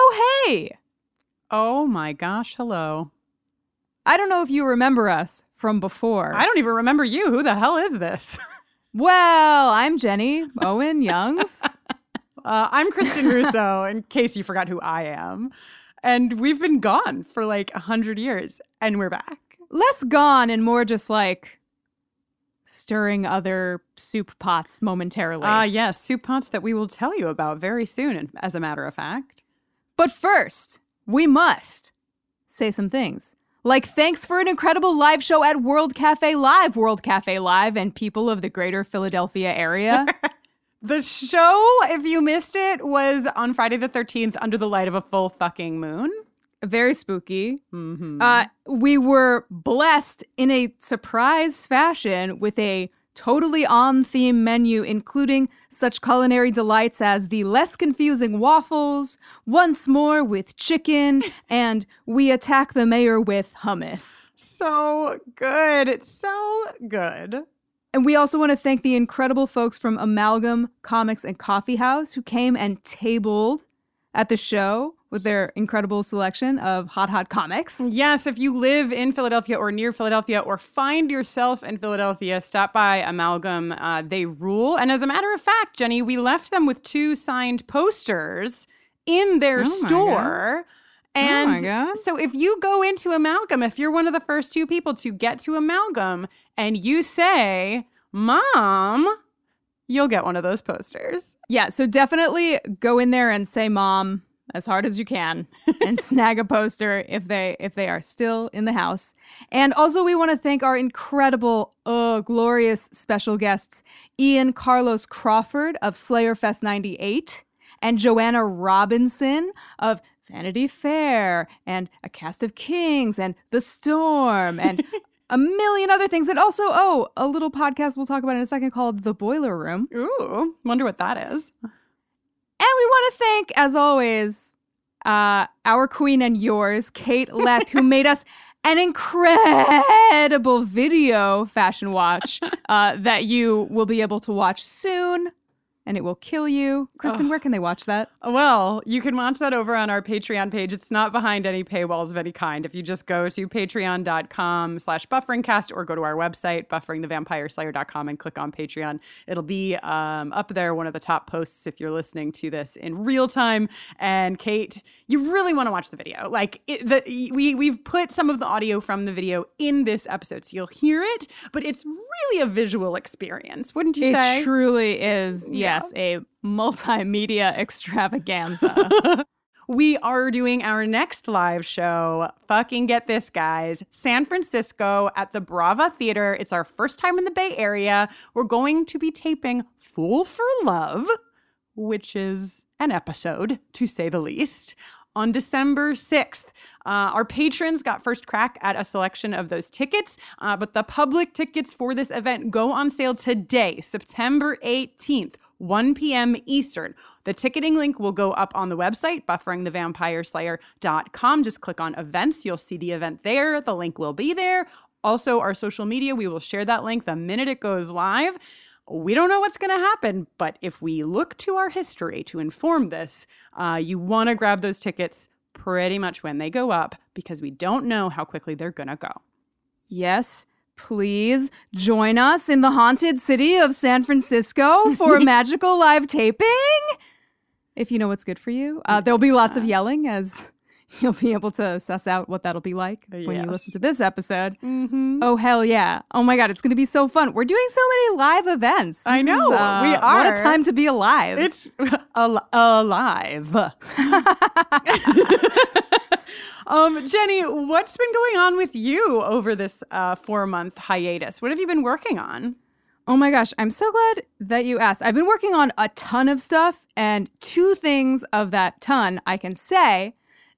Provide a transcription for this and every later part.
Oh, hey! Oh my gosh, hello. I don't know if you remember us from before. I don't even remember you. Who the hell is this? well, I'm Jenny Owen Youngs. uh, I'm Kristin Russo, in case you forgot who I am. And we've been gone for like a hundred years, and we're back. Less gone and more just like stirring other soup pots momentarily. Ah, uh, yes, soup pots that we will tell you about very soon, as a matter of fact. But first, we must say some things. Like, thanks for an incredible live show at World Cafe Live, World Cafe Live, and people of the greater Philadelphia area. the show, if you missed it, was on Friday the 13th under the light of a full fucking moon. Very spooky. Mm-hmm. Uh, we were blessed in a surprise fashion with a totally on theme menu, including such culinary delights as the less confusing waffles, once more with chicken, and we attack the mayor with hummus. So good. It's so good. And we also want to thank the incredible folks from Amalgam Comics and Coffee House who came and tabled at the show with their incredible selection of hot, hot comics. Yes, if you live in Philadelphia or near Philadelphia or find yourself in Philadelphia, stop by Amalgam. Uh, they rule. And as a matter of fact, Jenny, we left them with two signed posters in their oh store. And oh so if you go into Amalgam, if you're one of the first two people to get to Amalgam and you say, Mom, you'll get one of those posters. Yeah, so definitely go in there and say mom as hard as you can and snag a poster if they if they are still in the house. And also we want to thank our incredible oh glorious special guests Ian Carlos Crawford of Slayer Fest 98 and Joanna Robinson of Vanity Fair and A Cast of Kings and The Storm and a million other things. And also, oh, a little podcast we'll talk about in a second called The Boiler Room. Ooh, wonder what that is. And we want to thank, as always, uh, our queen and yours, Kate Leth, who made us an incredible video fashion watch uh, that you will be able to watch soon and it will kill you. Kristin, oh. where can they watch that? Well, you can watch that over on our Patreon page. It's not behind any paywalls of any kind. If you just go to patreon.com slash bufferingcast or go to our website, bufferingthevampireslayer.com and click on Patreon, it'll be um, up there, one of the top posts if you're listening to this in real time. And Kate, you really want to watch the video. Like it, the, we, we've put some of the audio from the video in this episode, so you'll hear it, but it's really a visual experience, wouldn't you it say? It truly is, yeah yes, a multimedia extravaganza. we are doing our next live show. Fucking get this, guys. San Francisco at the Brava Theater. It's our first time in the Bay Area. We're going to be taping Fool for Love, which is an episode, to say the least, on December 6th. Uh, our patrons got first crack at a selection of those tickets, uh, but the public tickets for this event go on sale today, September 18th. 1 p.m. Eastern. The ticketing link will go up on the website, bufferingthevampireslayer.com. Just click on events. You'll see the event there. The link will be there. Also, our social media, we will share that link the minute it goes live. We don't know what's going to happen, but if we look to our history to inform this, uh, you want to grab those tickets pretty much when they go up because we don't know how quickly they're going to go. Yes, please join us in the haunted city of San Francisco for a magical live taping. If you know what's good for you, uh, there'll be lots of yelling as you'll be able to suss out what that'll be like when you listen to this episode. Oh, hell yeah. Oh my God, it's going to be so fun. We're doing so many live events. I know, is, uh, we What are. a time to be alive. It's al- alive. Um, Jenny, what's been going on with you over this uh, four month hiatus? What have you been working on? Oh my gosh, I'm so glad that you asked. I've been working on a ton of stuff, and two things of that ton I can say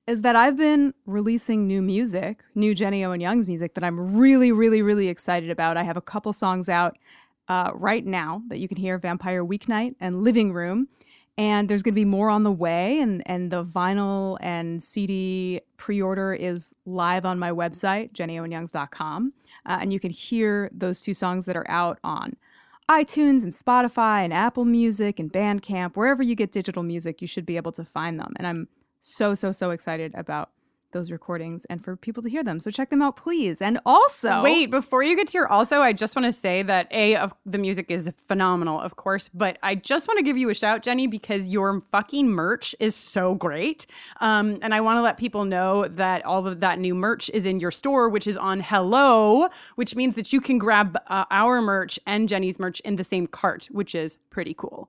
is that I've been releasing new music, new Jenny Owen Youngs music that I'm really, really, really excited about. I have a couple songs out uh, right now that you can hear Vampire Weeknight and Living Room. And there's going to be more on the way, and, and the vinyl and CD pre order is live on my website, jennyowenyoungs.com. Uh, and you can hear those two songs that are out on iTunes and Spotify and Apple Music and Bandcamp. Wherever you get digital music, you should be able to find them. And I'm so, so, so excited about those recordings and for people to hear them. So check them out, please. And also, Wait, before you get to your also, I just want to say that A, of the music is phenomenal, of course, but I just want to give you a shout, Jenny, because your fucking merch is so great. Um, and I want to let people know that all of that new merch is in your store, which is on Hello, which means that you can grab uh, our merch and Jenny's merch in the same cart, which is pretty cool.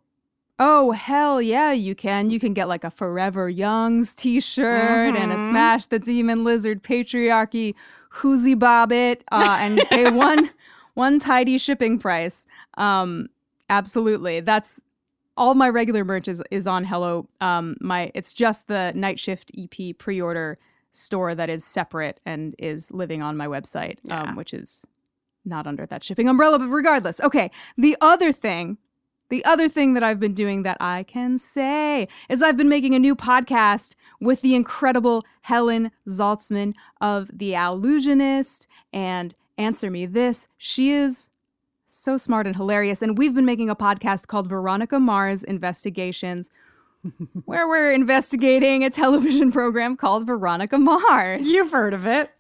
Oh, hell yeah, you can. You can get like a Forever Youngs t shirt and a Smash the Demon Lizard Patriarchy Whoozy Bobbit uh, and pay one one tidy shipping price. Um, absolutely. That's all my regular merch is, is on Hello. Um, my it's just the Night Shift EP pre order store that is separate and is living on my website, Yeah. um, which is not under that shipping umbrella, but regardless. Okay. The other thing the other thing that I've been doing that I can say is I've been making a new podcast with the incredible Helen Zaltzman of The Allusionist and Answer Me This. She is so smart and hilarious. And we've been making a podcast called Veronica Mars Investigations, where we're investigating a television program called Veronica Mars. You've heard of it.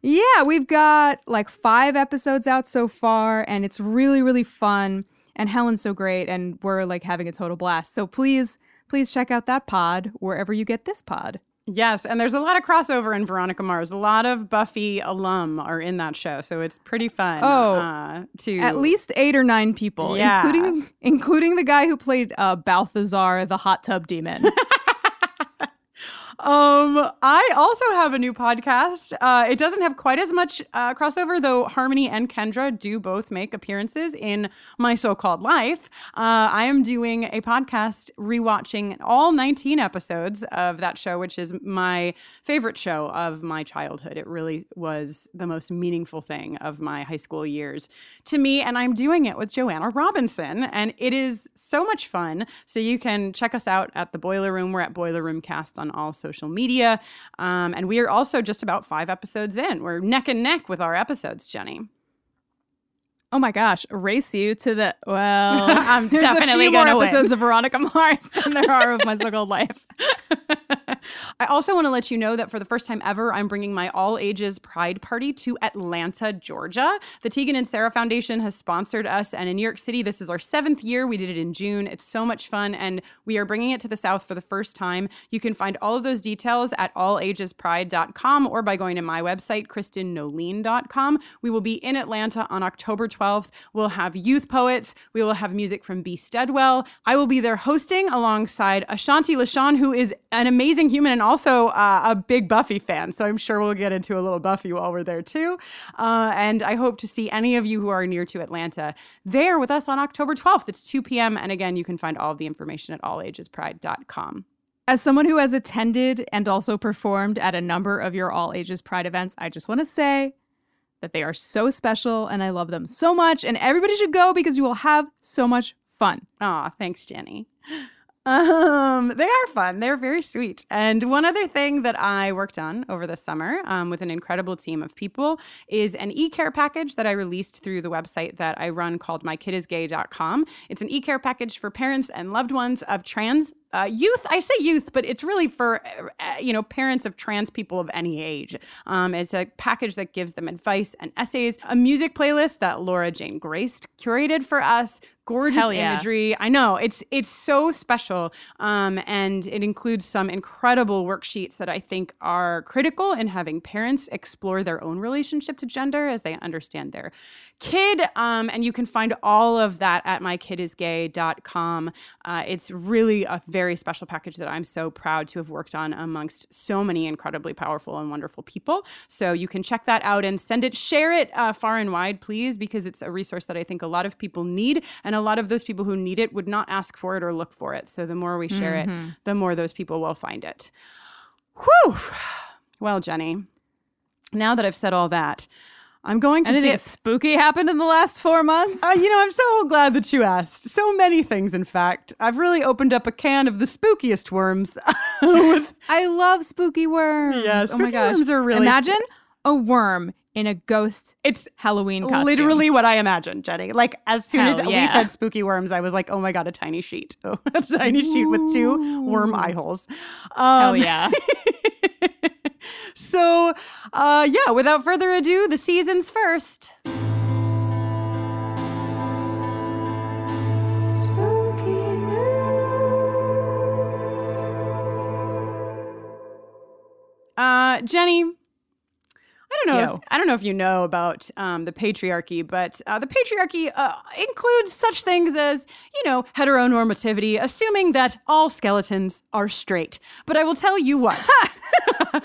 Yeah, we've got like five episodes out so far, and it's really, really fun. And Helen's so great, and we're like having a total blast. So please, please check out that pod wherever you get this pod. Yes, and there's a lot of crossover in Veronica Mars. A lot of Buffy alum are in that show, so it's pretty fun. Oh, uh, to At least eight or nine people, Yeah. including including the guy who played uh, Balthazar, the hot tub demon. Um, I also have a new podcast. Uh, it doesn't have quite as much uh, crossover, though Harmony and Kendra do both make appearances in my so-called life. Uh, I am doing a podcast rewatching all 19 episodes of that show, which is my favorite show of my childhood. It really was the most meaningful thing of my high school years to me, and I'm doing it with Joanna Robinson, and it is so much fun. So you can check us out at the Boiler Room. We're at Boiler Room Cast on all social media, um, and we are also just about five episodes in. We're neck and neck with our episodes, Jenny. oh my gosh, race you to the well. I'm there's definitely a few more gonna win. episodes of Veronica Mars than there are of my so-called life. I also want to let you know that for the first time ever, I'm bringing my all ages pride party to Atlanta, Georgia. The Tegan and Sara Foundation has sponsored us, and in New York City, this is our seventh year. We did it in June. It's so much fun, and we are bringing it to the South for the first time. You can find all of those details at allagespride.com or by going to my website, kristinnoeline.com. We will be in Atlanta on October 12th. We'll have youth poets. We will have music from B. Steadwell. I will be there hosting alongside Ashanti LaShawn, who is an amazing human and also uh, a big Buffy fan. So I'm sure we'll get into a little Buffy while we're there too. Uh, and I hope to see any of you who are near to Atlanta there with us on October 12th. It's 2 p.m. And again, you can find all of the information at allagespride.com. As someone who has attended and also performed at a number of your all ages Pride events, I just want to say that they are so special and I love them so much. And everybody should go because you will have so much fun. Aw, thanks, Jenny. Um, they are fun. They're very sweet. And one other thing that I worked on over the summer um, with an incredible team of people is an e-care package that I released through the website that I run called mykidisgay.com. It's an e-care package for parents and loved ones of trans uh, youth i say youth but it's really for uh, you know parents of trans people of any age um, it's a package that gives them advice and essays a music playlist that laura jane graced curated for us gorgeous yeah. imagery i know it's it's so special um, and it includes some incredible worksheets that i think are critical in having parents explore their own relationship to gender as they understand their kid um, and you can find all of that at mykidisgay.com uh, it's really a very special package that I'm so proud to have worked on amongst so many incredibly powerful and wonderful people. So you can check that out and send it, share it uh, far and wide, please, because it's a resource that I think a lot of people need. And a lot of those people who need it would not ask for it or look for it. So the more we share mm-hmm. it, the more those people will find it. Whew. Well, Jenny, now that I've said all that, I'm going to Anything dip. spooky happened in the last four months? Uh, you know, I'm so glad that you asked. So many things, in fact. I've really opened up a can of the spookiest worms. with... I love spooky worms. Yeah, oh my gosh. worms are really. Imagine a worm in a ghost it's Halloween costume. Literally what I imagined, Jenny. Like as soon Hell as yeah. we said spooky worms, I was like, oh my god, a tiny sheet. Oh, a tiny sheet with two worm eye holes. Um, Hell yeah. so, uh, yeah, without further ado, the season's first. Uh, Jenny, I don't know. If, I don't know if you know about um, the patriarchy, but uh, the patriarchy uh, includes such things as, you know, heteronormativity, assuming that all skeletons are straight. But I will tell you what,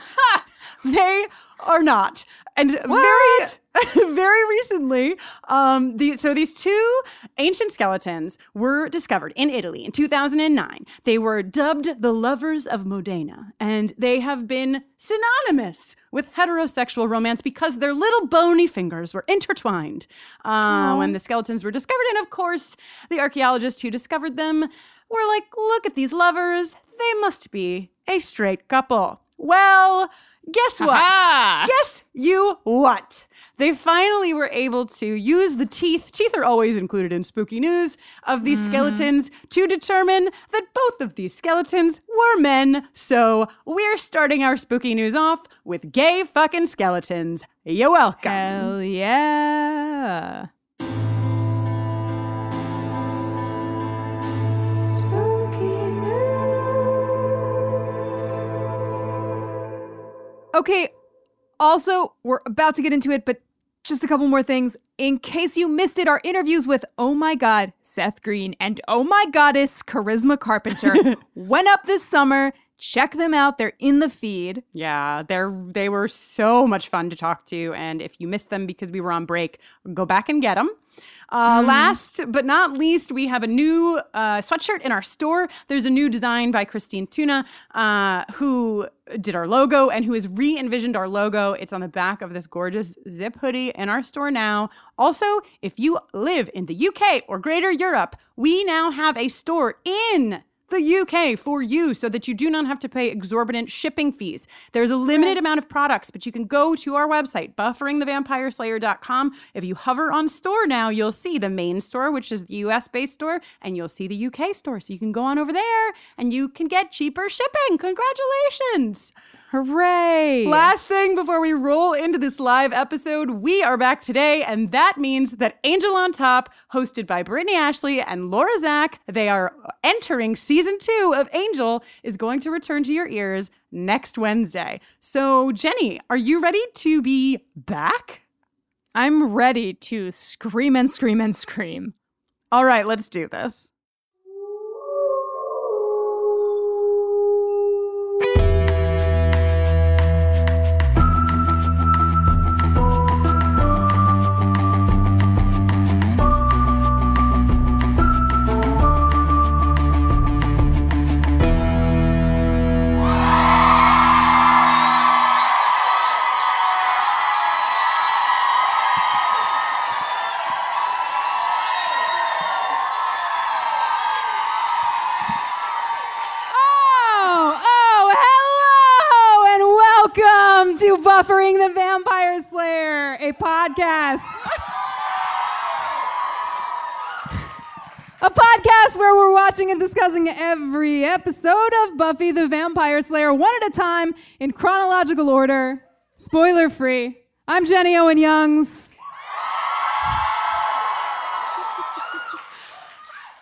they are not. And what? very, very recently, um, the, so these two ancient skeletons were discovered in Italy in 2009. They were dubbed the lovers of Modena, and they have been synonymous with heterosexual romance because their little bony fingers were intertwined uh, when the skeletons were discovered. And of course, the archaeologists who discovered them were like, look at these lovers. They must be a straight couple. Well, Guess what? Aha! Guess you what? They finally were able to use the teeth, teeth are always included in spooky news, of these mm. skeletons to determine that both of these skeletons were men. So we're starting our spooky news off with gay fucking skeletons. You're welcome. Hell yeah. Okay, also, we're about to get into it, but just a couple more things. In case you missed it, our interviews with Oh My God, Seth Green, and Oh My Goddess, Charisma Carpenter went up this summer. Check them out. They're in the feed. Yeah, they're they were so much fun to talk to. And if you missed them because we were on break, go back and get them. Uh, mm. Last but not least, we have a new uh, sweatshirt in our store. There's a new design by Christine Tuna, uh, who did our logo and who has re envisioned our logo. It's on the back of this gorgeous zip hoodie in our store now. Also, if you live in the UK or Greater Europe, we now have a store in the UK for you so that you do not have to pay exorbitant shipping fees. There's a limited amount of products, but you can go to our website, bufferingthevampireslayer.com. If you hover on store now, you'll see the main store, which is the US based store, and you'll see the UK store. So you can go on over there and you can get cheaper shipping. Congratulations! Hooray! Last thing before we roll into this live episode, we are back today, and that means that Angel on Top, hosted by Brittany Ashley and Laura Zak, they are entering season two of Angel, is going to return to your ears next Wednesday. So, Jenny, are you ready to be back? I'm ready to scream and scream and scream. All right, let's do this. Buffering the Vampire Slayer, a podcast. a podcast where we're watching and discussing every episode of Buffy the Vampire Slayer one at a time in chronological order, spoiler free. I'm Jenny Owen Youngs.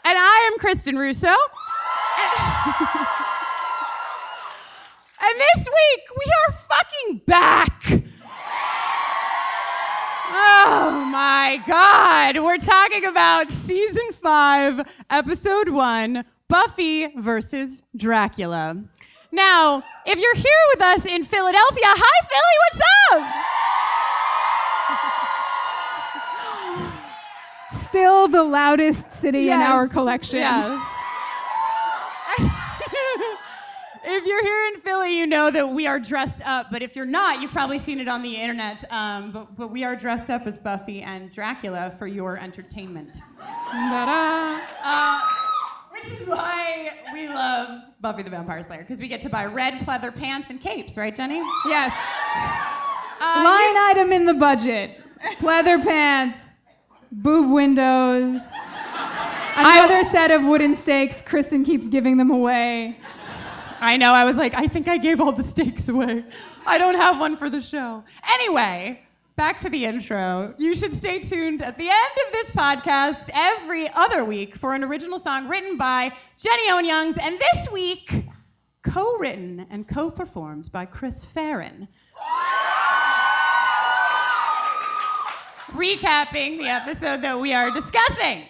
And I am Kristin Russo. And this week we are fucking back. Oh my God. We're talking about season five, episode one Buffy versus Dracula. Now, if you're here with us in Philadelphia, hi Philly, what's up? Still the loudest city in our collection. Yeah. If you're here in Philly, you know that we are dressed up. But if you're not, you've probably seen it on the internet. Um, but, but we are dressed up as Buffy and Dracula for your entertainment. Uh, which is why we love Buffy the Vampire Slayer, because we get to buy red pleather pants and capes, right, Jenny? Yes. Uh, Line item in the budget pleather pants, boob windows, another set of wooden stakes. Kristin keeps giving them away. I know. I was like, I think I gave all the stakes away. I don't have one for the show. Anyway, back to the intro. You should stay tuned at the end of this podcast every other week for an original song written by Jenny Owen Youngs, and this week, co written and co performed by Chris Farren. Recapping the episode that we are discussing.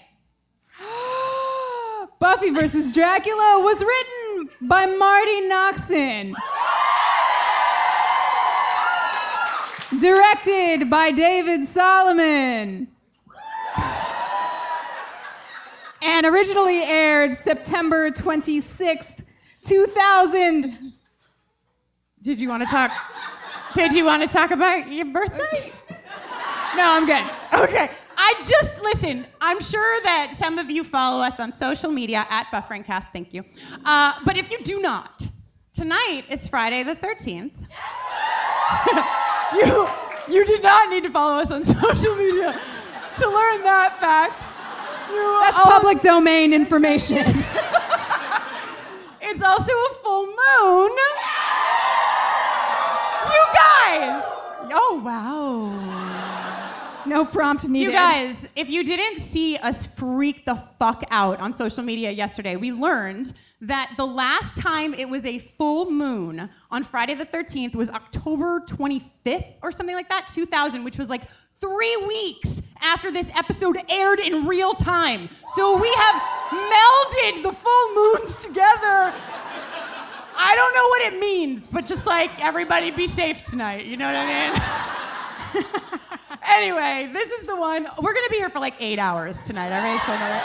Buffy versus Dracula was written by Marti Noxon. Directed by David Solomon. And originally aired September 26th, 2000. Did you want to talk? Did you want to talk about your birthday? No, I'm good. Okay. I just listen. I'm sure that some of you follow us on social media at BufferingCast. Thank you. Uh, but if you do not, tonight is Friday the 13th. you you do not need to follow us on social media to learn that fact. You That's public domain information. It's also a full moon. You guys. Oh wow. No prompt needed. You guys, if you didn't see us freak the fuck out on social media yesterday, we learned that the last time it was a full moon on Friday the 13th was October 25th or something like that, 2000, which was like three weeks after this episode aired in real time. So we have melded the full moons together. I don't know what it means, but just like everybody be safe tonight, you know what I mean? Anyway, this is the one. We're gonna be here for like eight hours tonight. Everybody's going to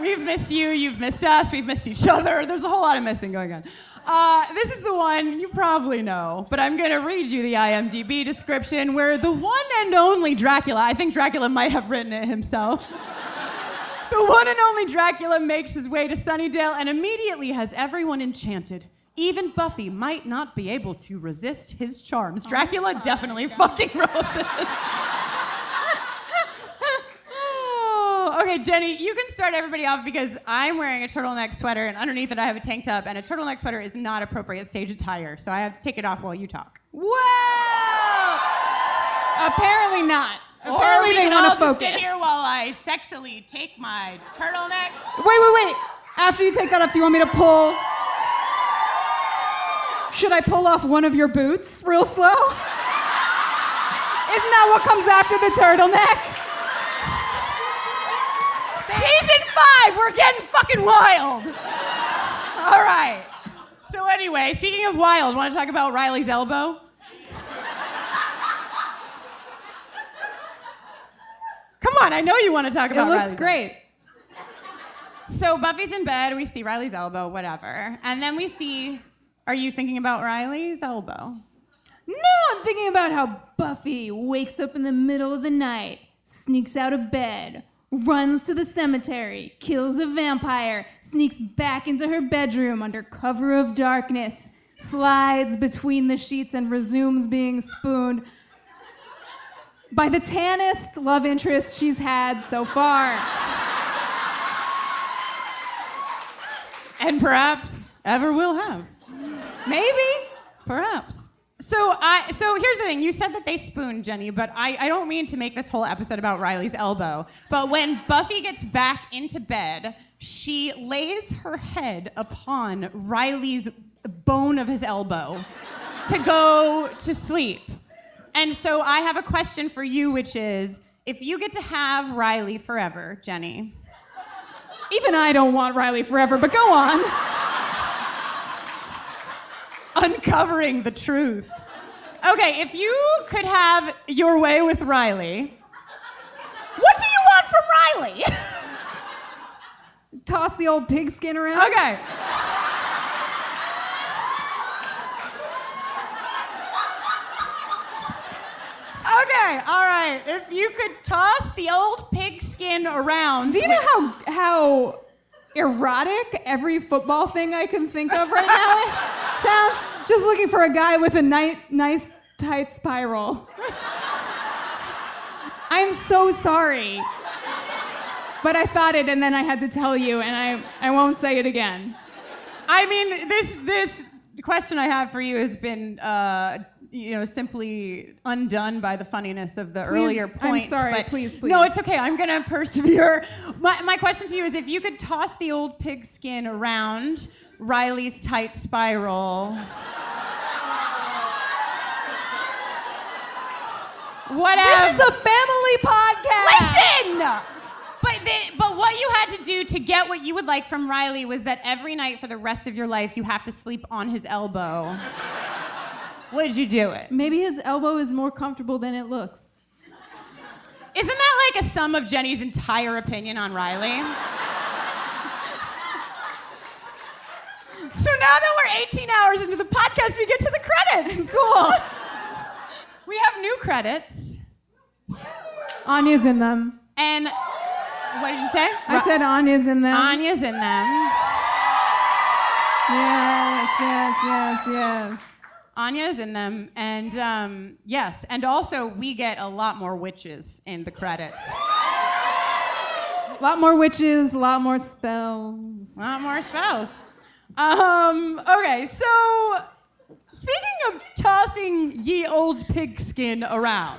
We've missed you. You've missed us. We've missed each other. There's a whole lot of missing going on. Uh, this is the one you probably know, but I'm gonna read you the IMDb description where the one and only Dracula. I think Dracula might have written it himself. The one and only Dracula makes his way to Sunnydale and immediately has everyone enchanted. Even Buffy might not be able to resist his charms. Oh Dracula definitely fucking wrote this. Oh, okay, Jenny, you can start everybody off because I'm wearing a turtleneck sweater and underneath it I have a tank top, and a turtleneck sweater is not appropriate stage attire, so I have to take it off while you talk. Whoa! Apparently not. Or Apparently we they want to focus. sit here while I sexily take my turtleneck. Wait, wait, wait. After you take that off, do you want me to pull? Should I pull off one of your boots real slow? Isn't that what comes after the turtleneck? Season five, we're getting fucking wild. All right. So anyway, speaking of wild, want to talk about Riley's elbow? Come on, I know you want to talk about. It looks Riley's great. So Buffy's in bed, we see Riley's elbow, whatever. And then we see are you thinking about Riley's elbow? No, I'm thinking about how Buffy wakes up in the middle of the night, sneaks out of bed, runs to the cemetery, kills a vampire, sneaks back into her bedroom under cover of darkness, slides between the sheets and resumes being spooned by the tannest love interest she's had so far. And perhaps ever will have. Maybe. Perhaps. So I so here's the thing. You said that they spooned Jenny, but I, I don't mean to make this whole episode about Riley's elbow. But when Buffy gets back into bed, she lays her head upon Riley's bone of his elbow to go to sleep. And so I have a question for you, which is if you get to have Riley forever, Jenny, Even I don't want Riley forever, but go on. Uncovering the truth. Okay, if you could have your way with Riley, what do you want from Riley? Just toss the old pigskin around. okay. Okay, all right. If you could toss the old pigskin around. Do you know how how erotic every football thing I can think of right now sounds? Just looking for a guy with a nice, nice tight spiral. I'm so sorry. But I thought it and then I had to tell you and I, I won't say it again. I mean, this this question I have for you has been, uh, you know, simply undone by the funniness of the earlier I'm sorry, but- please, No, it's okay. I'm gonna persevere. My my question to you is, if you could toss the old pigskin around Riley's tight spiral. Whatever. This is a family podcast. Listen! But, the, but what you had to do to get what you would like from Riley was that every night for the rest of your life you have to sleep on his elbow. Would you do it? Maybe his elbow is more comfortable than it looks. Isn't that like a sum of Jenny's entire opinion on Riley? So now that we're 18 hours into the podcast, we get to the credits. Cool. We have new credits. Anya's in them. And what did you say? I said Anya's in them. Anya's in them. Yes, yes, yes, yes. Anya's in them, and um, yes, and also we get a lot more witches in the credits. A lot more witches, a lot more spells. A lot more spells. Um, okay, so speaking of tossing ye old pigskin around,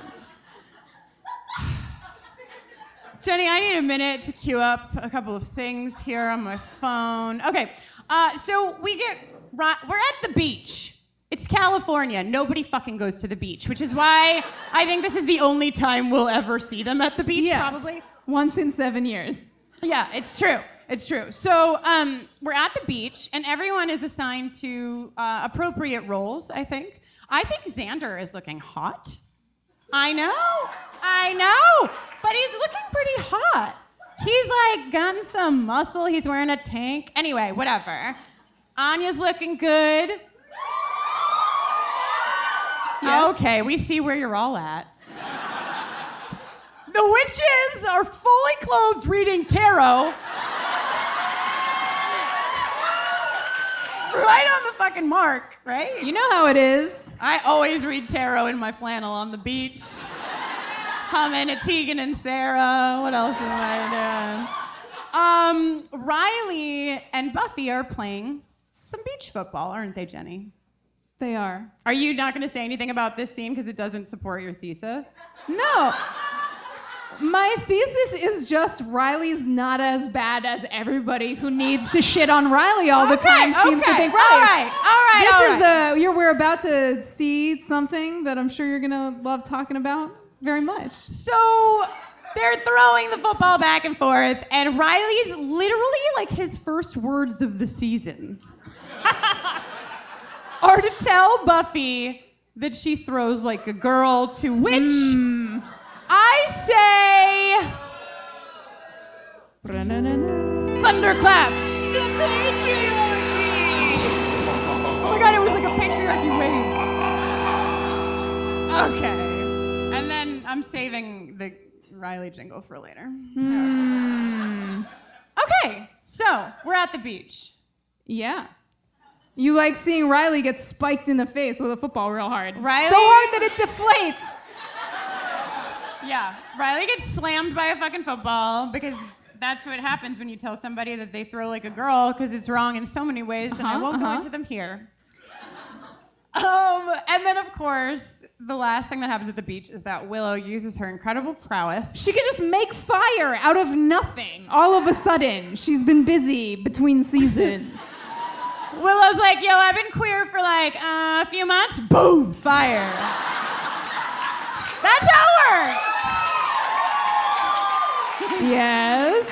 Jenny, I need a minute to queue up a couple of things here on my phone. Okay, uh, so we get ri- we're at the beach. It's California. Nobody fucking goes to the beach, which is why I think this is the only time we'll ever see them at the beach, Yeah. probably. Once in seven years. Yeah, it's true. It's true. So um, we're at the beach, and everyone is assigned to uh, appropriate roles. I think. I think Xander is looking hot. I know. I know. But he's looking pretty hot. He's like gotten some muscle. He's wearing a tank. Anyway, whatever. Anya's looking good. Yes. Okay, we see where you're all at. The witches are fully clothed reading tarot. right on the fucking mark, right? You know how it is. I always read tarot in my flannel on the beach. Humming to Tegan and Sara. What else am I doing? Um, Riley and Buffy are playing some beach football, aren't they, Jenny? They are. Are you not going to say anything about this scene because it doesn't support your thesis? No. My thesis is just Riley's not as bad as everybody who needs to shit on Riley all the Okay, time seems to okay, think. all right, all right, This all is right. a you're we're about to see something that I'm sure you're gonna love talking about very much. So they're throwing the football back and forth, and Riley's literally like his first words of the season are to tell Buffy that she throws like a girl, to which mm. I say thunderclap. The patriarchy. Oh my god, it was like a patriarchy wave. Okay. And then I'm saving the Riley jingle for later. Hmm. Okay, so we're at the beach. Yeah. You like seeing Riley get spiked in the face with a football real hard. Riley- So hard that it deflates. Yeah, Riley gets slammed by a fucking football because that's what happens when you tell somebody that they throw like a girl because it's wrong in so many ways, and I Uh-huh, won't go uh-huh. into them here. Um, and then of course, the last thing that happens at the beach is that Willow uses her incredible prowess. She could just make fire out of nothing. All of a sudden, she's been busy between seasons. Willow's like, "Yo, I've been queer for like uh, a few months." Boom, fire. That's how it works. Yes.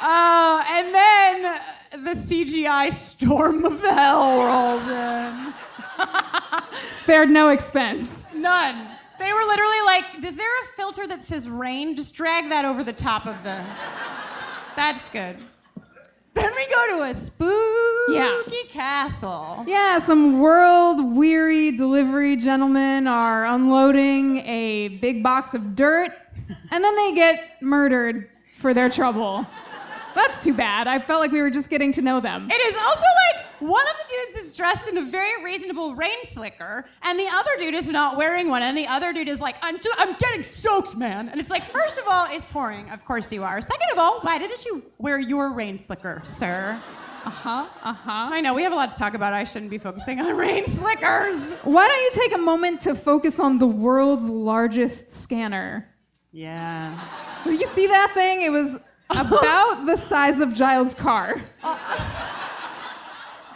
Uh, and then the CGI storm of hell rolls in. Spared no expense. None. They were literally like, is there a filter that says rain? Just drag that over the top of the. That's good. Then we go to a spooky Yeah. castle. Yeah, some world weary delivery gentlemen are unloading a big box of dirt, and then they get murdered for their trouble. That's too bad. I felt like we were just getting to know them. It is also like one of the dudes is dressed in a very reasonable rain slicker, and the other dude is not wearing one, and the other dude is like, I'm, just, I'm getting soaked, man. And it's like, first of all, it's pouring. Of course you are. Second of all, why didn't you wear your rain slicker, sir? Uh huh. Uh huh. I know we have a lot to talk about. I shouldn't be focusing on rain slickers. Why don't you take a moment to focus on the world's largest scanner? Yeah. Did you see that thing? It was about the size of Giles' car.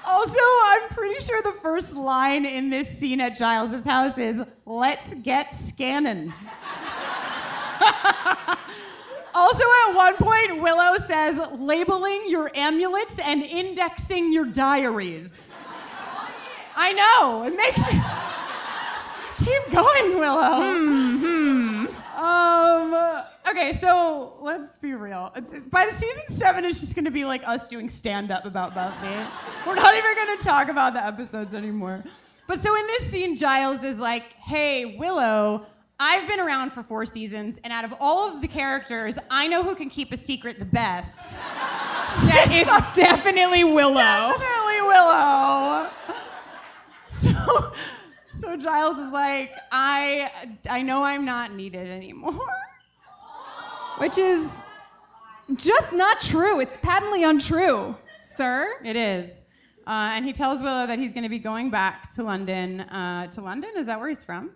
Also, I'm pretty sure the first line in this scene at Giles' house is "Let's get scanning." also, at one point, Willow says, "Labeling your amulets and indexing your diaries." I know it makes. Keep going, Willow. Hmm, hmm. Um. Okay, so let's be real. By the season seven, it's just gonna be like us doing stand up about Buffy. We're not even gonna talk about the episodes anymore. But so in this scene, Giles is like, "Hey, Willow." I've been around for four seasons, and out of all of the characters, I know who can keep a secret the best. Yeah, it's definitely Willow. Definitely Willow. So, so Giles is like, I, I know I'm not needed anymore. Which is just not true. It's patently untrue, sir. It is. Uh, and he tells Willow that he's going to be going back to London. Uh, to London? Is that where he's from?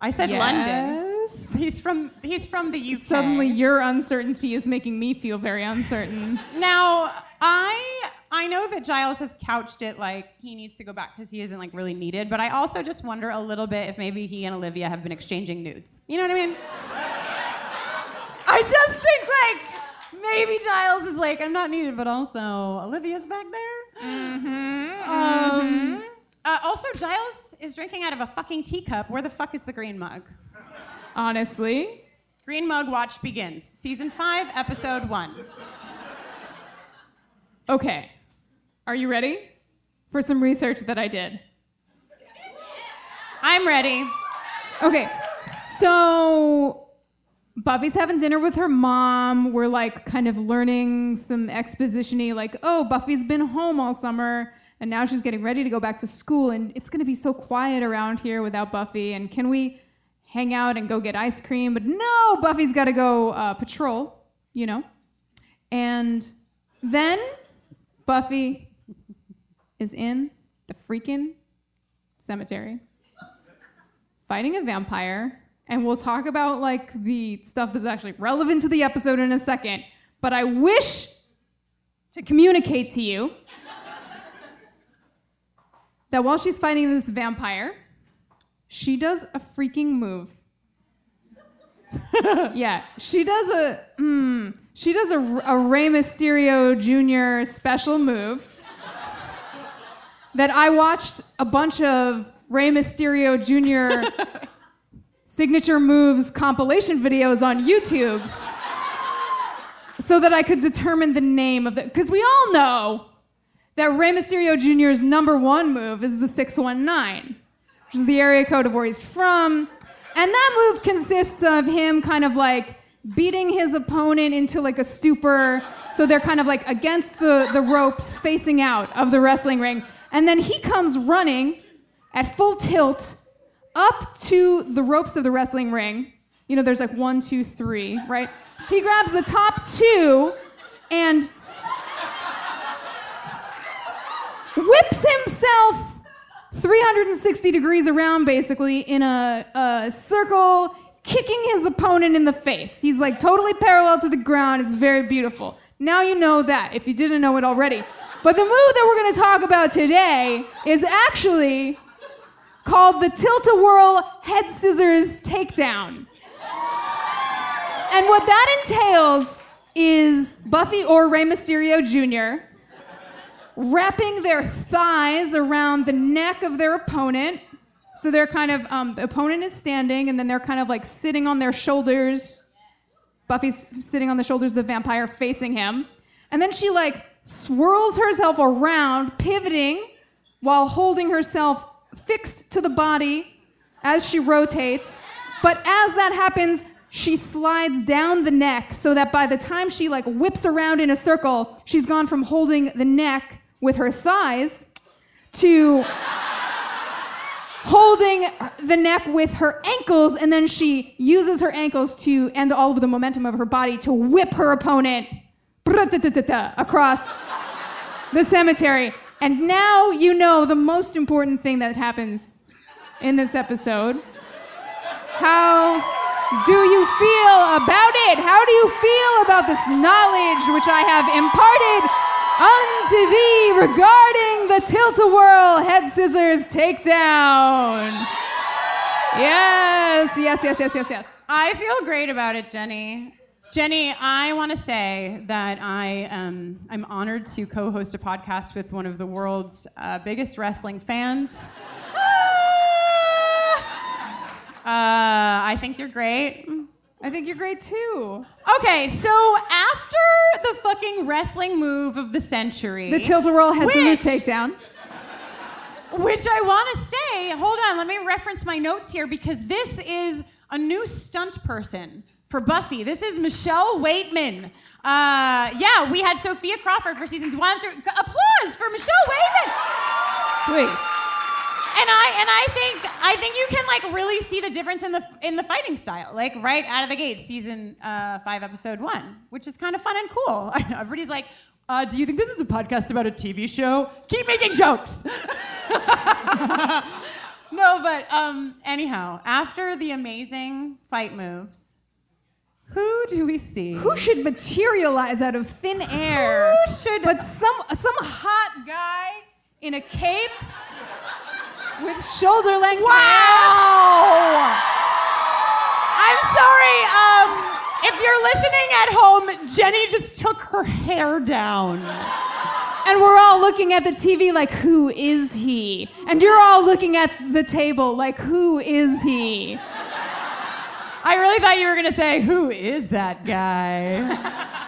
I said London. Yes. He's from he's from the UK. Suddenly, your uncertainty is making me feel very uncertain. Now, I I know that Giles has couched it like he needs to go back because he isn't like really needed, but I also just wonder a little bit if maybe he and Olivia have been exchanging nudes. You know what I mean? I just think like maybe Giles is like I'm not needed, but also Olivia's back there. Mm-hmm. Um, uh, also, Giles is drinking out of a fucking teacup. Where the fuck is the green mug? Honestly, Green Mug Watch begins. Season five, episode one. okay. Are you ready for some research that I did? I'm ready. Okay, so Buffy's having dinner with her mom. We're like kind of learning some exposition-y, like, oh, Buffy's been home all summer, and now she's getting ready to go back to school, and it's gonna be so quiet around here without Buffy. And can we hang out and go get ice cream? But no, Buffy's got to go uh, patrol, you know. And then Buffy is in the freaking cemetery fighting a vampire and we'll talk about like the stuff that's actually relevant to the episode in a second but i wish to communicate to you that while she's fighting this vampire she does a freaking move yeah she does a hmm, she does a, a Rey Mysterio Jr. special move that I watched a bunch of Rey Mysterio Jr. signature moves compilation videos on YouTube so that I could determine the name of it. Because we all know that Rey Mysterio Jr.'s number one move is the 619, which is the area code of where he's from. And that move consists of him kind of like beating his opponent into like a stupor. So they're kind of like against the, the ropes facing out of the wrestling ring. And then he comes running at full tilt up to the ropes of the wrestling ring. You know, there's like one, two, three, right? He grabs the top two and whips himself 360 degrees around, basically, in a, a circle, kicking his opponent in the face. He's like totally parallel to the ground. It's very beautiful. Now you know that if you didn't know it already. But the move that we're going to talk about today is actually called the Tilt-A-Whirl Head Scissors Takedown. And what that entails is Buffy or Rey Mysterio Jr. wrapping their thighs around the neck of their opponent. So they're kind of, um, the opponent is standing, and then they're kind of like sitting on their shoulders. Buffy's sitting on the shoulders of the vampire facing him. And then she like swirls herself around, pivoting while holding herself fixed to the body as she rotates. But as that happens, she slides down the neck so that by the time she like whips around in a circle, she's gone from holding the neck with her thighs to holding the neck with her ankles, and then she uses her ankles to end all of the momentum of her body to whip her opponent across the cemetery. And now you know the most important thing that happens in this episode. How do you feel about it? How do you feel about this knowledge which I have imparted unto thee regarding the tilt-a-whirl head scissors takedown? Yes, yes, yes, yes, yes, yes. I feel great about it, Jenny. Jenny, I want to say that I um, I'm honored to co-host a podcast with one of the world's uh, biggest wrestling fans. Uh, I think you're great. I think you're great too. Okay, so after the fucking wrestling move of the century, The tilt-a-whirl head scissors takedown. Which I want to say, hold on, let me reference my notes here because this is a new stunt person for Buffy. This is Michelle Waitman. Uh, yeah, we had Sophia Crawford for seasons one through. Applause for Michelle Waitman. Please. And I and I think I think you can like really see the difference in the in the fighting style, like right out of the gate, season uh, five, episode one, which is kind of fun and cool. Everybody's like, uh, "Do you think this is a podcast about a TV show?" Keep making jokes. no, but um, anyhow, after the amazing fight moves, who do we see? Who should materialize out of thin air? Who should- But some some hot guy in a cape with shoulder length hair. Wow! I'm sorry. Um, if you're listening at home, Jenny just took her hair down. And we're all looking at the TV like, who is he? And you're all looking at the table like, who is he? I really thought you were gonna say, "Who is that guy?"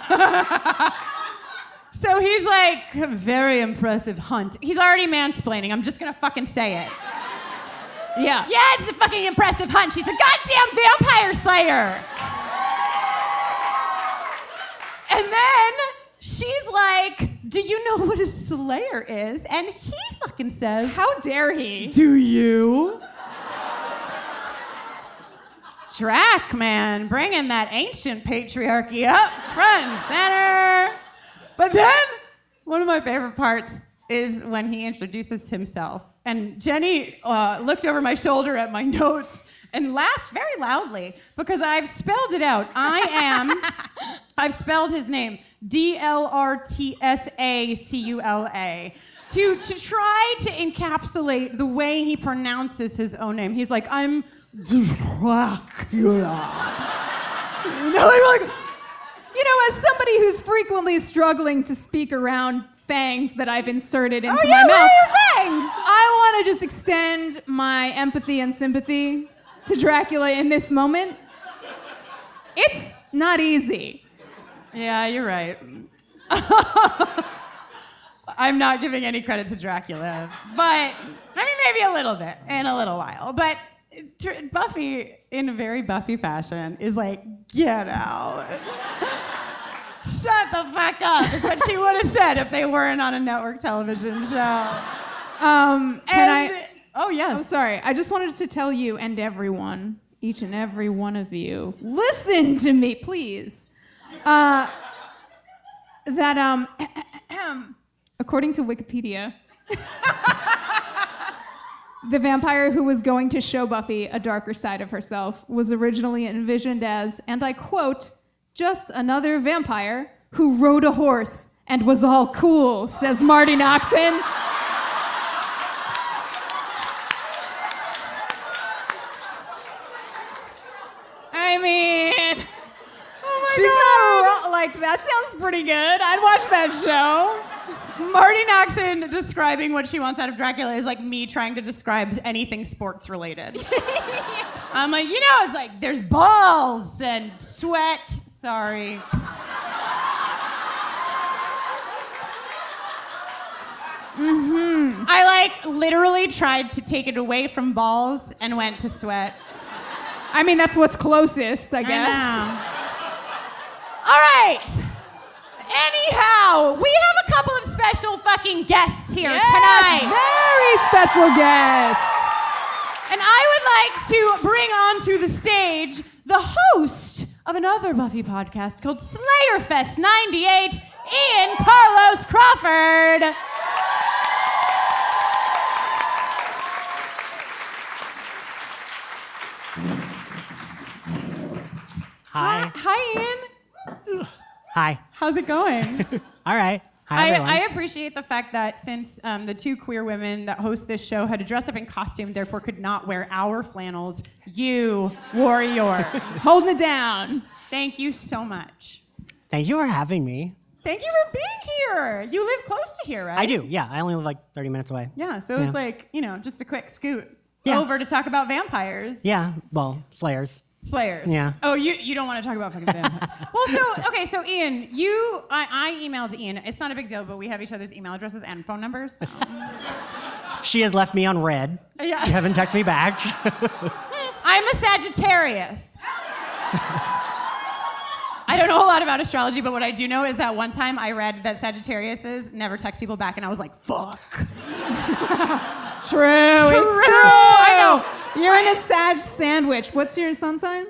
so he's like, very impressive hunt. He's already mansplaining. I'm just gonna fucking say it. Yeah. Yeah, it's a fucking impressive hunt. She's a goddamn vampire slayer. And then she's like, Do you know what a slayer is? And he fucking says, How dare he? Do you? Drac, man, bringing that ancient patriarchy up front and center. But then, one of my favorite parts is when he introduces himself. And Jenny uh, looked over my shoulder at my notes and laughed very loudly because I've spelled it out. I am, I've spelled his name D L R T S A C U L A. To, to try to encapsulate the way he pronounces his own name. He's like, I'm Dracula. You know, like, You know, as somebody who's frequently struggling to speak around fangs that I've inserted into oh yeah, my mouth, are your fangs? I want to just extend my empathy and sympathy to Dracula in this moment. It's not easy. Yeah, you're right. I'm not giving any credit to Dracula, but I mean, maybe a little bit in a little while. But Buffy, in a very Buffy fashion, is like, get out. Shut the fuck up, is what she would have said if they weren't on a network television show. Um, can And- I? Oh yes. I'm sorry. I just wanted to tell you and everyone, each and every one of you, listen to me, please. Uh, that um, according to Wikipedia, the vampire who was going to show Buffy a darker side of herself was originally envisioned as, and I quote, just another vampire who rode a horse and was all cool, says Marti Noxon. I mean, oh she's not wrong. Like that sounds pretty good. I'd watch that show. Marti Noxon describing what she wants out of Dracula is like me trying to describe anything sports related. I'm like, you know, it's like there's balls and sweat. Sorry. Mm-hmm. I like literally tried to take it away from balls and went to sweat. I mean, that's what's closest, I I guess. know. All right. Anyhow, we have a couple of special fucking guests here tonight. Very special guest. And I would like to bring onto the stage the host of another Buffy podcast called Slayerfest 98, Ian Carlos Crawford. Hi. Hi, Ian. Hi. How's it going? All right. Hi, I. I appreciate the fact that since um, the two queer women that host this show had to dress up in costume, therefore could not wear our flannels, you wore yours. Holding it down. Thank you so much. Thank you for having me. Thank you for being here. You live close to here, right? I do. Yeah. I only live like 30 minutes away. Yeah, so Yeah. it's like, you know, just a quick scoot Yeah. over to talk about vampires. Yeah. Well, Slayers. Slayers. Yeah. Oh, you you don't want to talk about fucking vampires. well, so okay, so Ian, you I, I emailed Ian. It's not a big deal, but we have each other's email addresses and phone numbers. so- She has left me on red. Yeah. You haven't texted me back. I'm a Sagittarius. I don't know a lot about astrology, but what I do know is that one time I read that Sagittariuses never text people back, and I was like, fuck. True. It's True. true. I know. You're in a Sag sandwich. What's your sun sign?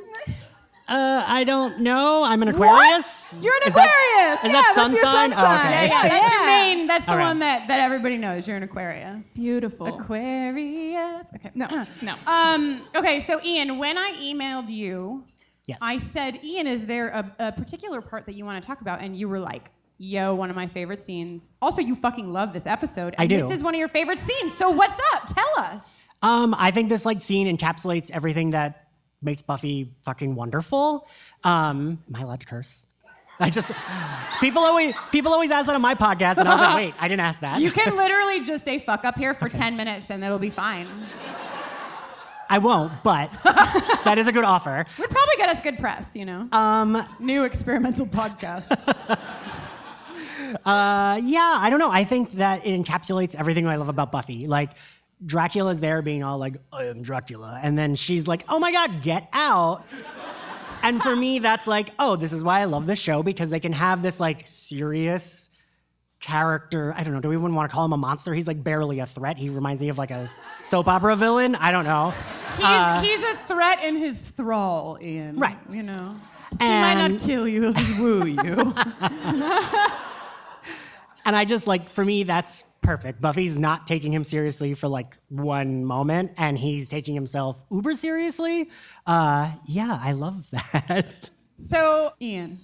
uh, I don't know. I'm an Aquarius. You're an Is Aquarius. is yeah, that sun that's your sign? sun Oh, okay. Yeah, yeah, that's your yeah. main. That's the All right. one that, that everybody knows. You're an Aquarius. Beautiful. Aquarius. Okay. No, no. Um, okay, so Ian, when I emailed you, Yes. I said, Ian, is there a, a particular part that you want to talk about? And you were like, yo, one of my favorite scenes. Also, you fucking love this episode. And I do. This is one of your favorite scenes. So what's up? Tell us. Um, I think this like scene encapsulates everything that makes Buffy fucking wonderful. Um, am I allowed to curse? I just people always people always ask that on my podcast, and I was like, wait, I didn't ask that. You can literally just say fuck up here for 10 minutes and it'll be fine. I won't, but that is a good offer. Would probably get us good press, you know? Um, New experimental podcast. Uh, yeah, I don't know. I think that it encapsulates everything I love about Buffy. Like, Dracula's there being all like, I am Dracula. And then she's like, oh my God, get out. And for me, that's like, oh, this is why I love this show because they can have this like serious character. I don't know. Do we even want to call him a monster? He's like barely a threat. He reminds me of like a soap opera villain. I don't know. He's, he's a threat in his thrall, Ian. Right. You know? He might not kill you, he'll just woo you. And I just like, for me, that's perfect. Buffy's not taking him seriously for like one moment, and he's taking himself uber seriously. Uh, yeah, I love that. so, Ian,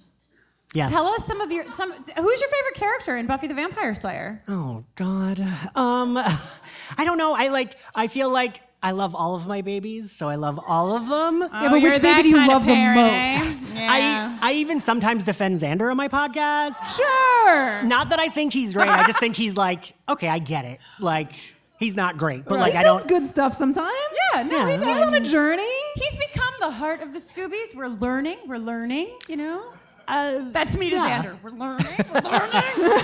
yes. tell us some of your some. Who's your favorite character in Buffy the Vampire Slayer? Oh God. Um, I don't know. I like. I feel like I love all of my babies, so I love all of them. Yeah, but which baby do you love the most? I I even sometimes defend Xander on my podcast. Sure. Not that I think he's great. I just think he's like, okay, I get it. Like, he's not great, but like he I does don't. He does good stuff sometimes. Yeah, no, Yeah, he no, does. He's on a journey. He's become the heart of the Scoobies. We're learning. We're learning. You know. Uh, That's me to Yeah. Xander. We're learning. We're learning.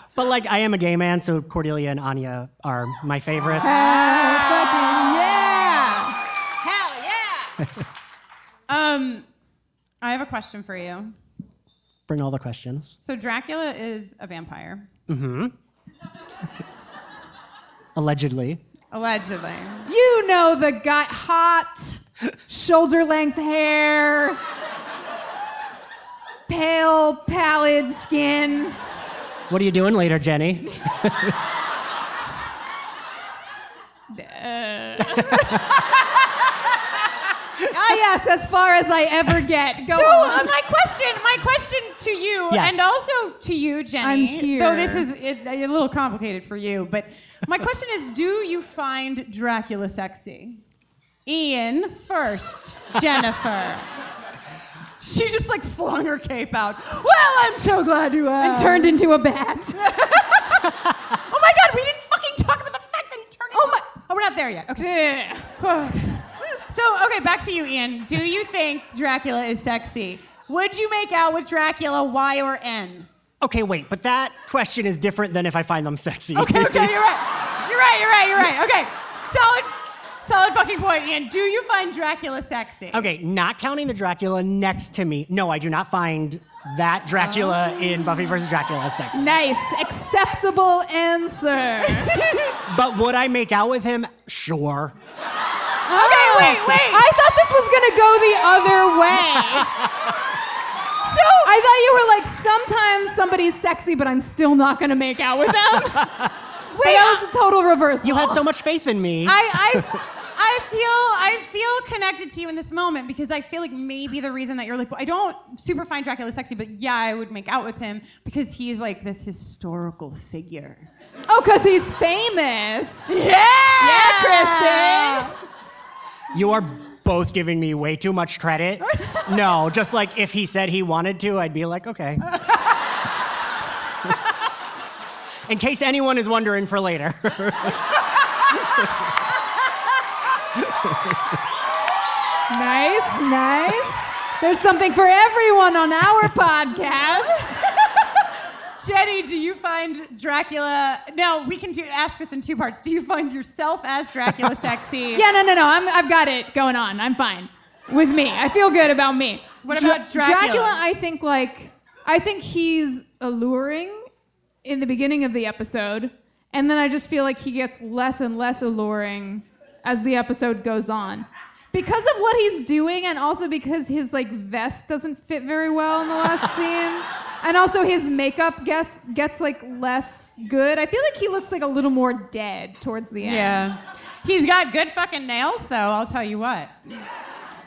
but like, I am a gay man, so Cordelia and Anya are my favorites. Fucking yeah. Hell yeah. um, I have a question for you. Bring all the questions. So Dracula is a vampire. Mm-hmm. Allegedly. Allegedly. You know the guy, hot, shoulder length hair, pale, pallid skin. What are you doing later, Jenny? Ah, yes, as far as I ever get. Go So on. uh, my question, my question to you, Yes. and also to you, Jenny. I'm here. Though this is it, a little complicated for you, but my question is: Do you find Dracula sexy? Ian first, Jennifer. She just like flung her cape out. Well, I'm so glad you asked. and turned into a bat. Oh my God, we didn't fucking talk about the fact that he turned. Oh my- Oh, we're not there yet. Okay. Okay. So, okay, back to you, Ian. Do you think Dracula is sexy? Would you make out with Dracula, Y or N? Okay, wait, but that question is different than if I find them sexy. Okay, okay, you're right. You're right, you're right, you're right. Okay, solid, solid fucking point, Ian. Do you find Dracula sexy? Okay, not counting the Dracula next to me. No, I do not find that Dracula oh. in Buffy versus Dracula sexy. nice, acceptable answer. But would I make out with him? Sure. Oh. Okay, wait, wait. I thought this was gonna go the other way. So, I thought you were like, sometimes somebody's sexy, but I'm still not gonna make out with them. Wait, that was a total reversal. You had so much faith in me. I, I, I feel, I feel connected to you in this moment because I feel like maybe the reason that you're like, well, I don't super find Dracula sexy, but yeah, I would make out with him because he's like this historical figure. oh, because he's famous. Yeah, Yeah, Kristin. You are both giving me way too much credit. No, just like if he said he wanted to, I'd be like, okay. In case anyone is wondering for later. Nice, nice. There's something for everyone on our podcast. Jenny, do you find Dracula? No, we can do ask this in two parts. Do you find yourself as Dracula sexy? Yeah, no, no, no. I'm, I've got it going on. I'm fine with me. I feel good about me. What about Dracula? Dracula, I think like I think he's alluring in the beginning of the episode, and then I just feel like he gets less and less alluring as the episode goes on. Because of what he's doing, and also because his like vest doesn't fit very well in the last scene, and also his makeup gets gets like less good. I feel like he looks like a little more dead towards the end. Yeah. He's got good fucking nails, though, I'll tell you what.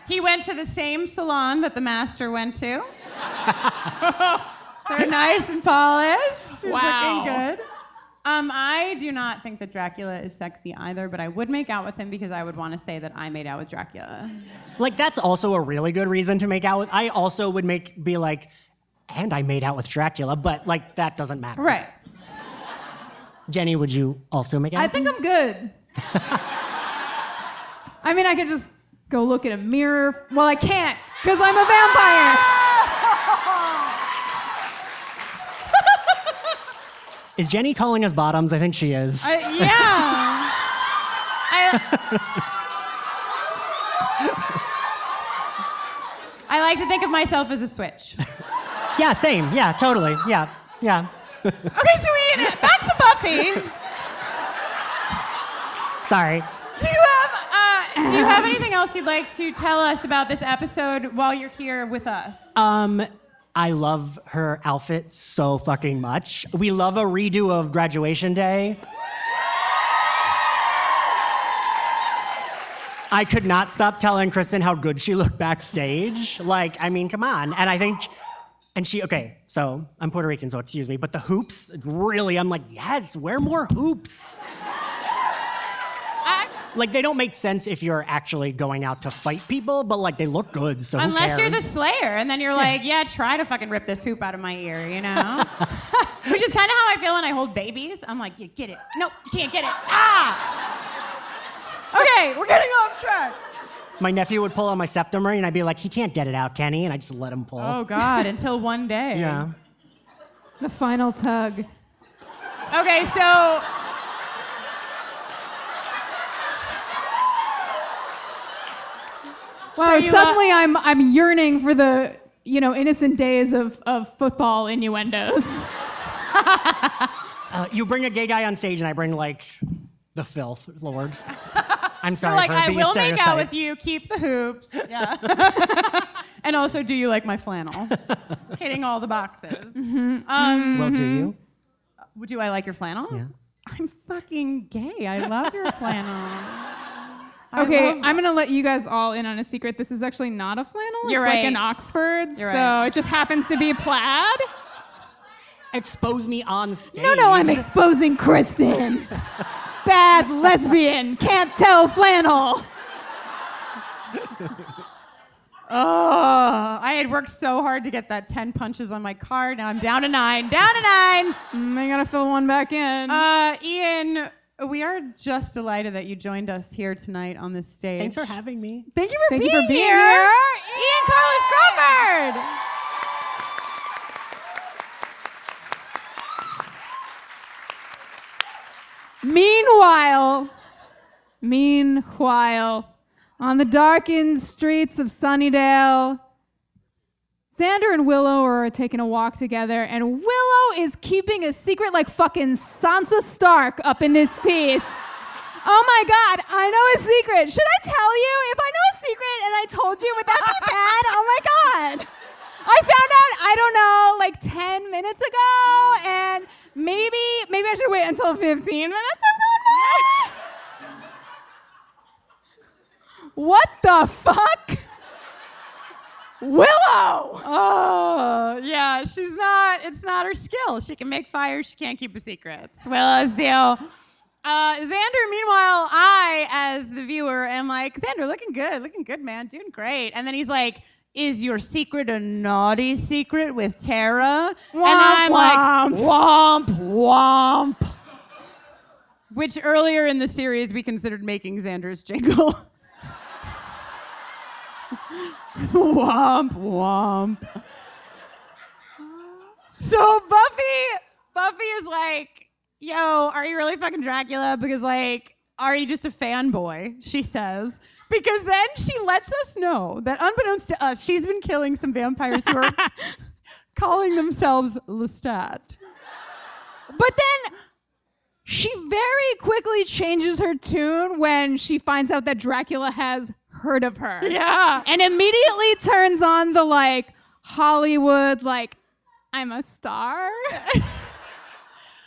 He went to the same salon that the master went to. They're nice and polished. He's Wow. looking good. Um, I do not think that Dracula is sexy either, but I would make out with him because I would want to say that I made out with Dracula. like that's also a really good reason to make out with. I also would make be like, and I made out with Dracula, but like that doesn't matter. Right. Jenny, would you also make out? I think him? I'm good. I mean, I could just go look in a mirror. Well, I can't because I'm a vampire. Is Jenny calling us bottoms? I think she is. I, yeah. I, I like to think of myself as a switch. yeah, same. Yeah, totally. Yeah, yeah. Okay, sweet. Back to Buffy. Sorry. Do you have uh, do you have anything else you'd like to tell us about this episode while you're here with us? Um, I love her outfit so fucking much. We love a redo of graduation day. I could not stop telling Kristin how good she looked backstage. Like, I mean, come on. And I think, and she, okay, so I'm Puerto Rican, so excuse me, but the hoops, really, I'm like, yes, wear more hoops. I, Like, they don't make sense if you're actually going out to fight people, but like, they look good, so who unless you're the? Slayer, and then you're like, yeah, try to fucking rip this hoop out of my ear, you know? Which is kind of how I feel when I hold babies. I'm like, yeah, get it. Nope, you can't get it. Ah. Okay, we're getting off track. My nephew would pull on my septum ring, and I'd be like, he can't get it out, can he? And I just let him pull. Oh God, until one day. Yeah. The final tug. Okay, so Wow, you, uh, suddenly I'm I'm yearning for the you know innocent days of of football innuendos. Uh, you bring a gay guy on stage, and I bring like the filth, Lord. I'm sorry You're like, for I being will make out with you, keep the hoops. Yeah. and also, do you like my flannel? Hitting all the boxes. Um, Well, do you? do I like your flannel? Yeah. I'm fucking gay. I love your flannel. I Okay, I'm gonna let you guys all in on a secret. This is actually not a flannel. You're it's right. like an Oxford, You're so right. it just happens to be plaid. Expose me on stage. No, no, I'm exposing Kristin. Bad lesbian, can't tell flannel. Oh, I had worked so hard to get that 10 punches on my card. Now I'm down to nine. Down to nine. Mm, I gotta fill one back in. Uh, Ian, we are just delighted that you joined us here tonight on this stage. Thanks for having me. Thank you for Thank you being for being here. here. Ian Carlos Crawford. Meanwhile, meanwhile, on the darkened streets of Sunnydale, Xander and Willow are taking a walk together, and Willow is keeping a secret like fucking Sansa Stark up in this piece. Oh my god, I know a secret. Should I tell you? If I know a secret and I told you, would that be bad? Oh my god. I found out, I don't know, like 10 minutes ago, and maybe maybe I should wait until 15 minutes by. What the fuck? Willow! Oh, yeah. She's not, it's not her skill. She can make fire, she can't keep a secret. It's Willow's deal. Uh, Xander, meanwhile, I, as the viewer, am like, Xander, looking good, looking good, man, doing great. And then he's like, is your secret a naughty secret with Tara? and I'm like, womp, womp. Which earlier in the series we considered making Xander's jingle. womp, womp. So Buffy, Buffy is like, yo, are you really fucking Dracula? Because like, are you just a fanboy? She says. Because then she lets us know that unbeknownst to us, she's been killing some vampires who are calling themselves Lestat. But then she very quickly changes her tune when she finds out that Dracula has heard of her. Yeah. And immediately turns on the like Hollywood, like, I'm a star.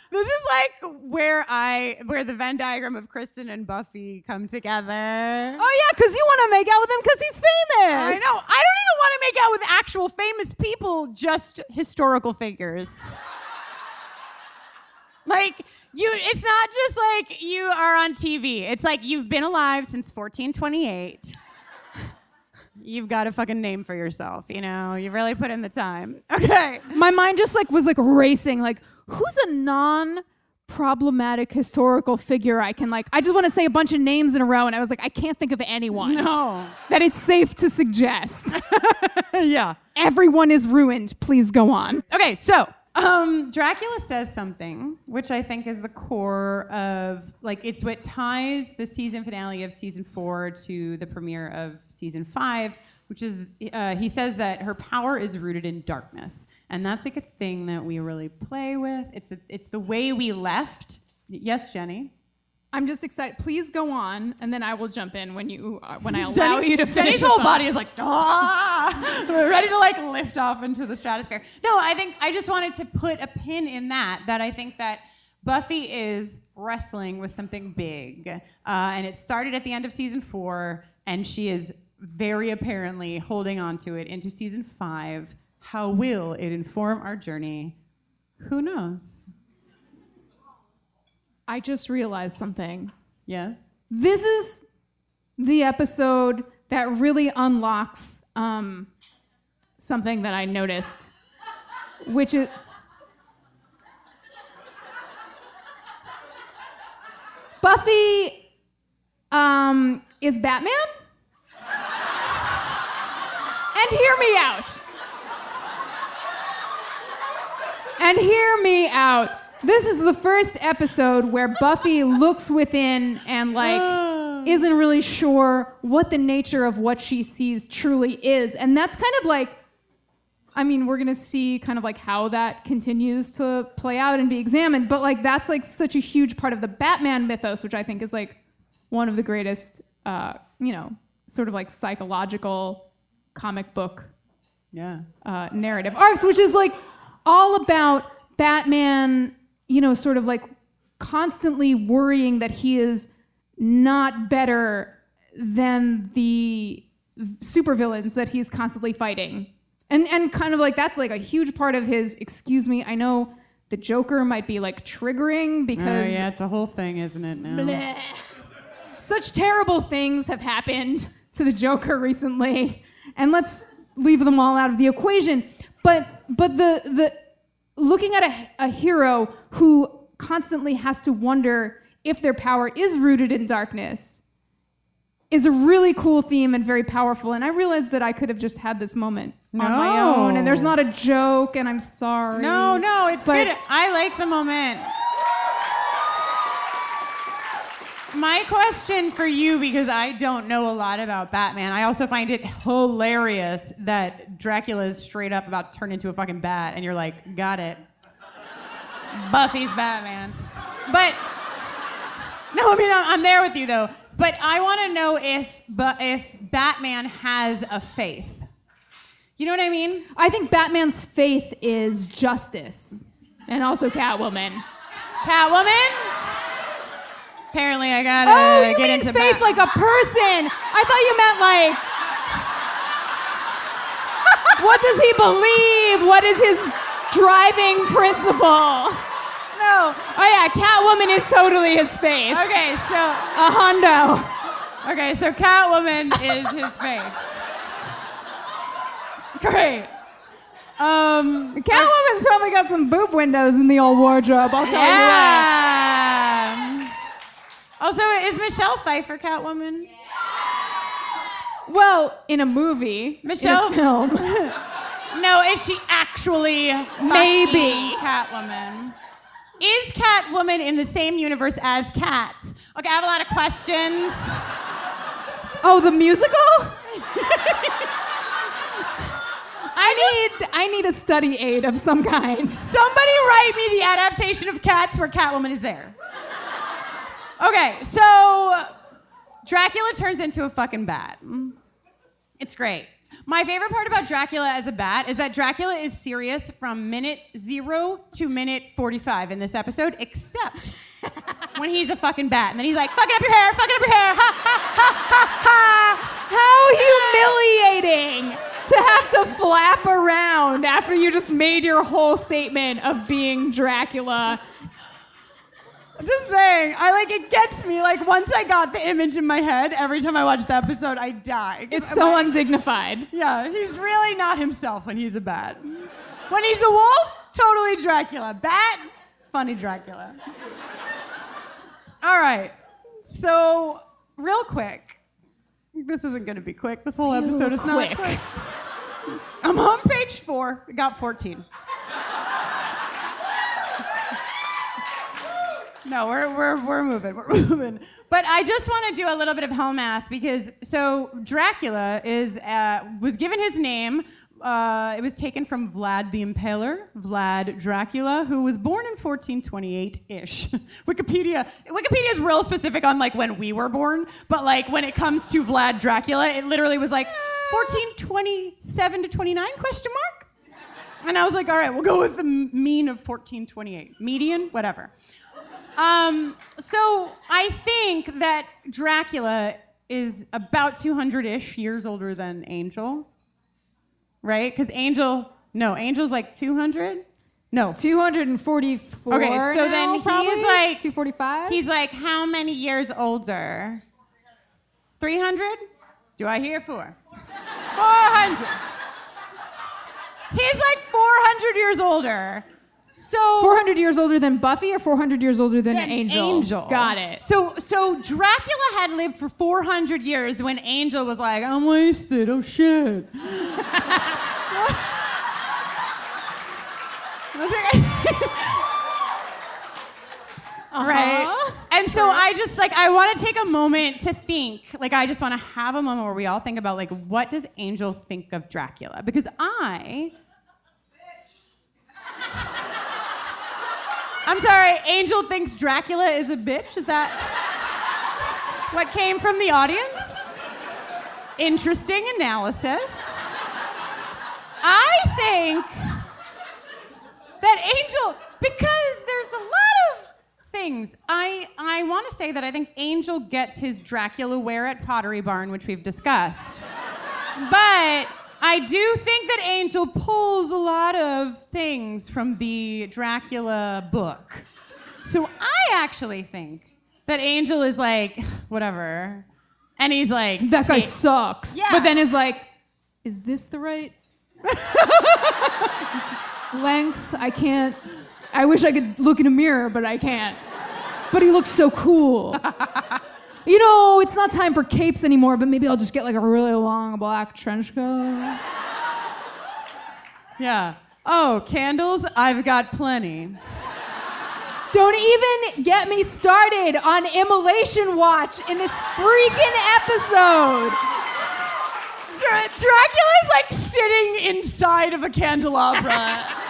This is like where I where the Venn diagram of Kristin and Buffy come together. Oh, yeah, because you want to make out with him because he's famous. I know. I don't even want to make out with actual famous people, just historical figures. like you it's not just like you are on TV. It's like you've been alive since 1428. You've got a fucking name for yourself, you know? You really put in the time. Okay. My mind just like was like racing. Like, who's a non problematic historical figure I can like? I just want to say a bunch of names in a row, and I was like, I can't think of anyone No. that it's safe to suggest. yeah. Everyone is ruined. Please go on. Okay, so um, Dracula says something, which I think is the core of like it's what ties the season finale of season four to the premiere of season five, which is uh, he says that her power is rooted in darkness, and that's like a thing that we really play with. It's a, it's the way we left. Yes, Jenny. I'm just excited. Please go on, and then I will jump in when you uh, when I allow Jenny- you to finish. Jenny's whole body is like, ah, we're ready to like lift off into the stratosphere. No, I think I just wanted to put a pin in that. That I think that Buffy is wrestling with something big, uh, and it started at the end of season four, and she is very apparently holding on to it into season five. How will it inform our journey? Who knows? I just realized something. Yes. This is the episode that really unlocks um, something that I noticed, which is. Buffy um, is Batman? And hear me out. And hear me out. This is the first episode where Buffy looks within and like isn't really sure what the nature of what she sees truly is. And that's kind of like I mean, we're gonna see kind of like how that continues to play out and be examined. But like that's like such a huge part of the Batman mythos, which I think is like one of the greatest, uh, you know, sort of like psychological comic book Yeah. uh, narrative arcs, which is like all about Batman, you know, sort of like constantly worrying that he is not better than the supervillains that he's constantly fighting. And and kind of like that's like a huge part of his excuse me, I know the Joker might be like triggering because Oh, yeah, it's a whole thing, isn't it? Now. Bleh. Such terrible things have happened to the Joker recently, and let's leave them all out of the equation. But but the the looking at a, a hero who constantly has to wonder if their power is rooted in darkness is a really cool theme and very powerful. And I realized that I could have just had this moment on my own, and there's not a joke, and I'm sorry. No, no, it's But- good. I like the moment. My question for you, because I don't know a lot about Batman, I also find it hilarious that Dracula is straight up about to turn into a fucking bat, and you're like, got it. Buffy's Batman. But no, I mean I'm, I'm there with you though. But I want to know if but if Batman has a faith. You know what I mean? I think Batman's faith is justice, and also Catwoman. Catwoman. Apparently, I gotta Oh, you get mean into faith Bat- like a person? I thought you meant like. what does he believe? What is his driving principle? No. Oh yeah, Catwoman is totally his faith. Okay, so A hundo. okay, so Catwoman is his faith. Great. Um. Catwoman's probably got some boob windows in the old wardrobe. I'll tell you that. Oh, also, is Michelle Pfeiffer Catwoman? Yeah. Well, in a movie, Michelle- in a film. No, is she actually Maybe. Catwoman? Is Catwoman in the same universe as Cats? Okay, I have a lot of questions. Oh, the musical? I need I need a study aid of some kind. Somebody write me the adaptation of Cats where Catwoman is there. Okay, so Dracula turns into a fucking bat. It's great. My favorite part about Dracula as a bat is that Dracula is serious from minute zero to minute 45 in this episode, except when he's a fucking bat. And then he's like, fucking up your hair, fucking up your hair, ha ha ha ha. How humiliating to have to flap around after you just made your whole statement of being Dracula. I'm just saying, I like it gets me. Like once I got the image in my head, every time I watch the episode, I die. It's so I- undignified. Yeah, he's really not himself when he's a bat. When he's a wolf, totally Dracula. Bat, funny Dracula. All right. So, real quick. This isn't going to be quick. This whole episode is not quick. quick. I'm on page four. We got 14. No, we're, we're, we're moving. We're moving. But I just want to do a little bit of hell math because so Dracula is uh, was given his name. Uh, it was taken from Vlad the Impaler, Vlad Dracula, who was born in 1428-ish. Wikipedia Wikipedia is real specific on like when we were born, but like when it comes to Vlad Dracula, it literally was like 1427 to 29 question mark. And I was like, all right, we'll go with the mean of 1428. Median, whatever. Um, so I think that Dracula is about 200 ish years older than Angel, right? Because Angel, no, Angel's like 200? No. 244. Okay, so then now, he's probably? like- 245. He's like, how many years older? 300? Do I hear four? 400. He's like 400 years older. So 400 years older than Buffy or 400 years older than than Angel? Angel. Got it. So so Dracula had lived for 400 years when Angel was like, I'm wasted. Oh shit. Right. Uh-huh. And so I just like I want to take a moment to think. Like I just want to have a moment where we all think about like what does Angel think of Dracula? Because I I'm sorry, Angel thinks Dracula is a bitch. Is that what came from the audience? Interesting analysis. I think that Angel, because there's a lot of things. I I want to say that I think Angel gets his Dracula wear at Pottery Barn, which we've discussed. But I do think that Angel pulls a lot of things from the Dracula book. So I actually think that Angel is like, whatever. And he's like, That guy "Ta- sucks. Yeah. But then is like, is this the right length? I can't. I wish I could look in a mirror, but I can't. But he looks so cool. you know, it's not time for capes anymore, but maybe I'll just get like a really long black trench coat. Yeah. Oh, candles? I've got plenty. Don't even get me started on Immolation Watch in this freaking episode. Dra- Dracula's like sitting inside of a candelabra.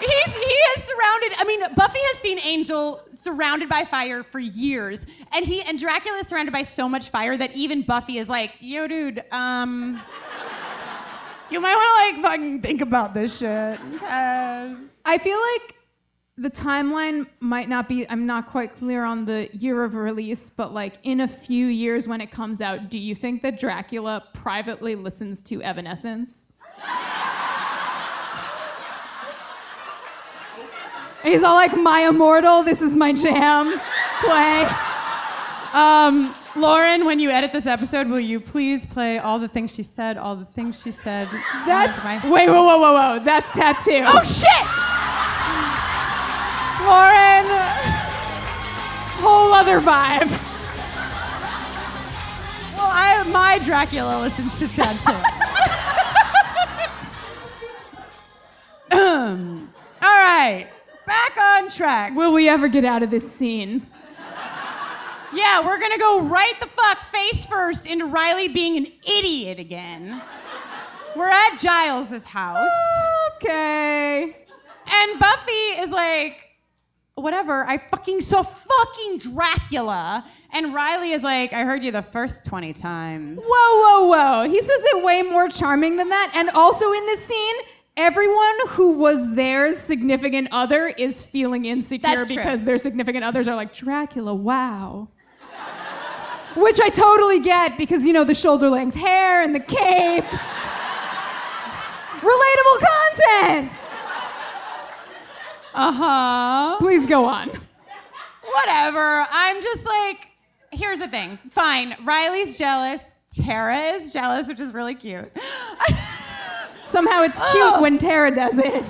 He's he is surrounded. I mean, Buffy has seen Angel surrounded by fire for years, and he and Dracula is surrounded by so much fire that even Buffy is like, "Yo, dude, um, you might want to like fucking think about this shit." 'cause-" I feel like the timeline might not be, I'm not quite clear on the year of release, but like in a few years when it comes out, do you think that Dracula privately listens to Evanescence? He's all like, My immortal, this is my jam. Play. Um, Lauren, when you edit this episode, will you please play all the things she said, all the things she said? That's. Wait, whoa, whoa, whoa, whoa. That's tattoo. Oh shit! Lauren! whole other vibe. Well, I my Dracula listens to tattoo. um, all right, back on track. Will we ever get out of this scene? Yeah, we're gonna go right the fuck face first into Riley being an idiot again. We're at Giles's house, Okay. and Buffy is like, whatever, I fucking saw fucking Dracula. And Riley is like, I heard you the first 20 times. Whoa, whoa, whoa. He says it way more charming than that. And also in this scene, everyone who was their significant other is feeling insecure That's true. because their significant others are like, Dracula, wow. Which I totally get because, you know, the shoulder length hair and the cape. Relatable content. Uh huh. Please go on. Whatever. I'm just like, here's the thing. Fine. Riley's jealous. Tara is jealous, which is really cute. Somehow it's cute when Tara does it.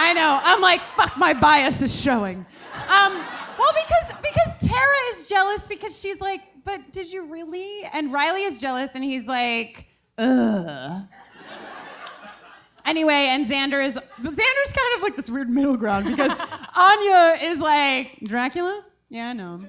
I know. I'm like, fuck, my bias is showing. Um, well, because because Tara is jealous because she's like, but did you really? And Riley is jealous, and he's like, ugh. Anyway, and Xander is but Xander's kind of like this weird middle ground because Anya is like, Dracula? Yeah, I know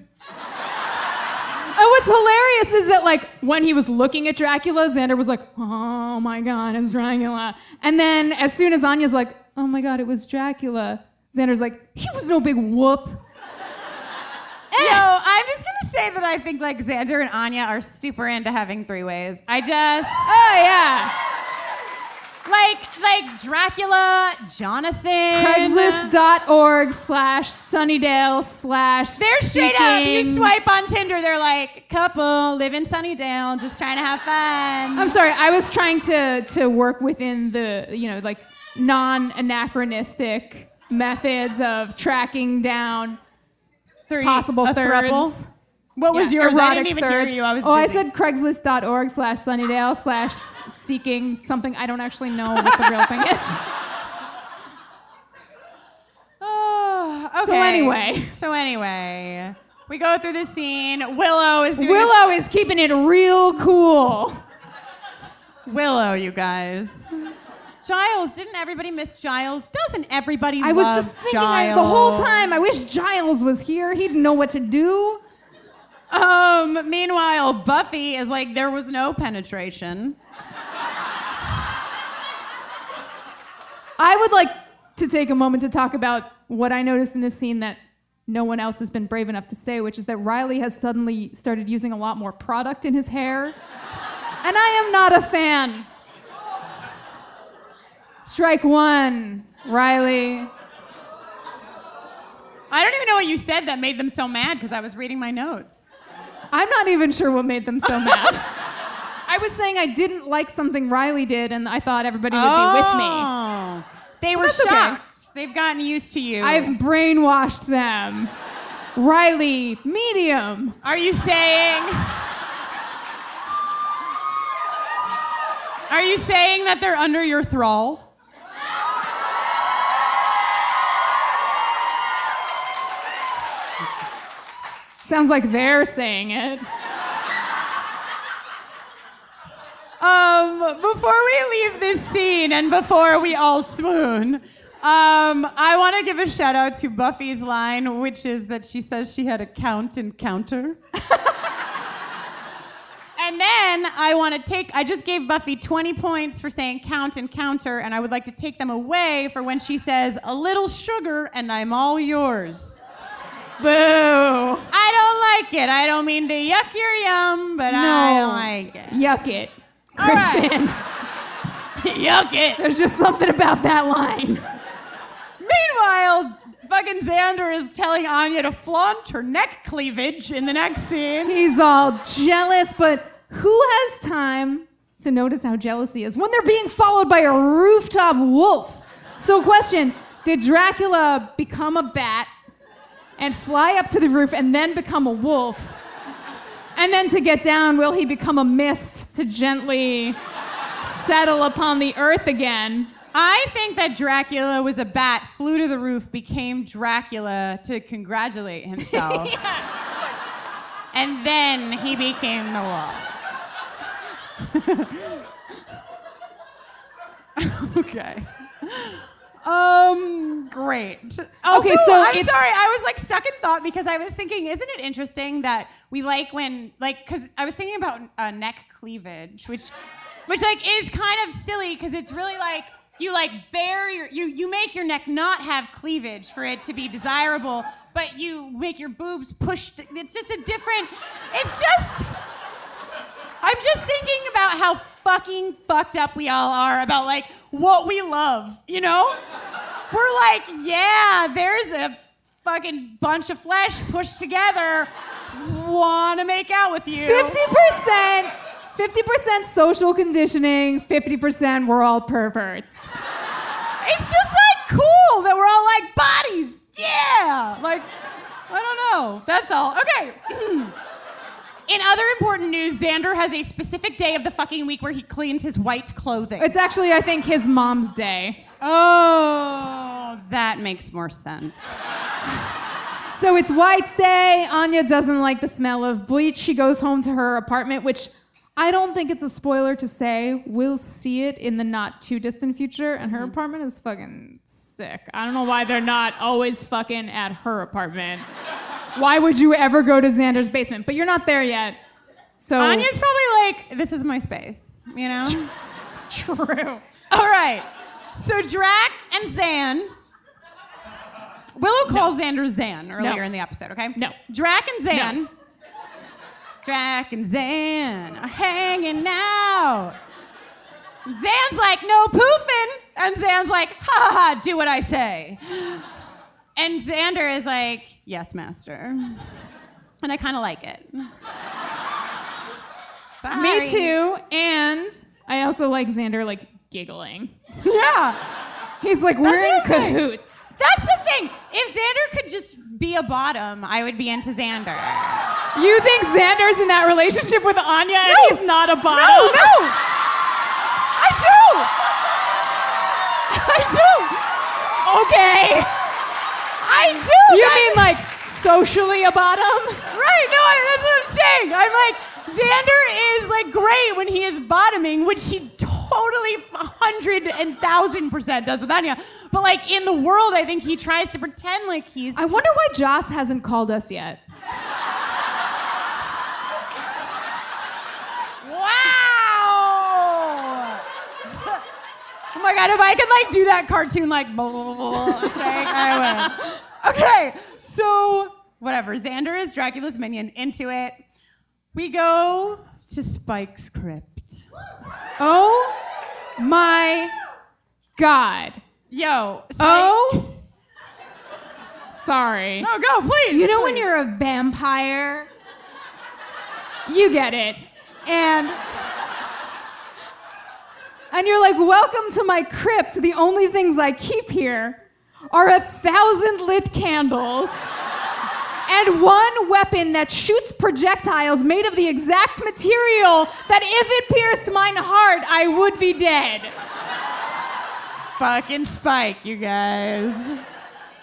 what's hilarious is that, like, when he was looking at Dracula, Xander was like, oh my God, it's Dracula. And then as soon as Anya's like, oh my God, it was Dracula, Xander's like, he was no big whoop. Yo, I'm just gonna say that I think like Xander and Anya are super into having three ways. I just Oh, yeah. Like like Dracula, Jonathan. Craigslist.org slash Sunnydale slash. They're straight up. You swipe on Tinder, they're like couple, live in Sunnydale, just trying to have fun. I'm sorry, I was trying to, to work within the, you know, like non anachronistic methods of tracking down Three, possible thirds. throuple. What was Yeah? I erotic didn't even thirds. hear you. I oh, I busy. said Craigslist.org slash Sunnydale slash seeking something. I don't actually know what the real thing is. Oh, okay. So anyway. So anyway, we go through the scene. Willow is doing Willow is keeping it real cool. Willow, you guys. Giles, didn't everybody miss Giles? Doesn't everybody I was just thinking I, the whole time. I wish Giles was here. He'd know what to do. Um, meanwhile, Buffy is like, there was no penetration. I would like to take a moment to talk about what I noticed in this scene that no one else has been brave enough to say, which is that Riley has suddenly started using a lot more product in his hair. And I am not a fan. Strike one, Riley. I don't even know what you said that made them so mad because I was reading my notes. I'm not even sure what made them so mad. I was saying I didn't like something Riley did, and I thought everybody would be with me. Oh. They were that's okay. shocked. They've gotten used to you. I've brainwashed them. Riley, medium. Are you saying? Are you saying that they're under your thrall? Sounds like they're saying it. Um, before we leave this scene and before we all swoon, um, I want to give a shout out to Buffy's line, which is that she says she had a count and counter. and then I want to take, I just gave Buffy 20 points for saying count and counter, and I would like to take them away for when she says, a little sugar and I'm all yours. Boo. I don't like it. I don't mean to yuck your yum, but I don't like it. Yuck it. All right. Kristin. yuck it. There's just something about that line. Meanwhile, fucking Xander is telling Anya to flaunt her neck cleavage in the next scene. He's all jealous, but who has time to notice how jealous he is when they're being followed by a rooftop wolf? So, question Did Dracula become a bat and fly up to the roof and then become a wolf? And then to get down, will he become a mist to gently settle upon the earth again? I think that Dracula was a bat, flew to the roof, became Dracula to congratulate himself. And then he became the wolf. okay. Um, great. Also, so I'm sorry, I was like stuck in thought because I was thinking, isn't it interesting that we like when, like, because I was thinking about uh, neck cleavage, which, which like is kind of silly because it's really like you like bare your, you you make your neck not have cleavage for it to be desirable, but you make your boobs pushed. It's just a different. It's just. I'm just thinking about how fucking fucked up we all are about like what we love, you know? We're like, yeah, there's a fucking bunch of flesh pushed together. Wanna make out with you. 50%, 50% social conditioning, 50% we're all perverts. It's just like cool that we're all like bodies. Yeah. Like, I don't know. That's all. Okay. In other important news, Xander has a specific day of the fucking week where he cleans his white clothing. It's actually, I think, his mom's day. oh, that makes more sense. So it's White's Day. Anya doesn't like the smell of bleach. She goes home to her apartment, which I don't think it's a spoiler to say we'll see it in the not too distant future. And her mm-hmm. apartment is fucking sick. I don't know why they're not always fucking at her apartment. Why would you ever go to Xander's basement? But you're not there yet. So Anya's probably like, this is my space, you know? true. All right. So Drac and Zan. Willow calls Xander Zan earlier No. in the episode, okay? No. Drac and Zan. No. Drac and Zan are hanging out. Zan's like, no poofing. And Zan's like, ha ha ha, do what I say. And Xander is like, yes, master. And I kind of like it. Sorry. Me too. And I also like Xander like giggling. Yeah. He's like, we're in cahoots. That's the thing. If Xander could just be a bottom, I would be into Xander. You think Xander's in that relationship with Anya and No. he's not a bottom? No, no. I do. I do. Okay. I do. You mean like socially a bottom? right? No, I, that's what I'm saying. I'm like Xander is like great when he is bottoming, which he totally hundred and thousand percent does with Anya. But like in the world, I think he tries to pretend like he's. I wonder why Joss hasn't called us yet. Wow! oh my god, if I could like do that cartoon like blah, blah, blah, blah, I would. Okay, so whatever. Xander is Dracula's minion. Into it. We go to Spike's crypt. Oh my god. Yo, Spike. Oh. Sorry. no, go please. You know when you're a vampire? You get it. And and you're like, "Welcome to my crypt. The only things I keep here are a thousand lit candles." And one weapon that shoots projectiles made of the exact material that if it pierced mine heart, I would be dead. fucking Spike, you guys.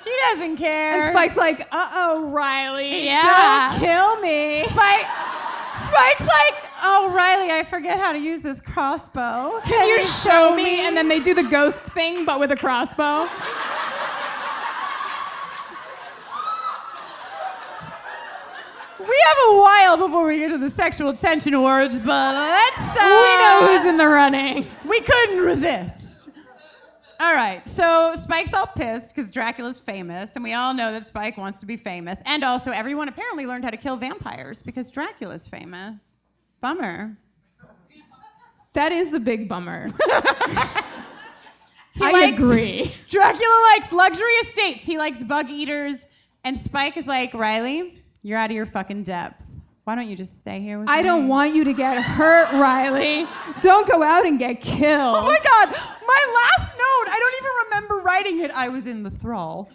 He doesn't care. And Spike's like, uh oh, Riley. Yeah. Don't kill me. Spike. Spike's like, oh Riley, I forget how to use this crossbow. Can you show me? And then they do the ghost thing, but with a crossbow. We have a while before we get to the sexual tension awards, but let's. Uh, we know who's in the running. We couldn't resist. All right, so Spike's all pissed because Dracula's famous, and we all know that Spike wants to be famous. And also, everyone apparently learned how to kill vampires because Dracula's famous. Bummer. That is a big bummer. I likes- agree. Dracula likes luxury estates. He likes bug eaters. And Spike is like, Riley, you're out of your fucking depth. Why don't you just stay here with I me? don't want you to get hurt, Riley. Don't go out and get killed. Oh my god, my last note, I don't even remember writing it. I was in the thrall.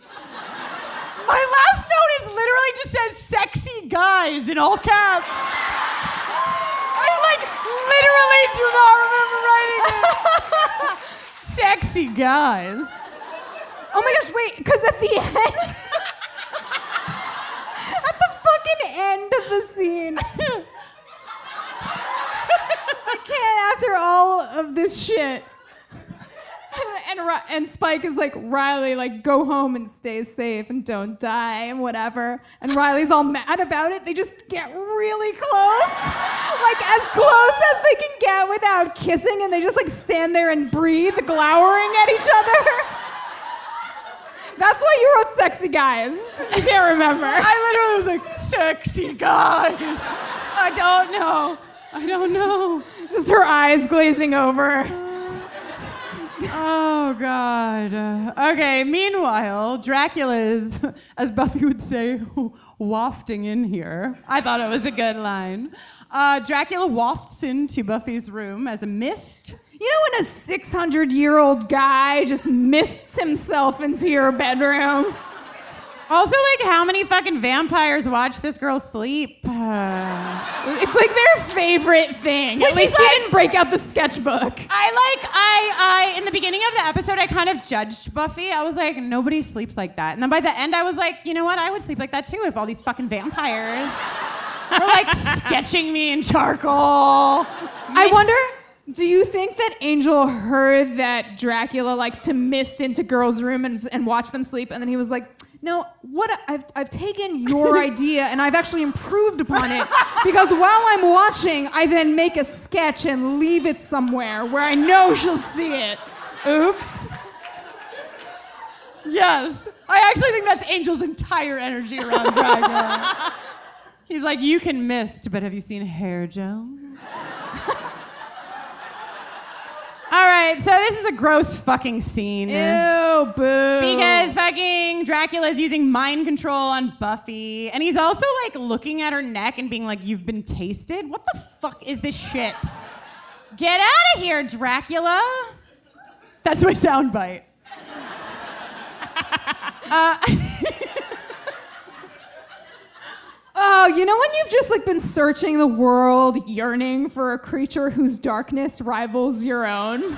My last note is literally just says sexy guys in all caps. I like literally do not remember writing it. sexy guys. Oh my gosh, wait, because at the end, fucking end of the scene, I can't after all of this shit. And, and, and Spike is like, Riley, like, go home and stay safe and don't die and whatever. And Riley's all mad about it. They just get really close, like as close as they can get without kissing, and they just like stand there and breathe, glowering at each other. That's why you wrote sexy guys. You can't remember. I literally was like, sexy guys. I don't know. I don't know. Just her eyes glazing over. Oh God. Okay. Meanwhile, Dracula is, as Buffy would say, wafting in here. I thought it was a good line. Uh, Dracula wafts into Buffy's room as a mist. You know when a 600 year old guy just mists himself into your bedroom? Also, like, how many fucking vampires watch this girl sleep? Uh, It's like their favorite thing. Which At least like- didn't break out the sketchbook. I like I I in the beginning of the episode I kind of judged Buffy. I was like, nobody sleeps like that. And then by the end I was like, you know what? I would sleep like that too if all these fucking vampires were like sketching me in charcoal. I wonder, do you think that Angel heard that Dracula likes to mist into girls' room and, and watch them sleep, and then he was like, no, what I've, I've taken your idea and I've actually improved upon it because while I'm watching, I then make a sketch and leave it somewhere where I know she'll see it. Oops. Yes. I actually think that's Angel's entire energy around Dracula. He's like, you can mist, but have you seen hair gel? All right, so this is a gross fucking scene. Ew, boo. Because fucking Dracula is using mind control on Buffy. And he's also like looking at her neck and being like, You've been tasted? What the fuck is this shit? Get out of here, Dracula. That's my soundbite. uh, Oh, you know when you've just like been searching the world, yearning for a creature whose darkness rivals your own?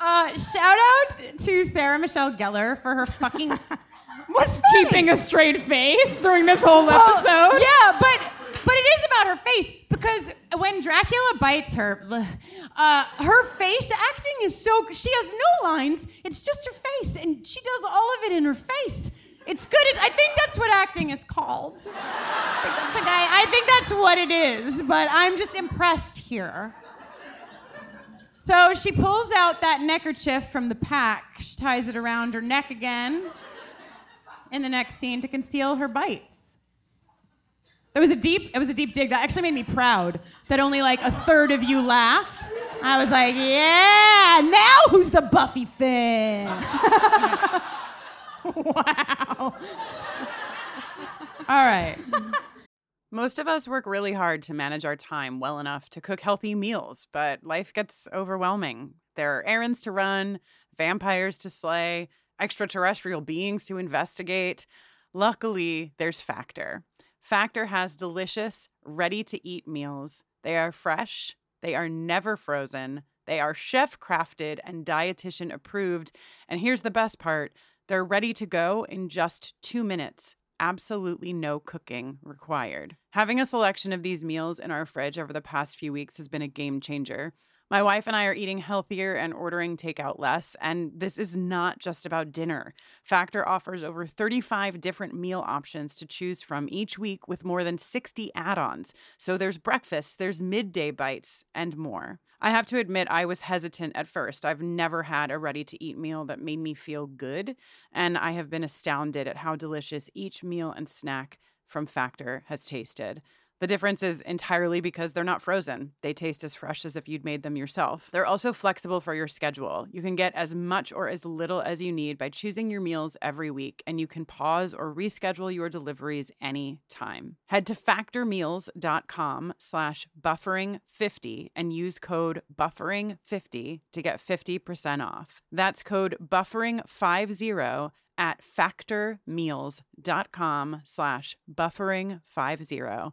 uh, shout out to Sarah Michelle Gellar for her fucking. What's Keeping a straight face during this whole Well, episode. Yeah, but but it is about her face because when Dracula bites her, uh, her face acting is so. She has no lines. It's just her face, and she does all of it in her face. It's good. I think that's what acting is called. I think, I, I think that's what it is, but I'm just impressed here. So she pulls out that neckerchief from the pack. She ties it around her neck again in the next scene to conceal her bites. It was a deep, it was a deep dig. That actually made me proud that only like a third of you laughed. I was like, yeah, now who's the Buffy fan? wow. All right. Most of us work really hard to manage our time well enough to cook healthy meals, but life gets overwhelming. There are errands to run, vampires to slay, extraterrestrial beings to investigate. Luckily, there's Factor. Factor has delicious, ready to eat meals. They are fresh, they are never frozen, they are chef crafted and dietitian approved. And here's the best part they're ready to go in just two minutes. Absolutely no cooking required. Having a selection of these meals in our fridge over the past few weeks has been a game changer. My wife and I are eating healthier and ordering takeout less, and this is not just about dinner. Factor offers over 35 different meal options to choose from each week with more than 60 add ons. So there's breakfast, there's midday bites, and more. I have to admit, I was hesitant at first. I've never had a ready to eat meal that made me feel good, and I have been astounded at how delicious each meal and snack from Factor has tasted. The difference is entirely because they're not frozen. They taste as fresh as if you'd made them yourself. They're also flexible for your schedule. You can get as much or as little as you need by choosing your meals every week, and you can pause or reschedule your deliveries anytime. Head to factormeals.com slash buffering50 and use code buffering50 to get 50% off. That's code buffering50 at factormeals.com slash buffering50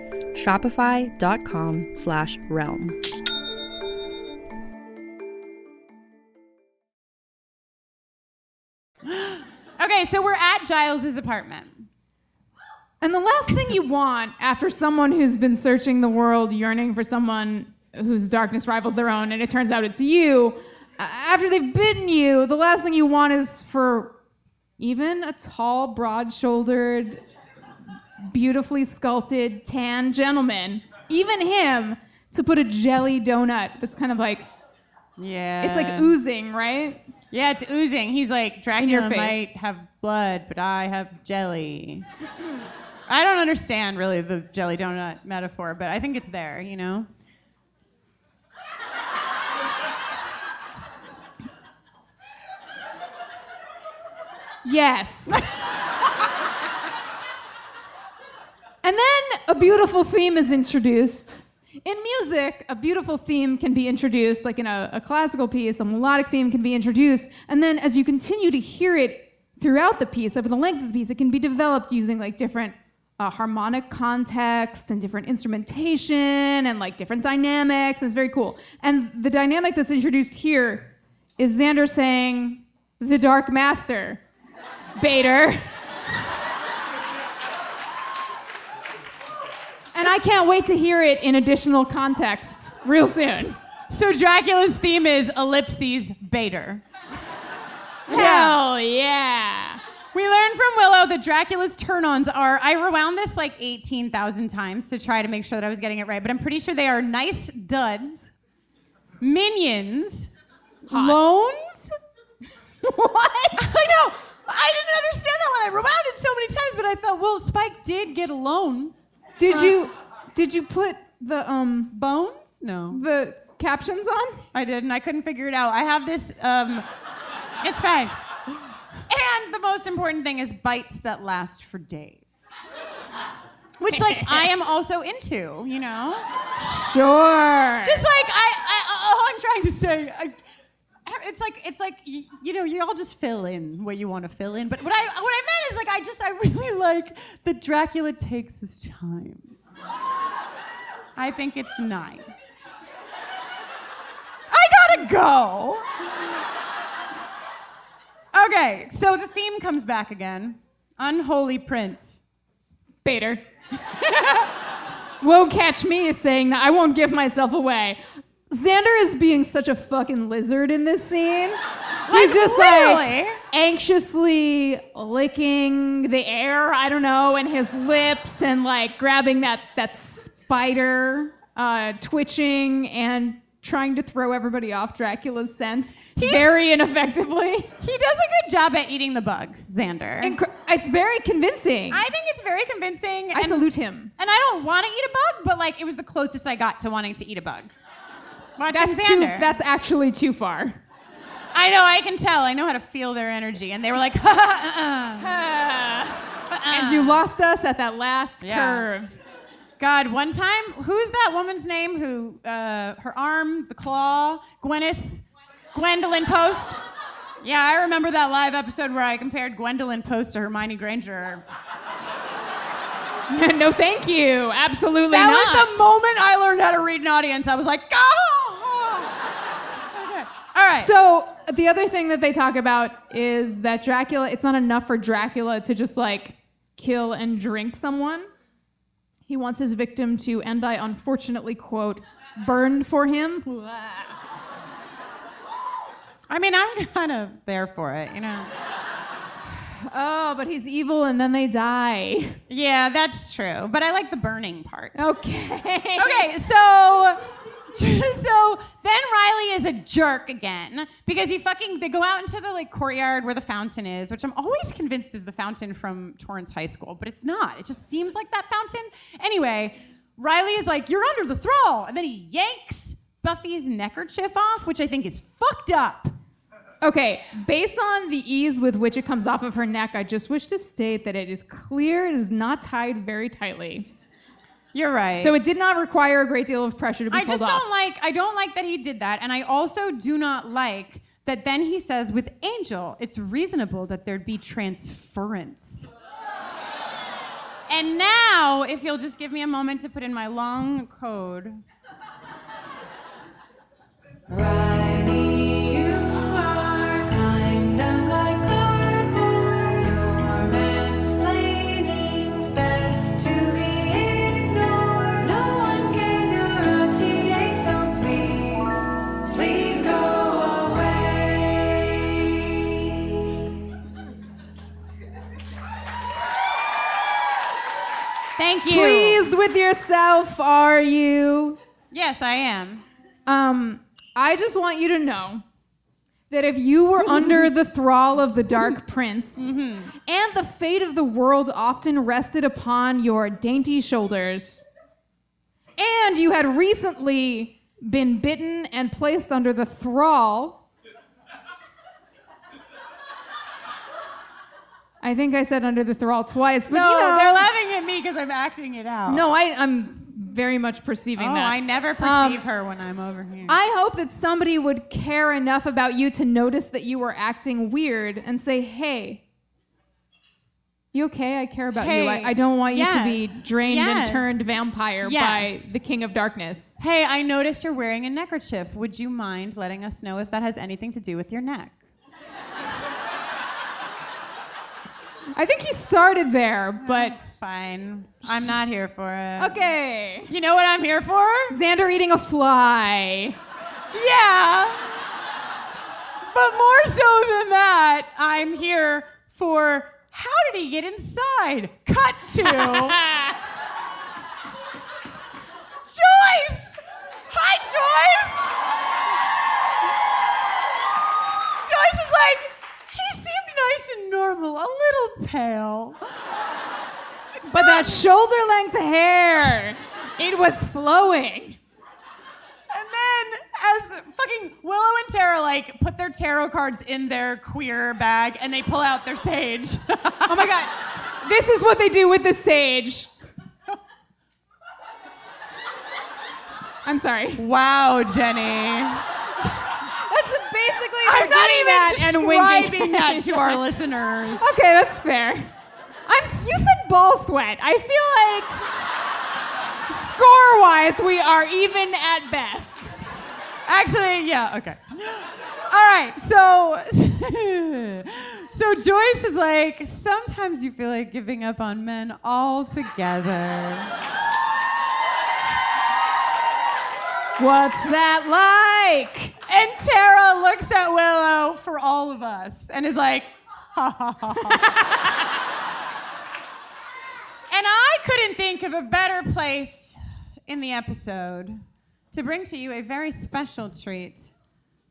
shopify.com slash realm. Okay, so we're at Giles's apartment. And the last thing you want after someone who's been searching the world, yearning for someone whose darkness rivals their own, and it turns out it's you, after they've bitten you, the last thing you want is for even a tall, broad shouldered, beautifully sculpted, tan gentleman, even him, to put a jelly donut that's kind of like, Yeah. it's like oozing, right? Yeah, it's oozing. He's like, your Dracula face. might have blood, but I have jelly. I don't understand really the jelly donut metaphor, but I think it's there, you know? Yes. and then a beautiful theme is introduced. In music, a beautiful theme can be introduced, like in a, a classical piece, a melodic theme can be introduced. And then as you continue to hear it throughout the piece, over the length of the piece, it can be developed using like different uh, harmonic context and different instrumentation and like different dynamics. And it's very cool. And the dynamic that's introduced here is Xander saying, "The Dark Master, Bader." and I can't wait to hear it in additional contexts real soon. So Dracula's theme is ellipses Bader. Hell yeah. We learned from Willow that Dracula's turn ons are. I rewound this like 18,000 times to try to make sure that I was getting it right, but I'm pretty sure they are nice duds, minions, loans. what? I know. I didn't understand that when I rewound it so many times, but I thought, well, Spike did get a loan. Did you did you put the um Bones? No. the captions on? I didn't. I couldn't figure it out. I have this. Um, it's fine. And the most important thing is bites that last for days. Which, like, I am also into, you know? Sure. Just like, I, I all I'm trying to say, I, it's like, it's like, you, you know, you all just fill in what you want to fill in. But what I, what I meant is, like, I just, I really like that Dracula takes his time. I think it's nice. I gotta go. Okay, so the theme comes back again. Unholy Prince. Bader. won't catch me as saying that. I won't give myself away. Xander is being such a fucking lizard in this scene. He's just literally. like anxiously licking the air, I don't know, and his lips and like grabbing that that spider, uh, twitching and trying to throw everybody off Dracula's scent very ineffectively. He does a good job at eating the bugs, Xander. Incre- it's very convincing. I think it's very convincing. I and, salute him. And I don't want to eat a bug, but like it was the closest I got to wanting to eat a bug. That's too, that's actually too far. I know, I can tell. I know how to feel their energy. And they were like, ha, uh, uh, And you lost us at that last Yeah. curve. God, one time, who's that woman's name who, uh, her arm, the claw, Gwyneth, Gwendolyn Post? Yeah, I remember that live episode where I compared Gwendolyn Post to Hermione Granger. no, thank you. Absolutely That not. was the moment I learned how to read an audience. I was like, oh! All right. So the other thing that they talk about is that Dracula. It's not enough for Dracula to just like kill and drink someone. He wants his victim to, and I unfortunately quote, burned for him. I mean, I'm kind of there for it, you know? Oh, but he's evil and then they die. Yeah, that's true. But I like the burning part. Okay. Okay, so so then Riley is a jerk again because he fucking they go out into the like courtyard where the fountain is, which I'm always convinced is the fountain from Torrance High School, but it's not. It just seems like that fountain. Anyway, Riley is like, "You're under the thrall," and then he yanks Buffy's neckerchief off, which I think is fucked up. Okay, based on the ease with which it comes off of her neck, I just wish to state that it is clear it is not tied very tightly. You're right. So it did not require a great deal of pressure to be I pulled just off. don't like I don't like that he did that and I also do not like that then he says with Angel it's reasonable that there'd be transference. and now if you'll just give me a moment to put in my long code. Riley, Thank you. Pleased with yourself, are you? Yes, I am. Um, I just want you to know that if you were under the thrall of the Dark Prince, and the fate of the world often rested upon your dainty shoulders, and you had recently been bitten and placed under the thrall. I think I said under the thrall twice, but No, you know, they're laughing at me because I'm acting it out. no, I, I'm very much perceiving Oh, that. I never perceive Um, her when I'm over here. I hope that somebody would care enough about you to notice that you were acting weird and say, hey, You okay? I care about you. I, I don't want you to be drained yes, and turned vampire yes. by the King of Darkness. Hey, I noticed you're wearing a neckerchief. Would you mind letting us know if that has anything to do with your neck? I think he started there, but Fine. I'm not here for it. okay. You know what I'm here for? Xander eating a fly. Yeah. But more so than that, I'm here for how did he get inside? Cut to Joyce! Hi, Joyce! Joyce is like, nice and normal, a little pale. But that shoulder length hair, it was flowing. And then, as fucking Willow and Tara like put their tarot cards in their queer bag and they pull out their sage. Oh my god. This is what they do with the sage. I'm sorry. wow, Jenny. That's basically I'm not doing even that and winking. describing that to our listeners. Okay, that's fair. I'm. You said ball sweat. I feel like score-wise, we are even at best. Actually, yeah, okay. All right, so so Joyce is like, sometimes you feel like giving up on men altogether. What's that like? And Tara looks at Willow for all of us and is like, ha ha ha ha. and I couldn't think of a better place in the episode to bring to you a very special treat.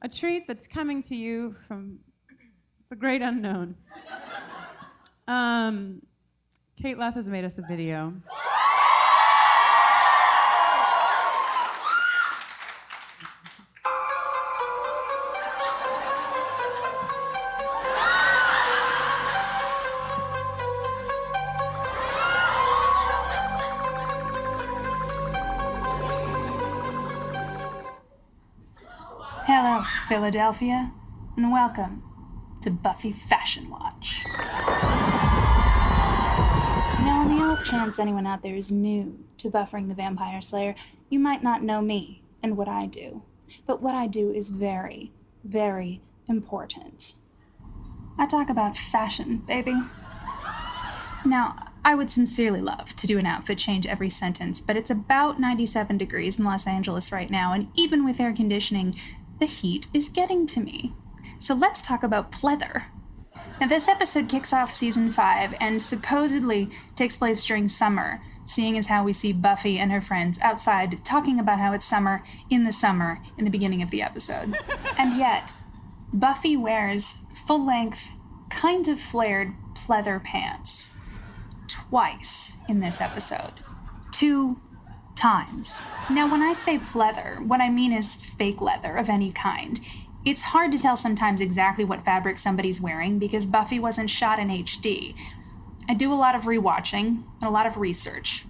A treat that's coming to you from the great unknown. Um, Kate Leth has made us a video. Philadelphia, and welcome to Buffy Fashion Watch. Now, on the off chance anyone out there is new to buffering the Vampire Slayer, you might not know me and what I do. But what I do is very, very important. I talk about fashion, baby. Now, I would sincerely love to do an outfit change every sentence, but it's about 97 degrees in Los Angeles right now, and even with air conditioning, the heat is getting to me. So let's talk about pleather. Now, this episode kicks off season 5 and supposedly takes place during summer, seeing as how we see Buffy and her friends outside talking about how it's summer in the summer in the beginning of the episode. and yet, Buffy wears full length, kind of flared pleather pants twice in this episode. Two times. Now, when I say pleather, what I mean is fake leather of any kind. It's hard to tell sometimes exactly what fabric somebody's wearing because Buffy wasn't shot in HD. I do a lot of rewatching and a lot of research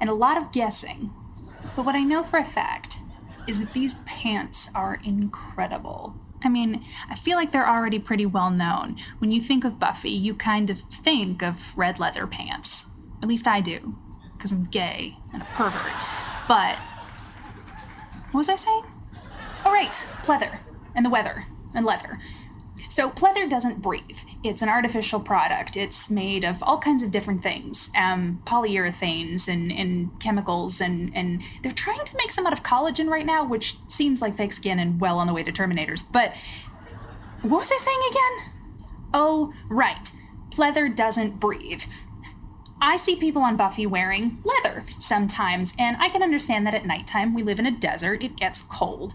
and a lot of guessing. But what I know for a fact is that these pants are incredible. I mean, I feel like they're already pretty well known. When you think of Buffy, you kind of think of red leather pants. At least I do, because I'm gay and a pervert. But, what was I saying? Oh, right, pleather, and the weather, and leather. So, pleather doesn't breathe. It's an artificial product. It's made of all kinds of different things um, polyurethanes and, and chemicals, and, and they're trying to make some out of collagen right now, which seems like fake skin and well on the way to Terminators. But, what was I saying again? Oh, right. Pleather doesn't breathe. I see people on Buffy wearing leather sometimes, and I can understand that at nighttime we live in a desert, it gets cold.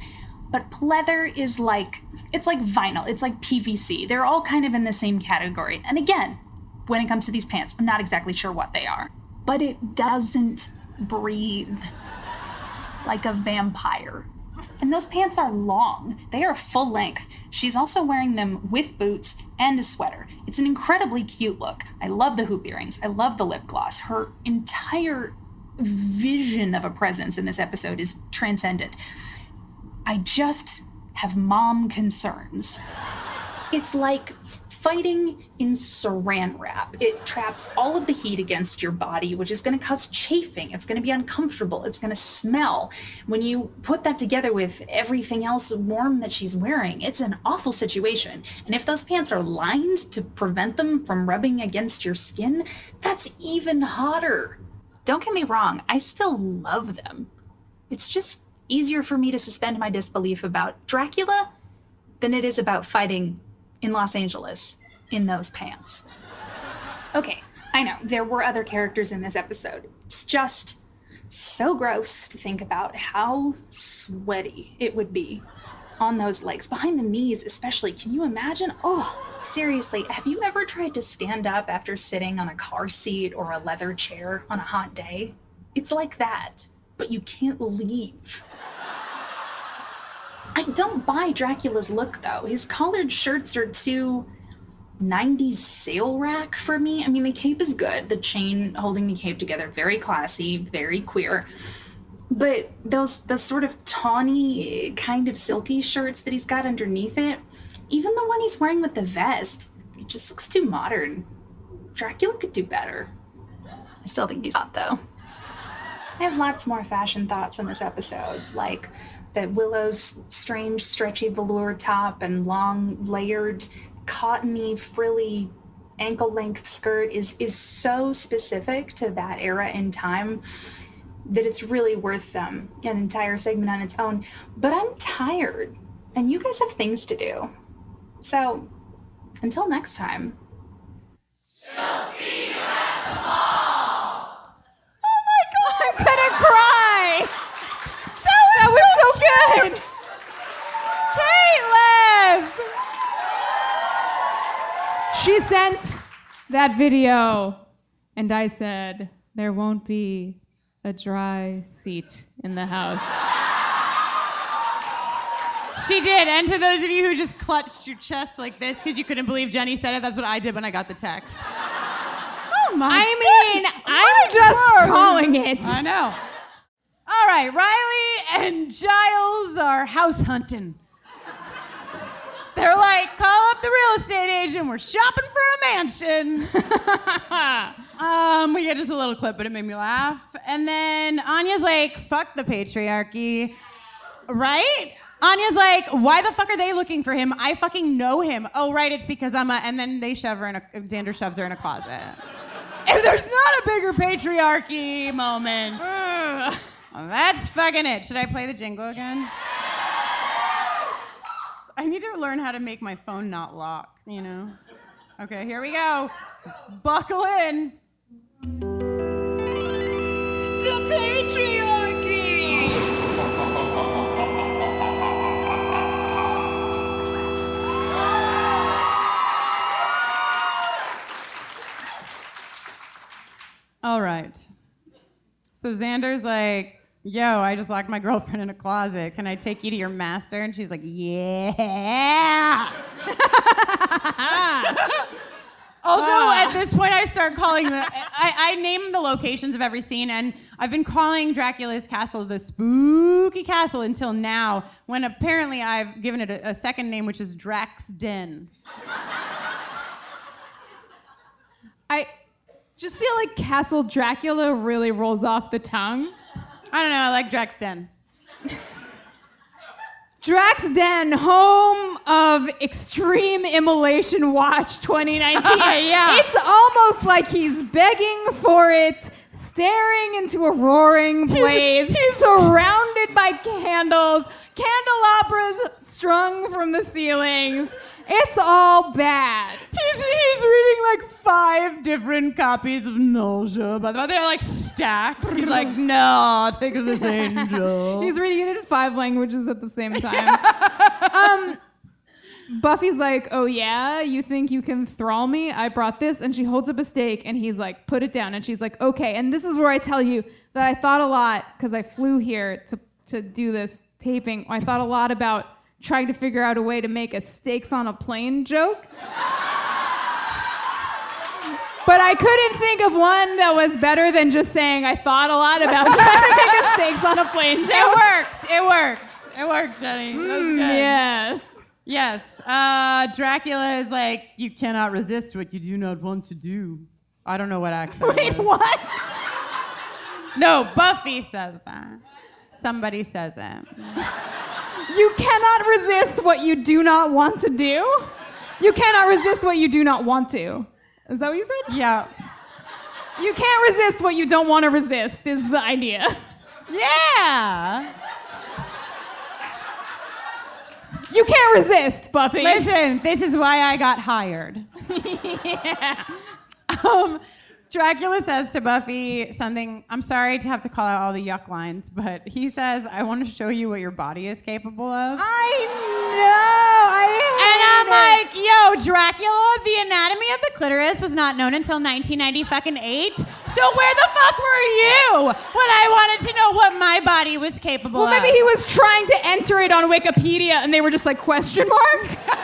But pleather is like it's like vinyl, it's like PVC. They're all kind of in the same category. And again, when it comes to these pants, I'm not exactly sure what they are. But it doesn't breathe like a vampire. And those pants are long. They are full length. She's also wearing them with boots and a sweater. It's an incredibly cute look. I love the hoop earrings. I love the lip gloss. Her entire vision of a presence in this episode is transcendent. I just have mom concerns. It's like fighting in saran wrap. It traps all of the heat against your body, which is going to cause chafing. It's going to be uncomfortable. It's going to smell. When you put that together with everything else warm that she's wearing, it's an awful situation. And if those pants are lined to prevent them from rubbing against your skin, that's even hotter. Don't get me wrong, I still love them. It's just easier for me to suspend my disbelief about Dracula than it is about fighting in Los Angeles in those pants. Okay, I know, there were other characters in this episode. It's just so gross to think about how sweaty it would be on those legs, behind the knees, especially. Can you imagine? Oh, seriously, have you ever tried to stand up after sitting on a car seat or a leather chair on a hot day? It's like that, but you can't leave. I don't buy Dracula's look though. His collared shirts are too 90s sale rack for me. I mean, the cape is good. The chain holding the cape together, very classy, very queer. But those those sort of tawny, kind of silky shirts that he's got underneath it, even the one he's wearing with the vest, it just looks too modern. Dracula could do better. I still think he's hot though. I have lots more fashion thoughts in this episode, like that Willow's strange, stretchy velour top and long, layered, cottony, frilly ankle length skirt is is so specific to that era in time that it's really worth um, an entire segment on its own. But I'm tired, and you guys have things to do. So, until next time. Oh my God! I'm gonna cry. That, was so good. Caleb. She sent that video, and I said, "There won't be a dry seat in the house." She did. And to those of you who just clutched your chest like this because you couldn't believe Jenny said it, that's what I did when I got the text. Oh my I mean, goodness. I'm just word. calling it. I know. All right, Riley and Giles are house hunting. They're like, call up the real estate agent. We're shopping for a mansion. um, we get just a little clip, but it made me laugh. And then Anya's like, fuck the patriarchy. Right? Anya's like, why the fuck are they looking for him? I fucking know him. Oh, right, it's because I'm a. And then they shove her in a. Xander shoves her in a closet. If there's not a bigger patriarchy moment, that's fucking it. Should I play the jingle again? I need to learn how to make my phone not lock, you know? Okay, here we go. Buckle in. The patriarchy! All right. So Xander's like, yo, I just locked my girlfriend in a closet. Can I take you to your master? And she's like, yeah. also, ah. at this point, I start calling the, I, I name the locations of every scene, and I've been calling Dracula's castle the spooky castle until now, when apparently I've given it a, a second name, which is Drax Den. I just feel like Castle Dracula really rolls off the tongue. I don't know, I like Drax Den. Drax Den, home of Extreme Immolation Watch 2019. Yeah. It's almost like he's begging for it, staring into a roaring blaze, surrounded by candles, candelabras strung from the ceilings. It's all bad. He's, he's reading like five different copies of Nausea, by the way. They're like stacked. He's like, no, take this angel. He's reading it in five languages at the same time. um, Buffy's like, "Oh yeah, you think you can thrall me? I brought this." And she holds up a stake and he's like, "Put it down." And she's like, "Okay." And this is where I tell you that I thought a lot because I flew here to to do this taping. I thought a lot about trying to figure out a way to make a stakes on a plane joke. But I couldn't think of one that was better than just saying I thought a lot about trying to make a stakes on a plane joke. It works. It works. It works, Jenny. Mm, good. yes. Yes. Uh, Dracula is like, you cannot resist what you do not want to do. I don't know what accent. Wait, what? No, Buffy says that. Somebody says it. You cannot resist what you do not want to do? You cannot resist what you do not want to. Is that what you said? Yeah. You can't resist what you don't want to resist, is the idea. Yeah. You can't resist, Buffy. Listen, this is why I got hired. yeah. Um, Dracula says to Buffy something. I'm sorry to have to call out all the yuck lines, but he says, "I want to show you what your body is capable of." I know. I And I'm hate like, yo, Dracula, the anatomy of the clitoris was not known until 1990 fucking eight. So where the fuck were you when I wanted to know what my body was capable Well, of? Well, maybe he was trying to enter it on Wikipedia and they were just like, question mark?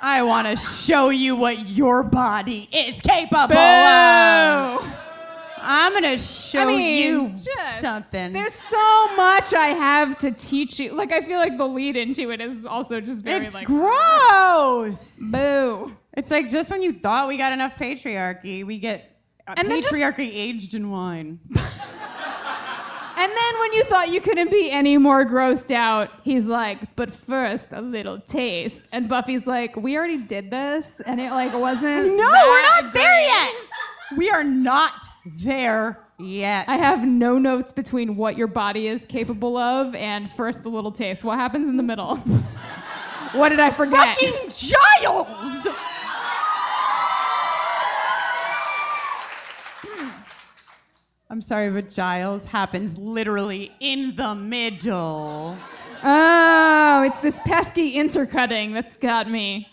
I want to show you what your body is capable Boo! of. I'm gonna show I mean, you just- something. There's so much I have to teach you. Like, I feel like the lead into it is also just very it's like, gross. boo. It's like just when you thought we got enough patriarchy, we get And then just- patriarchy aged in wine. And then when you thought you couldn't be any more grossed out, he's like, but first, a little taste. And Buffy's like, we already did this, and it like wasn't. No, we're not there yet. We are not there yet. I have no notes between what your body is capable of and first a little taste. What happens in the middle? what did I forget? fucking Giles. I'm sorry, but Giles happens literally in the middle. Oh, it's this pesky intercutting that's got me.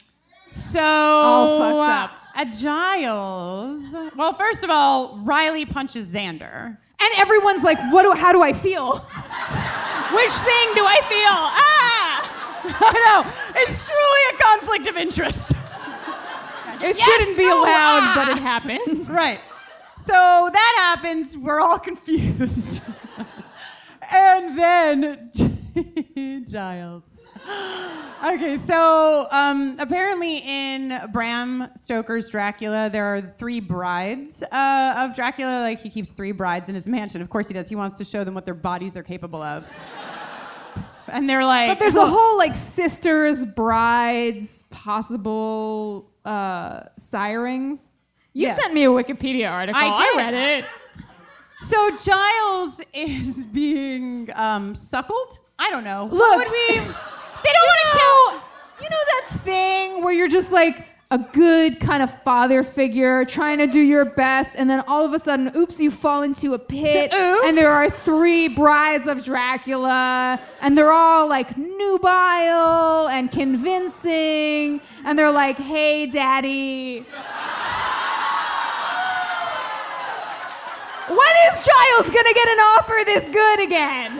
So All fucked up. At Giles, well, first of all, Riley punches Xander. And everyone's like, what do, how do I feel? Which thing do I feel? Ah! I know it's truly a conflict of interest. It Yes, shouldn't be allowed, but it happens. Right. So that happens. We're all confused. and then Giles. Okay, so um, apparently in Bram Stoker's Dracula, there are three brides uh, of Dracula. Like he keeps three brides in his mansion. Of course he does. He wants to show them what their bodies are capable of. And they're like, But there's a whole like sisters, brides, possible uh, sirens. You Yes. sent me a Wikipedia article. I did. read it. So Giles is being um, suckled. I don't know. Look, what would we? They don't want to kill. You know that thing where you're just like a good kind of father figure trying to do your best, and then all of a sudden, oops, you fall into a pit, and there are three brides of Dracula, and they're all like nubile and convincing, and they're like, hey, daddy. When is Giles gonna get an offer this good again?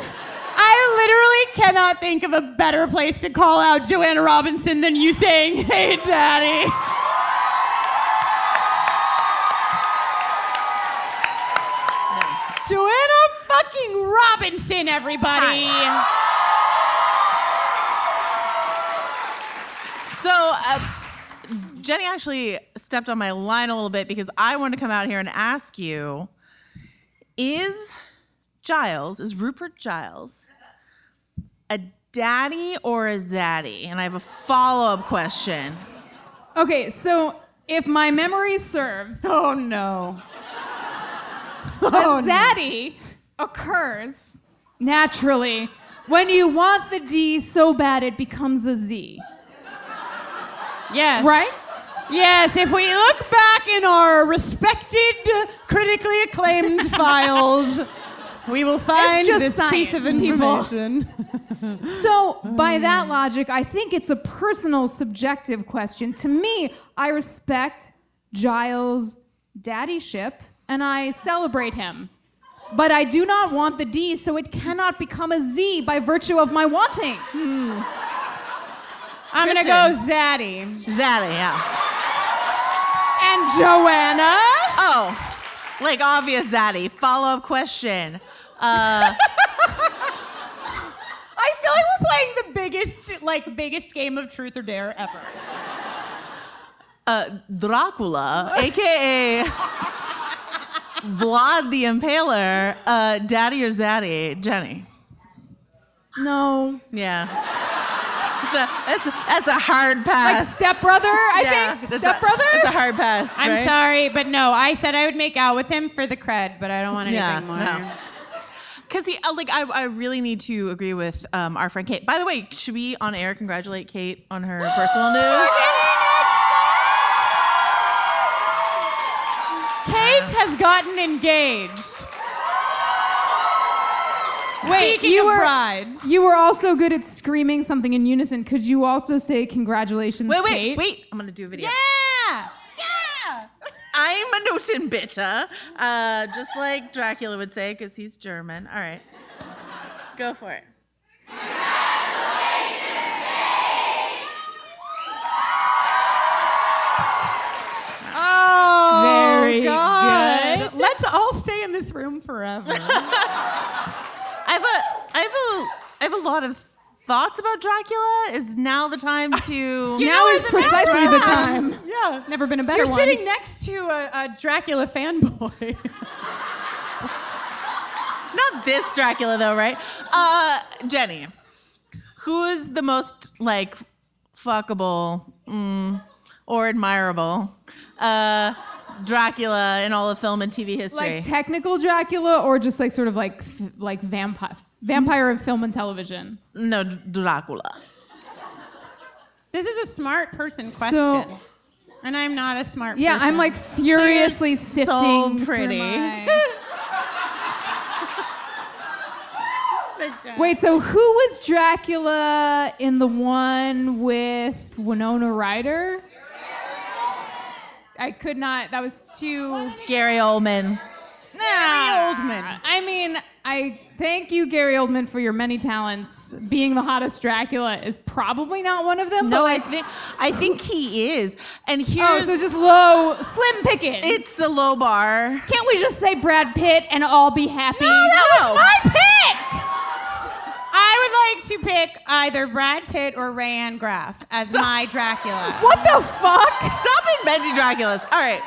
I literally cannot think of a better place to call out Joanna Robinson than you saying, "Hey, Daddy." Joanna fucking Robinson, everybody. So, uh, Jenny actually stepped on my line a little bit because I wanted to come out here and ask you is Giles, is Rupert Giles a daddy or a zaddy? And I have a follow up question. Okay, so if my memory serves, Oh no. a oh, zaddy occurs naturally when you want the D so bad it becomes a Z, Yes. right? Yes, if we look back in our respected, critically acclaimed files, we will find just this piece of science, information. So, by that logic, I think it's a personal, subjective question. To me, I respect Giles' daddyship and I celebrate him. But I do not want the D, so it cannot become a Z by virtue of my wanting. Hmm. I'm gonna go Zaddy. Zaddy, yeah. Joanna? Oh, like obvious zaddy. Follow up question. Uh, I feel like we're playing the biggest, like, biggest game of truth or dare ever. uh, Dracula, aka Vlad the Impaler, uh, Daddy or Zaddy, Jenny. No. Yeah. A, that's, a, that's a hard pass. Like stepbrother, I yeah, think. Stepbrother? A, it's a hard pass. I'm right? sorry, but no, I said I would make out with him for the cred, but I don't want anything Yeah, more. no. Because he, uh, like, I, I really need to agree with um, our friend Kate. By the way, should we on air congratulate Kate on her personal news? Kate has gotten engaged. Wait, Speaking you of were brides. you were also good at screaming something in unison. Could you also say congratulations, Wait, wait, Kate? wait. I'm going to do a video. Yeah! Yeah! I'm a Notenbitter, uh, just like Dracula would say, because he's German. All right. Go for it. Congratulations! Oh, Very God. good. Let's all stay in this room forever. I have a, I have a, I have a lot of thoughts about Dracula. Is now the time to? now is precisely the time. yeah. Never been a better You're one. sitting next to a, a Dracula fanboy. Not this Dracula though, right? Uh, Jenny, who is the most like fuckable mm, or admirable uh, Dracula in all of film and TV history? like technical Dracula or just like sort of like like vampire vampire of film and television. no, Dracula. this is a smart person question. So- and I'm not a smart Yeah, person. I'm like furiously You're sifting. so pretty. my- Wait, so who was Dracula in the one with Winona Ryder? I could not. That was too. Gary Oldman. Gary Oldman. I mean, I thank you, Gary Oldman, for your many talents. Being the hottest Dracula is probably not one of them. No, but I think I think he is. And here, oh, here's so just low, slim pickings. it's the low bar. Can't we just say Brad Pitt and all be happy? No. that was my pick. I would like to pick either Brad Pitt or Rayanne Graff as my Dracula. What the fuck? Stop inventing Draculas. All right.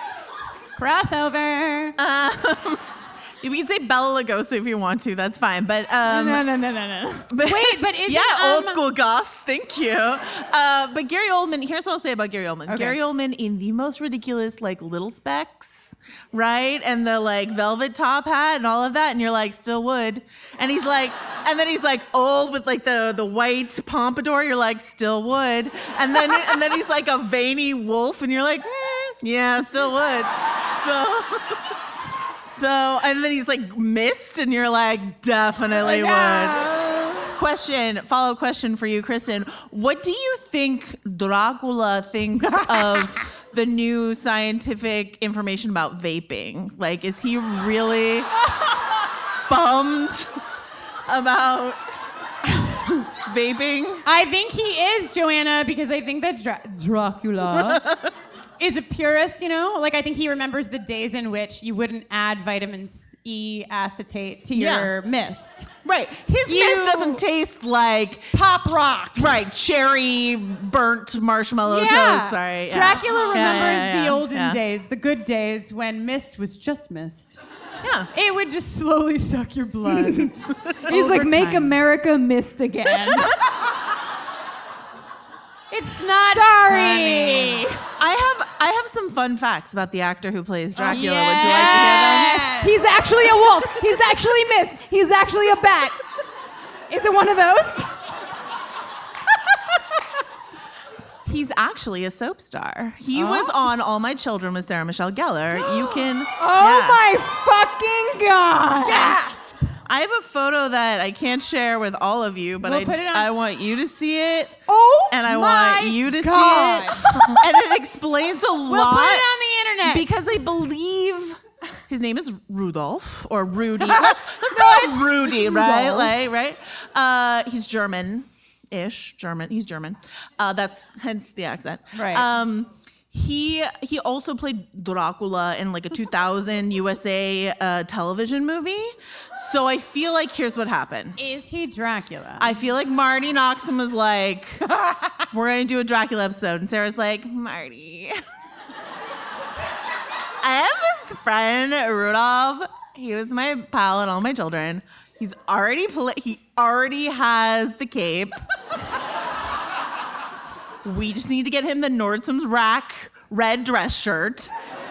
Crossover. Um, you can say Bela Lugosi if you want to. That's fine. But um, no, no, no, no, no. But, Wait, but isn't, yeah, old um, school goss. Thank you. Uh, but Gary Oldman. Here's what I'll say about Gary Oldman. Gary Oldman in the most ridiculous, like little specs, right, and the like velvet top hat and all of that, and you're like, still would. And he's like, and then he's like old with like the the white pompadour. You're like, still would. And then and then he's like a veiny wolf, and you're like, "Eh, yeah, still would. So. So, and then he's like missed, and you're like, definitely would. Question, follow up question for you, Kristin. What do you think Dracula thinks of the new scientific information about vaping? Like, is he really bummed about vaping? I think he is Joanna because I think that Dra- Dracula is a purist. You know, like I think he remembers the days in which you wouldn't add vitamin E acetate to Yeah. your mist. Right. His You- mist doesn't taste like Pop rocks. right cherry burnt marshmallow Yeah. toast. Sorry. yeah. Dracula Yeah, remembers yeah, yeah, the olden yeah. days, the good days when mist was just mist. Yeah. It would just slowly suck your blood. He's like, Over make. America mist again. it's not Sorry. I have I have some fun facts about the actor who plays oh, Dracula. Would you like to hear them? He's actually a wolf. He's actually mist. He's actually a bat. Is it one of those? He's actually a soap star. He oh. was on All My Children with Sarah Michelle Gellar. You can Oh Yeah. my fucking god! I have a photo that I can't share with all of you, but We'll I, on- I want you to see it. Oh and I my want you to God. see it. and it explains a lot. We'll put it on the internet. because I believe his name is Rudolph or Rudy. let's let's call him Rudy, right? Like, right? Uh, he's German-ish, German. He's German. Uh, that's hence the accent. Right. Um, he he also played Dracula in like a 2000 USA uh, television movie. So I feel like here's what happened. Is he Dracula? I feel like Marti Noxon was like, "We're gonna do a Dracula episode," and Sarah's like, "Marty, I have this friend Rudolph. He was my pal and all my children. He's already pla he already has the cape. We just need to get him the Nordstrom's rack red dress shirt."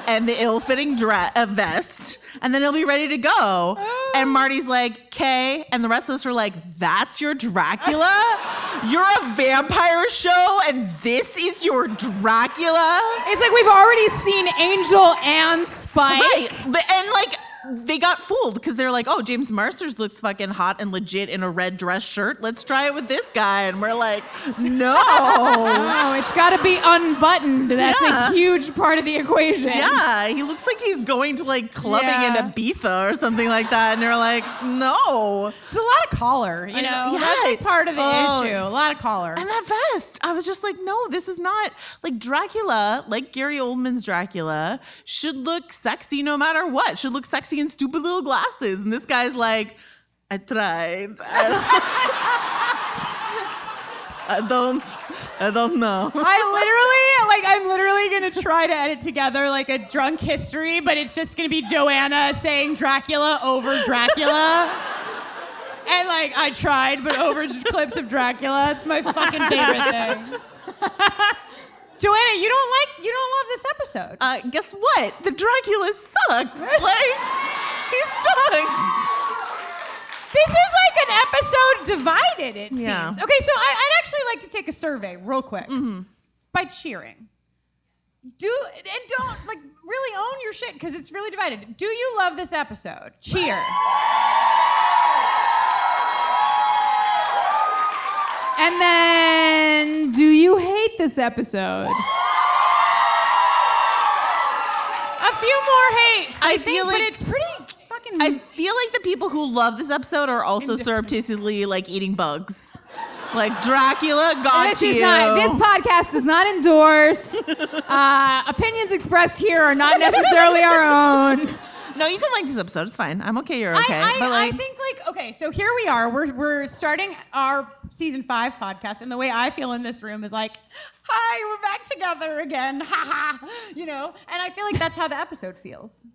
And the ill-fitting dress, uh, vest, and then he'll be ready to go. And Marti's like, "Kay," and the rest of us are like, "That's your Dracula? You're a vampire show, and this is your Dracula?" It's like we've already seen Angel and Spike. Right. And like they got fooled because they're like, oh, James Marsters looks fucking hot and legit in a red dress shirt. Let's try it with this guy. And we're like, no. It's got to be unbuttoned. That's Yeah. a huge part of the equation. yeah, he looks like he's going to like clubbing Yeah. in Ibiza or something like that. And they're like, no. It's a lot of collar, you know. Yeah. That's like part of the Oh, issue. A lot of collar. And that vest, I was just like, no, this is not like Dracula, like Gary Oldman's Dracula, should look sexy no matter what. Should look sexy in stupid little glasses. And this guy's like, I tried. I don't, I don't know. I literally, like, I'm literally gonna try to edit together like a drunk history, but it's just gonna be Joanna saying Dracula over Dracula. And like, I tried, but over clips of Dracula. It's my fucking favorite thing. Joanna, you don't like, you don't love this episode. Uh, guess what? The Dracula sucks. Like, he sucks. This is like an episode divided, it Yeah. seems. Okay, so I, I'd actually like to take a survey real quick mm-hmm. by cheering. Do and don't like really own your shit because it's really divided. Do you love this episode? Cheer. And then, do you hate this episode? A few more hates. I think, feel but like- it's pretty fucking. I feel like the people who love this episode are also surreptitiously like eating bugs. Like Dracula got This you. not. This podcast does not endorse. uh, opinions expressed here are not necessarily our own. No, you can like this episode. It's fine. I'm okay. You're okay. I, I, but like, I think like okay, so here we are. We're we're starting our season five podcast, and the way I feel in this room is like, hi, we're back together again, ha ha, you know. And I feel like that's how the episode feels.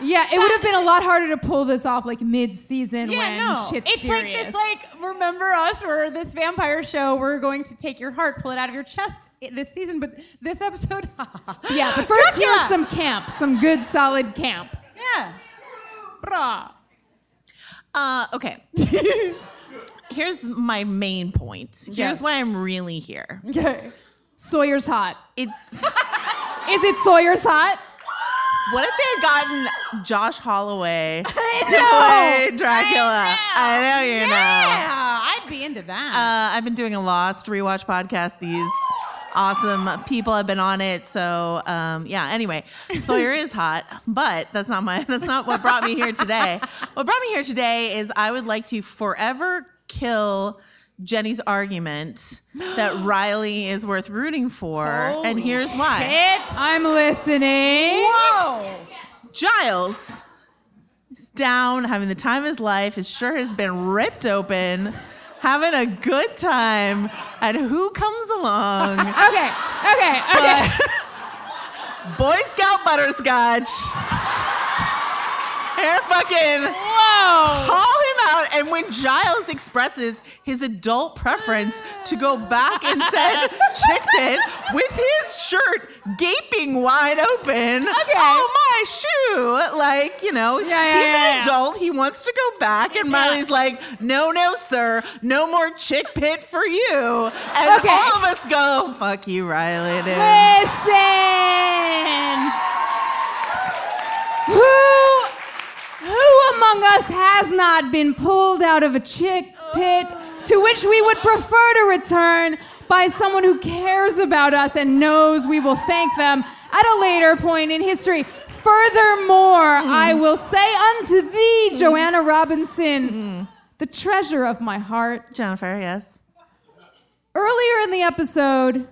Yeah, it would have been a lot harder to pull this off like mid-season Yeah, when no, shit's it's like this like remember us? We're this vampire show. We're going to take your heart, pull it out of your chest this season, but this episode, yeah, but first Dracula! here's some camp, some good solid camp. yeah, brah. uh, okay. Here's my main point. Here's Yes. why I'm really here. Okay. Sawyer's hot. It's Is it Sawyer's hot? What if they had gotten Josh Holloway to play Dracula? I know, you know. Yeah, I'd be into that. Uh, I've been doing a Lost rewatch podcast. These awesome people have been on it. So um, yeah. Anyway, Sawyer is hot, but that's not my. That's not what brought me here today. What brought me here today is I would like to forever kill. Jenny's argument that Riley is worth rooting for, and here's why. I'm listening. Whoa. Giles is down, having the time of his life. His shirt has been ripped open, having a good time. And who comes along? Okay, okay, okay. but Boy Scout butterscotch. And fucking Whoa. him out. And when Giles expresses his adult preference to go back and said chick pit with his shirt gaping wide open. Okay. Oh my shoe. Like, you know, Yeah, yeah, he's yeah, an adult. He wants to go back. And Riley's like, no, no, sir. No more chick pit for you. And Okay. all of us go, fuck you, Riley, dude. Listen. Who among us has not been pulled out of a chick pit to which we would prefer to return by someone who cares about us and knows we will thank them at a later point in history. Furthermore, I mm. will say unto thee, mm. Joanna Robinson, the treasure of my heart, Jennifer, yes. Earlier in the episode,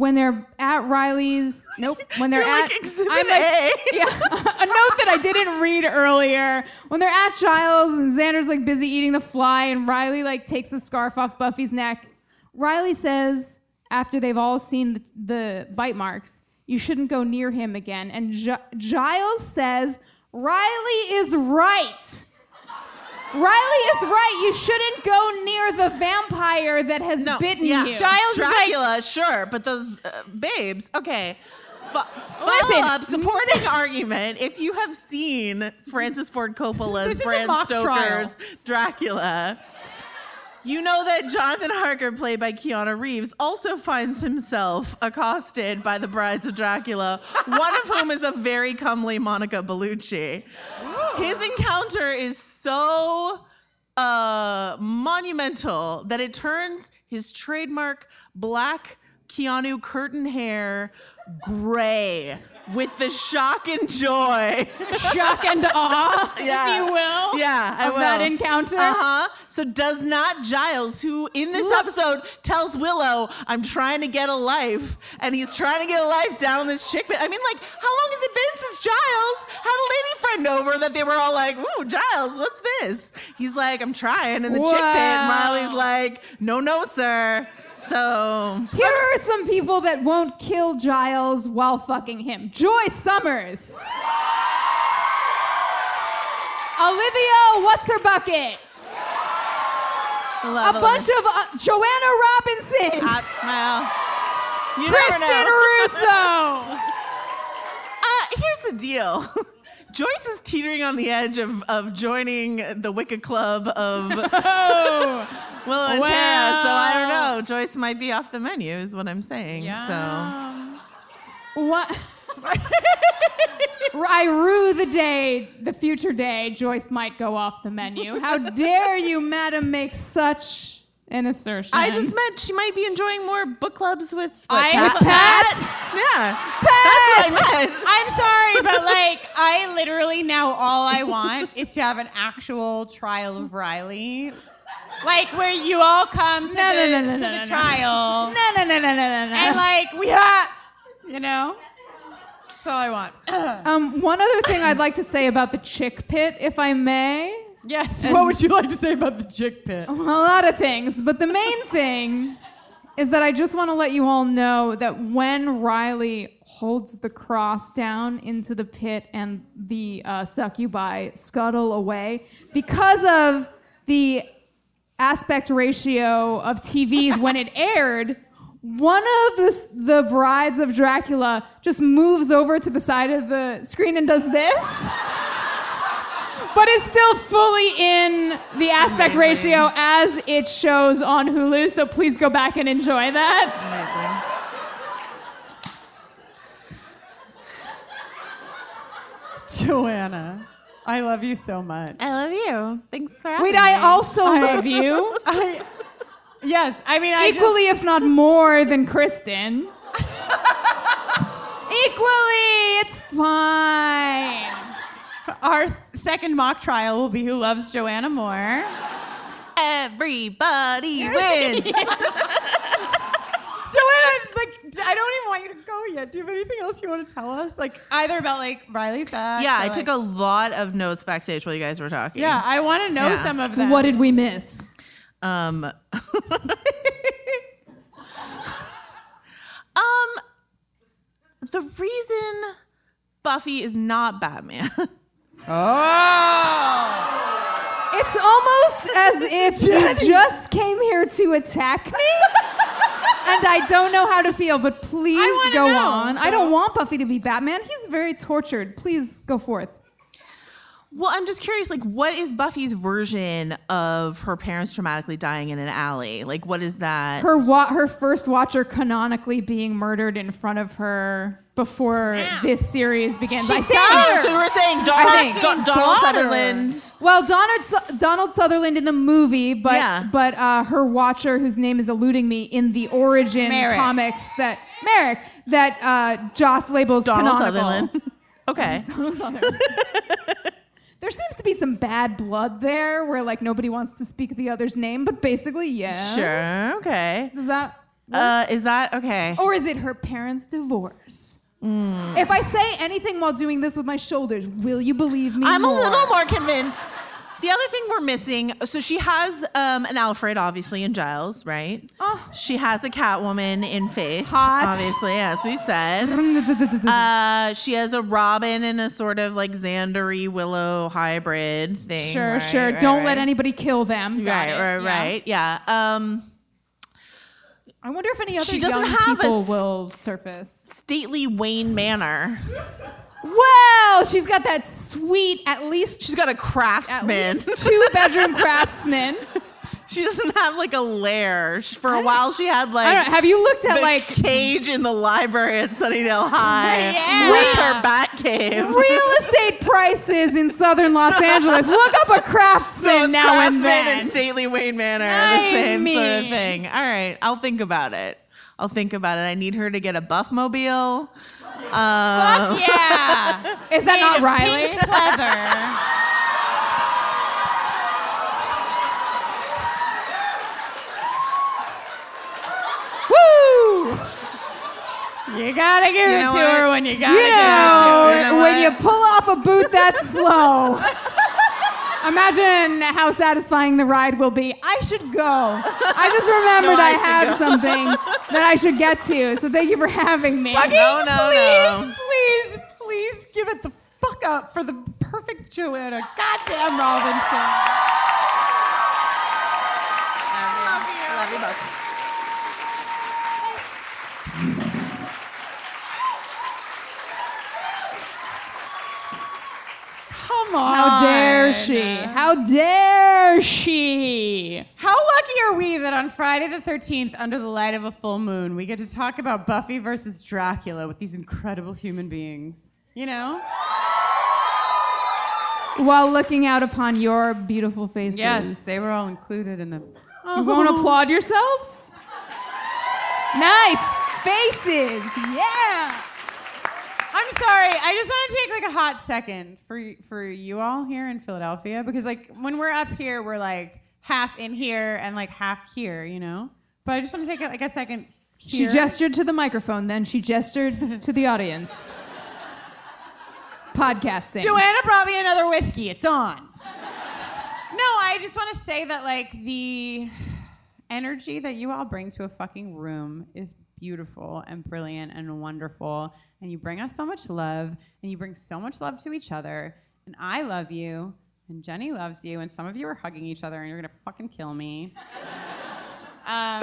when they're at Riley's. Nope. When they're You're at like exhibit I'm like, A. yeah, a note that I didn't read earlier. When they're at Giles and Xander's like busy eating the fly, and Riley like takes the scarf off Buffy's neck. Riley says after they've all seen the, the bite marks, you shouldn't go near him again. And Gi- Giles says Riley is right. Riley is right. You shouldn't go near the vampire that has bitten yeah. you. Giles is like- Dracula, sure, but those uh, babes, okay. Listen. follow up supporting argument. If you have seen Francis Ford Coppola's This is a Bram mock trial. Stoker's Dracula, you know that Jonathan Harker, played by Keanu Reeves, also finds himself accosted by the brides of Dracula, one of whom is a very comely Monica Bellucci. His encounter is so uh, monumental that it turns his trademark black Keanu curtain hair gray with the shock and joy. Shock and awe, Yeah. if you will. Yeah, I of that encounter. Uh huh. So does not Giles, who in this episode tells Willow, "I'm trying to get a life," and he's trying to get a life down this chick pit. I mean, like, how long has it been since Giles had a lady friend over that they were all like, "Ooh, Giles, what's this?" He's like, "I'm trying," in the chick pit, and Wow. Riley's like, "No, no, sir." So Here are some people that won't kill Giles while fucking him. Joy Summers. Olivia, what's her bucket? A bunch of uh, Joanna Robinson. I, well, you never Kristin know. Russo. Uh, here's the deal. Joyce is teetering on the edge of, of joining the Wicca Club of Willow and Tara, so I don't know. Joyce might be off the menu, is what I'm saying. Yeah. What? I rue the day, the future day, Joyce might go off the menu. How dare you, madam, make such an assertion? I just meant she might be enjoying more book clubs with, what, I- Pat? with Pat? Yeah. Pat! That's what I meant. I'm sorry, but like, I literally now all I want is to have an actual trial of Riley. Like where you all come to No, the, no, no, to the trial. No, no, no, no, no, no, no. And like we have, you know, that's all I want. Um, one other thing I'd like to say about the chick pit, if I may. yes. As- What would you like to say about the chick pit? A lot of things, but the main thing is that I just want to let you all know that when Riley holds the cross down into the pit and the uh, succubi scuttle away, because of the aspect ratio of TVs when it aired, one of the, the brides of Dracula just moves over to the side of the screen and does this. But is still fully in the aspect Amazing. ratio as it shows on Hulu. So please go back and enjoy that. Amazing. Joanna, I love you so much. I love you. Thanks for having Wait, me. I also love you. I, yes, I mean, I Equally, if not more, than Kristin. Equally, it's fine. our second mock trial will be who loves Joanna more. Everybody wins. Joanna, like, I don't even want you to go yet. Do you have anything else you want to tell us? Like, either about like Riley's back. yeah, I like- took a lot of notes backstage while you guys were talking. Yeah, I want to know Yeah. some of them. What did we miss? Um. um. The reason Buffy is not Batman. Oh. It's almost as if you just came here to attack me. And I don't know how to feel, but please go know. on. I don't want Buffy to be Batman. He's very tortured. Please go forth. well, I'm just curious. Like, what is Buffy's version of her parents traumatically dying in an alley? Like, what is that? Her wa- her first watcher canonically being murdered in front of her before this series begins. I think. So we're saying Donald, Donald Sutherland. Well, Donald, Donald Sutherland in the movie, but Yeah. but uh, her watcher, whose name is eluding me, in the origin Merrick. comics that Merrick that uh, Joss labels Donald canonical. Sutherland. Okay. Donald Sutherland. there seems to be some bad blood there, where like nobody wants to speak the other's name, but basically, yeah. Sure. Okay. Does that Uh, is that okay? Or is it her parents' divorce? If I say anything while doing this with my shoulders, will you believe me? I'm a little more convinced. The other thing we're missing, so she has um, an Alfred, obviously, in Giles, right? Oh. She has a Catwoman in Faith, Hot. obviously, as we said. Uh, she has a Robin and a sort of like Xandery Willow hybrid thing. Sure, right, sure. right, Don't right. let anybody kill them. Got Right, it. right, Yeah. right. Yeah. Um, I wonder if any other She doesn't young have a people s- will surface. Stately Wayne Manor. Well, she's got that sweet, at least She's got a at craftsman. least two bedroom craftsman. she doesn't have like a lair. Sh- For a while, she had like I don't know. Have you looked at the like cage in the library at Sunnydale High Yeah. her bat cave. real estate prices in southern Los Angeles? Look up a craftsman So it's now and Craftsman then. and stately Wayne Manor, I the same sort of mean- thing. All right, I'll think about it. I'll think about it. I need her to get a buff mobile. Um, Yeah. Is that not Riley? Clever. Woo! You gotta give You it to what? her when you gotta You give know, You know when what? you pull off a boot that slow. Imagine how satisfying the ride will be. I should go. I just remembered No, I I, should have go. something that I should get to. So thank you for having me. no, no, no. Please, please give it the fuck up for the perfect Joanna. Goddamn Robinson. Love you both. Come on. How dare she? How dare she? How lucky are we that on Friday the 13th, under the light of a full moon, we get to talk about Buffy versus Dracula with these incredible human beings? You know? While looking out upon your beautiful faces. Yes, they were all included in the. You won't oh. applaud yourselves? Nice faces. Yeah. I'm sorry. I just want to take like a hot second for for you all here in Philadelphia because like when we're up here, we're like half in here and like half here, you know. But I just want to take like a second. She gestured to the microphone, then she gestured to the audience. Podcasting. Joanna brought me another whiskey. It's on. No, I just want to say that like the energy that you all bring to a fucking room is beautiful and brilliant and wonderful. And you bring us so much love and you bring so much love to each other. And I love you and Jenny loves you and some of you are hugging each other and you're gonna fucking kill me. Um,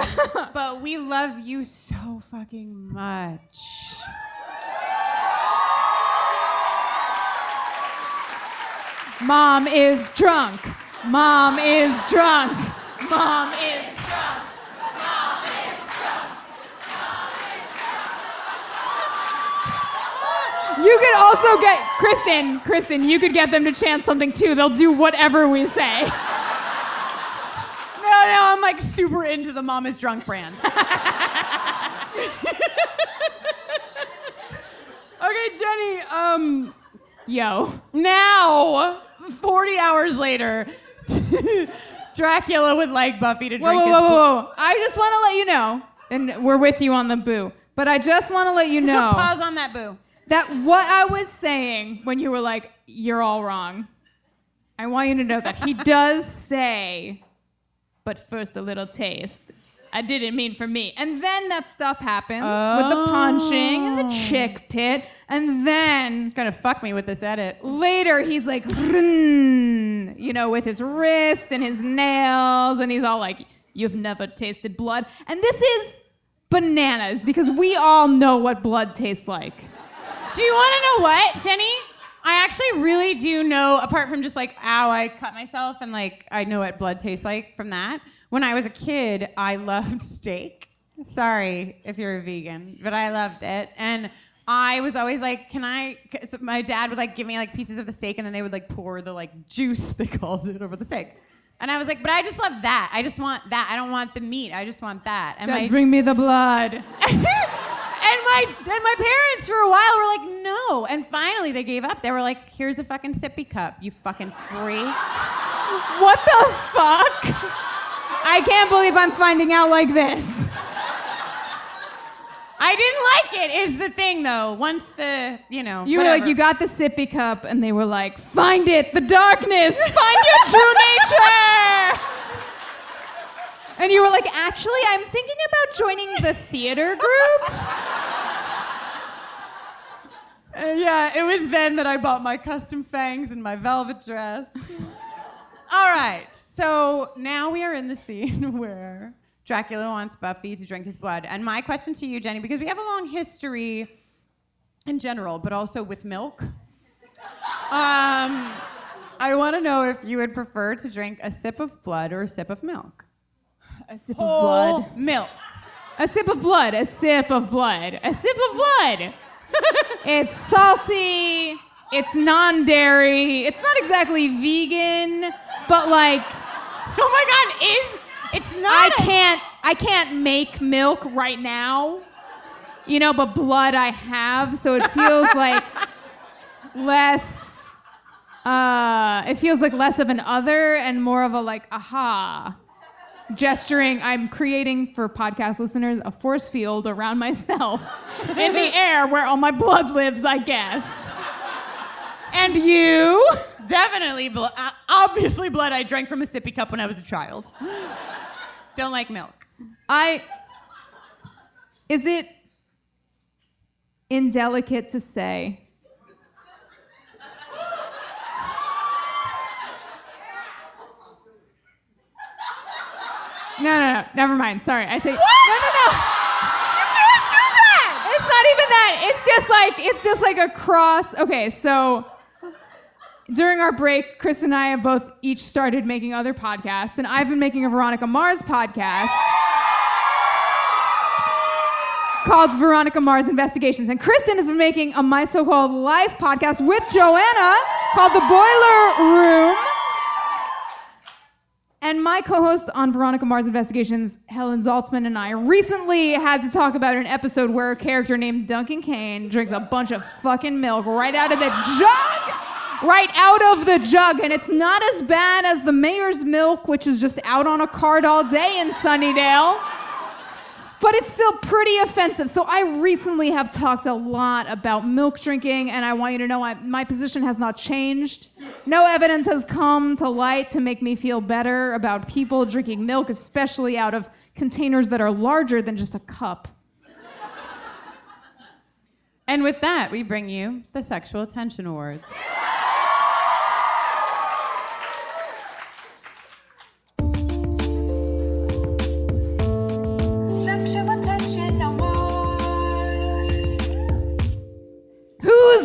but we love you so fucking much. Mom is drunk. Mom is drunk. Mom is drunk. You could also get Kristin. Kristin, you could get them to chant something too. They'll do whatever we say. No, no, I'm like super into the Mama's drunk brand. okay, Jenny, um, Yo. now, 40 hours later, Dracula would like Buffy to Whoa, drink whoa, his whoa, whoa, whoa. I just want to let you know, and we're with you on the boo, but I just want to let you know Pause on that boo. That what I was saying when you were like, you're all wrong, I want you to know that he does say, but first a little taste. I didn't mean for me. And then that stuff happens with the punching and the oh. chick pit. And then Gonna fuck me with this edit. later he's like, you know, with his wrist and his nails, and he's all like, You've never tasted blood. And this is bananas because we all know what blood tastes like. Do you want to know what, Jenny? I actually really do know, apart from just like, ow, I cut myself, and like, I know what blood tastes like from that. When I was a kid, I loved steak. Sorry if you're a vegan, but I loved it. And I was always like, can I? 'cause my dad would like give me like pieces of the steak, and then they would like pour the like juice, they called it, over the steak. And I was like, but I just love that. I just want that. I don't want the meat. I just want that. And Just my- bring me the blood. and my and my parents for a while were like, no. And finally they gave up. They were like, here's a fucking sippy cup, you fucking freak. What the fuck? I can't believe I'm finding out like this. I didn't like it. Is the thing though. Once the you know You were like, you got the sippy cup, and they were like, find it, the darkness, find your true nature. And you were like, actually, I'm thinking about joining the theater group. Uh, yeah, it was then that I bought my custom fangs and my velvet dress. All right, so now we are in the scene where Dracula wants Buffy to drink his blood. And my question to you, Jenny, because we have a long history in general, but also with milk. Um, I want to know if you would prefer to drink a sip of blood or a sip of milk. A sip of blood. Milk. A sip of blood. A sip of blood. A sip of blood. It's salty. It's non-dairy. It's not exactly vegan, but like Oh my God, is it's not? I a- can't I can't make milk right now. You know, but blood I have, so it feels like less uh it feels like less of an other and more of a like aha gesturing I'm creating for podcast listeners a force field around myself in the air where all my blood lives, I guess. And you? Definitely, blood. Uh, obviously, blood I drank from a sippy cup when I was a child. Don't like milk. I is it indelicate to say No, no, no. Never mind. Sorry. I take No, no, no. You can't do that. It's not even that. It's just like it's just like a cross. Okay, so during our break, Chris and I have both each started making other podcasts, and I've been making a Veronica Mars podcast called Veronica Mars Investigations. And Kristin has been making a My So Called Life podcast with Joanna called The Boiler Room. And my co host on Veronica Mars Investigations, Helen Zaltzman, and I recently had to talk about an episode where a character named Duncan Kane drinks a bunch of fucking milk right out of the jug! Right out of the jug. And it's not as bad as the mayor's milk, which is just out on a cart all day in Sunnydale but it's still pretty offensive. So I recently have talked a lot about milk drinking, and I want you to know I, my position has not changed. No evidence has come to light to make me feel better about people drinking milk, especially out of containers that are larger than just a cup. And with that, we bring you the Sexual Attention Awards.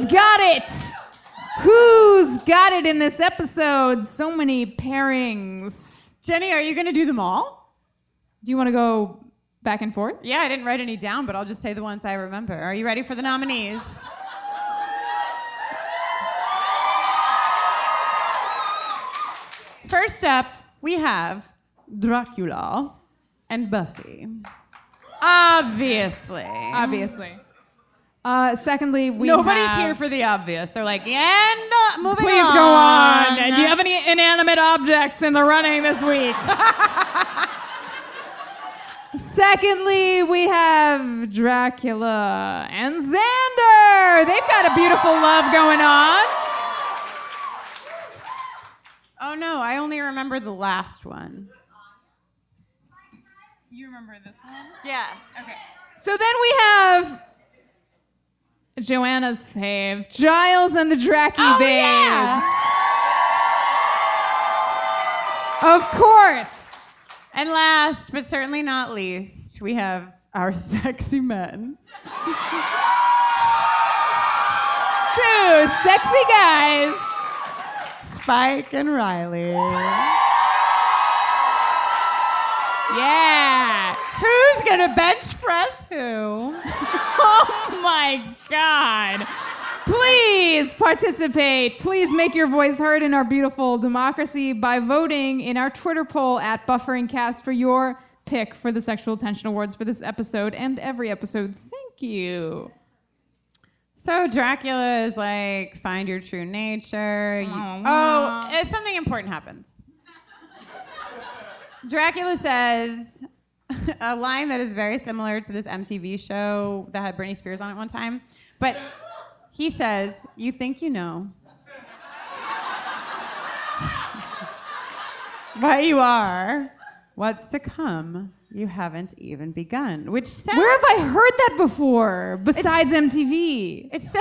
Who's got it? Who's got it in this episode? So many pairings. Jenny, are you going to do them all? Do you want to go back and forth? Yeah, I didn't write any down, but I'll just say the ones I remember. Are you ready for the nominees? First up, we have Dracula and Buffy. Obviously. Obviously. Uh, secondly, we Nobody's have- here for the obvious. They're like, and uh, moving on. Please on. go on. Do you have any inanimate objects in the running this week? Secondly, we have Dracula and Xander. They've got a beautiful love going on. Oh no, I only remember the last one. You remember this one? Yeah. Okay. So then we have Joanna's fave, Giles and the Dracky Oh, Babes. yeah. Of course. And last, but certainly not least, we have our sexy men. Two sexy guys. Spike and Riley. Yeah. Who's gonna bench press who? Oh my God. Please participate. Please make your voice heard in our beautiful democracy by voting in our Twitter poll at BufferingCast for your pick for the Sexual Attention Awards for this episode and every episode. Thank you. So Dracula is like, find your true nature. You- Oh, oh, wow. something important happens. Dracula says, a line that is very similar to this MTV show that had Britney Spears on it one time. But he says, You think you know. but you are. What's to come, you haven't even begun. Which sounds. Where have I heard that before? Besides MTV. It, so-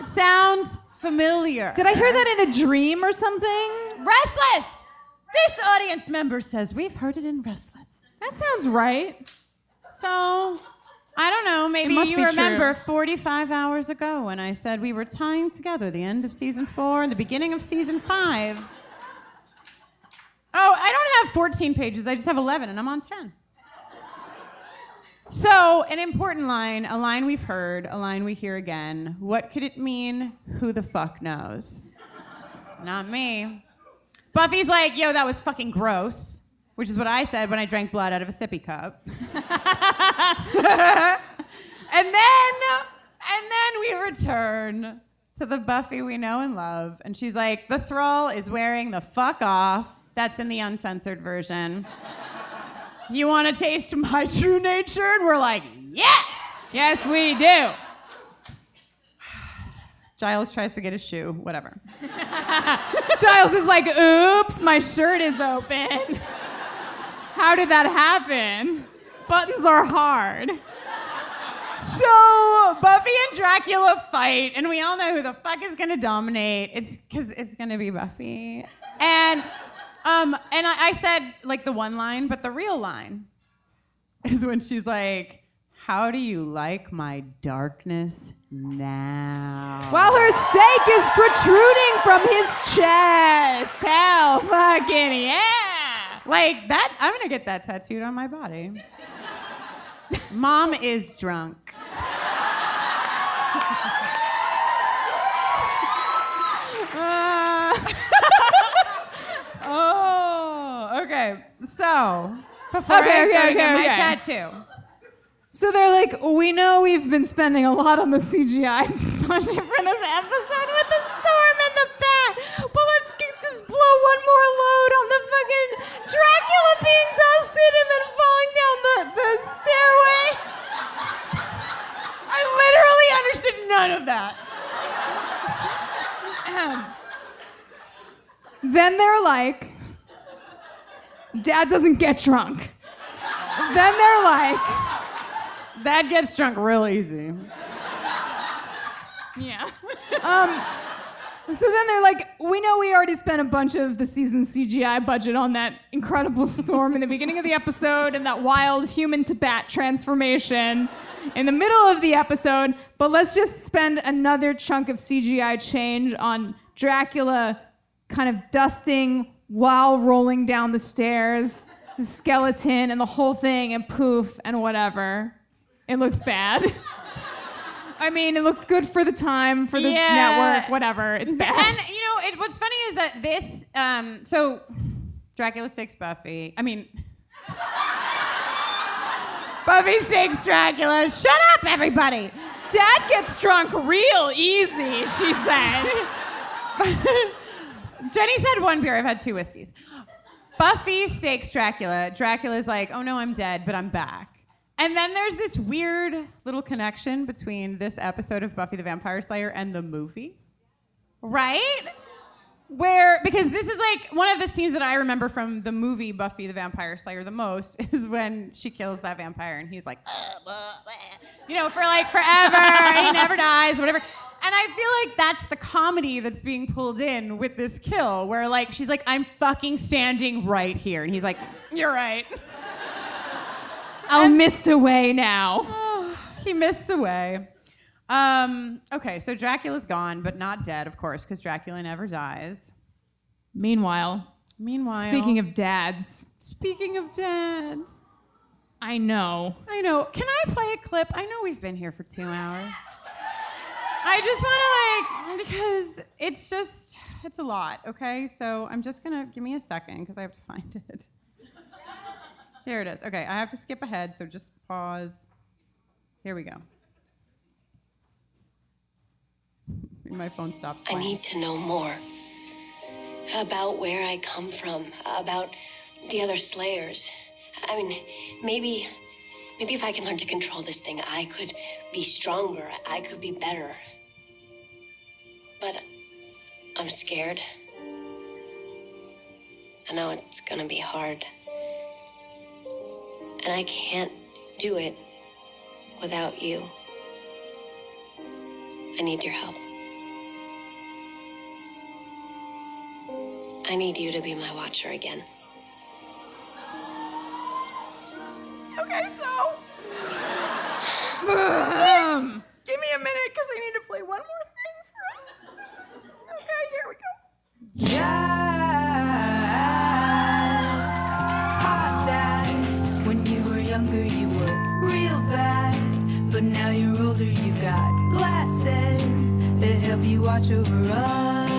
it sounds familiar. Did I hear that in a dream or something? Restless! This audience member says we've heard it in Restless. That sounds right. So, I don't know. Maybe you remember true. 45 hours ago when I said we were tying together the end of season four and the beginning of season five. Oh, I don't have 14 pages. I just have 11, and I'm on 10. So, an important line, a line we've heard, a line we hear again. What could it mean? Who the fuck knows? Not me. Buffy's like, yo, that was fucking gross, which is what I said when I drank blood out of a sippy cup. and then, and then we return to the Buffy we know and love, and she's like, the thrall is wearing the fuck off. That's in the uncensored version. You want to taste my true nature? And we're like, yes. Yes, we do. Giles tries to get a shoe, whatever. Giles is like, oops, my shirt is open. How did that happen? Buttons are hard. So Buffy and Dracula fight, and we all know who the fuck is gonna dominate. It's because it's gonna be Buffy. And um, and I, I said like the one line, but the real line is when she's like, "How do you like my darkness now?" While her stake is protruding from his chest. Hell fucking yeah. Like that, I'm gonna get that tattooed on my body. Mom is drunk. Uh, oh, okay. So, before Okay, I okay, okay, get my tattoo, So they're like, we know we've been spending a lot on the CGI budget for this episode with the storm and the bat, but let's get, just blow one more load on the fucking Dracula being dusted and then falling down the, the stairway. I literally understood none of that. Then they're like, Dad doesn't get drunk. then they're like, Dad gets drunk real easy. Yeah. um, so then they're like, we know we already spent a bunch of the season CGI budget on that incredible storm in the beginning of the episode and that wild human to bat transformation in the middle of the episode, but let's just spend another chunk of CGI change on Dracula kind of dusting while rolling down the stairs, the skeleton and the whole thing, and poof and whatever. It looks bad. I mean, it looks good for the time, for the Yeah. network, whatever. It's bad. And you know, it, what's funny is that this. Um, so, Dracula stakes Buffy. I mean, Buffy stakes Dracula. Shut up, everybody. Dad gets drunk real easy, she said. Jenny's had one beer. I've had two whiskeys. Buffy stakes Dracula. Dracula's like, oh no, I'm dead, but I'm back. And then there's this weird little connection between this episode of Buffy the Vampire Slayer and the movie. Right? Where, because this is like one of the scenes that I remember from the movie Buffy the Vampire Slayer the most is when she kills that vampire and he's like, you know, for like forever, he never dies, whatever. And I feel like that's the comedy that's being pulled in with this kill, where like she's like, I'm fucking standing right here. And he's like, You're right. I'll mist away now. Oh, he misted away. Um, okay, so Dracula's gone, but not dead, of course, because Dracula never dies. Meanwhile, Meanwhile, speaking of dads, speaking of dads, I know. I know. Can I play a clip? I know we've been here for two hours. I just want to like because it's just it's a lot. Okay, so I'm just gonna give me a second because I have to find it. Here it is. Okay, I have to skip ahead, so just pause. Here we go. My phone stopped. I need to know more about where I come from, about the other Slayers. I mean, maybe, maybe if I can learn to control this thing, I could be stronger. I could be better. But I'm scared. I know it's gonna be hard. And I can't do it without you. I need your help. I need you to be my watcher again. Okay, so give me a minute because I need to play one more thing for us. Okay, here we go. Hot But now you're older, you've got glasses that help you watch over us.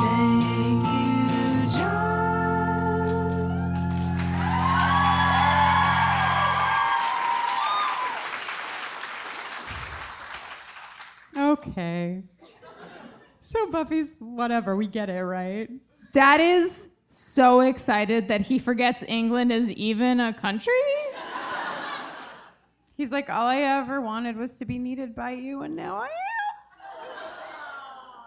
Thank you, Giles. Okay. So Buffy's whatever, we get it, right? Dad is so excited that he forgets England is even a country. He's like, all I ever wanted was to be needed by you, and now I am.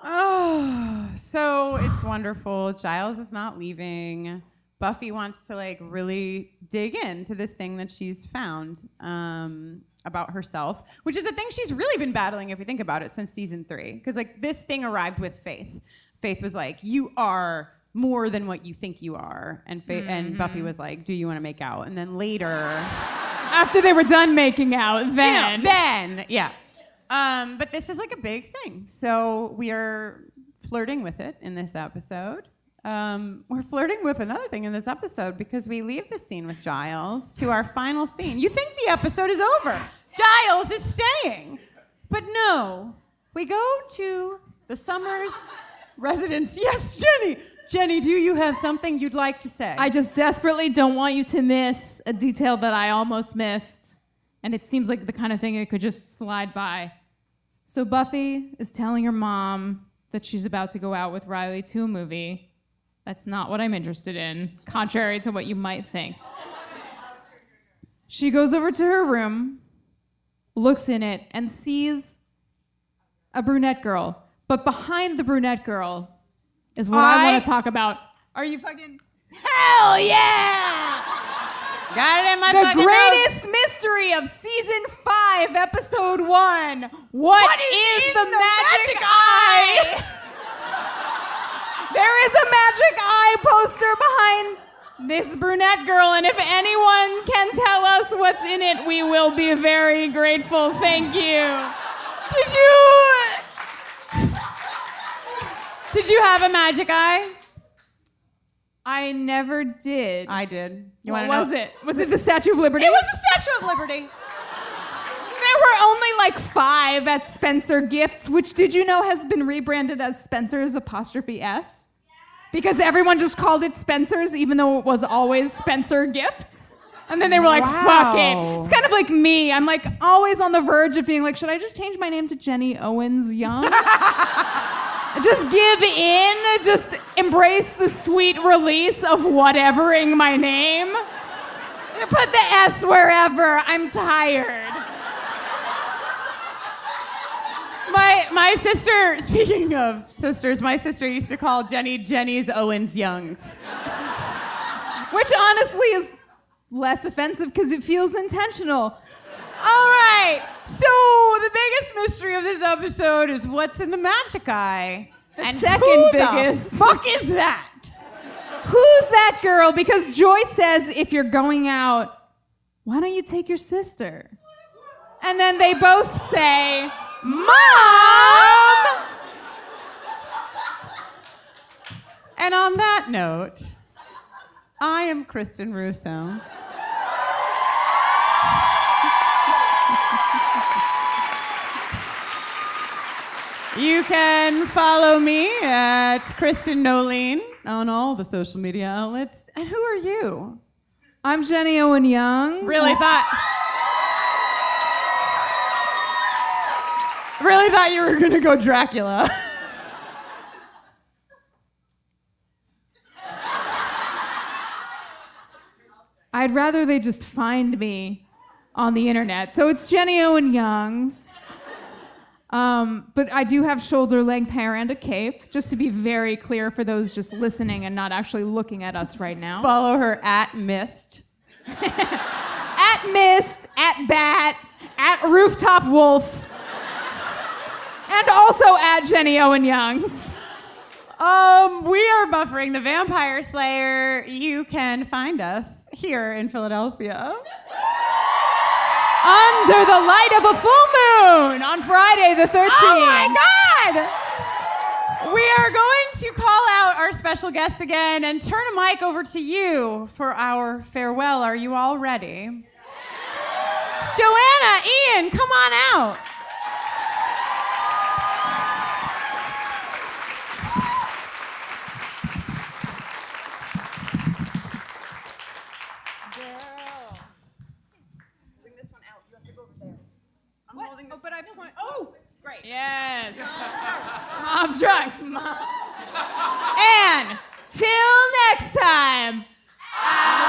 Oh, so it's wonderful. Giles is not leaving. Buffy wants to like really dig into this thing that she's found um, about herself, which is the thing she's really been battling, if you think about it, since season three. Because like this thing arrived with Faith. Faith was like, "You are more than what you think you are," and Faith and Buffy was like, "Do you want to make out?" And then later. After they were done making out, you know, then then, yeah. Um, but this is like a big thing. So we are flirting with it in this episode. Um, we're flirting with another thing in this episode because we leave the scene with Giles to our final scene. You think the episode is over. Giles is staying. But no, we go to the Summers residence. Yes, Jenny. Jenny, do you have something you'd like to say? I just desperately don't want you to miss a detail that I almost missed. And it seems like the kind of thing it could just slide by. So Buffy is telling her mom that she's about to go out with Riley to a movie. That's not what I'm interested in, contrary to what you might think. She goes over to her room, looks in it, and sees a brunette girl. But behind the brunette girl is what I, I- want to talk about. Are you fucking. Hell yeah! Got it in my the greatest mystery of season five, episode one. what is, in the, the magic, magic eye? there is a magic eye poster behind this brunette girl, and if anyone can tell us what's in it, we will be very grateful. Thank you. Did you? Did you have a magic eye? I never did. I did. You what want was to know? What was it? Was it the Statue of Liberty? It was the Statue of Liberty. There were only like five at Spencer Gifts, which did you know has been rebranded as Spencer's apostrophe S? Because everyone just called it Spencer's, even though it was always Spencer Gifts. And then they were like, fuck it. It's kind of like me. I'm like always on the verge of being like, should I just change my name to Jenny Owens Young? just give in, just embrace the sweet release of whatevering my name. Put the S wherever. I'm tired. My my sister. Speaking of sisters, my sister used to call Jenny Jenny's Owens Youngs. Which honestly is less offensive because it feels intentional. All right. So the biggest mystery of this episode is what's in the magic eye. The and second biggest. The fuck is that? Who's that girl? Because Joyce says if you're going out, why don't you take your sister? And then they both say, Mom! And on that note, I am Kristin Russo. You can follow me at Kristin Noeline on all the social media outlets. And who are you? I'm Jenny Owen Young. Really thought. Really thought you were gonna go Dracula. I'd rather they just find me on the internet. So it's Jenny Owen Youngs. Um, but I do have shoulder length hair and a cape, just to be very clear for those just listening and not actually looking at us right now. Follow her at Mist. at Mist, at Bat, at Rooftop Wolf, and also at Jenny Owen Youngs. Um, we are buffering the Vampire Slayer. You can find us here in Philadelphia. Under the light of a full moon on Friday the 13th. Oh my God! We are going to call out our special guests again and turn a mic over to you for our farewell. Are you all ready? Joanna, Ian, come on out. Oh, but I point. Oh. Yes. Mom's drunk. Mom. And till next time. I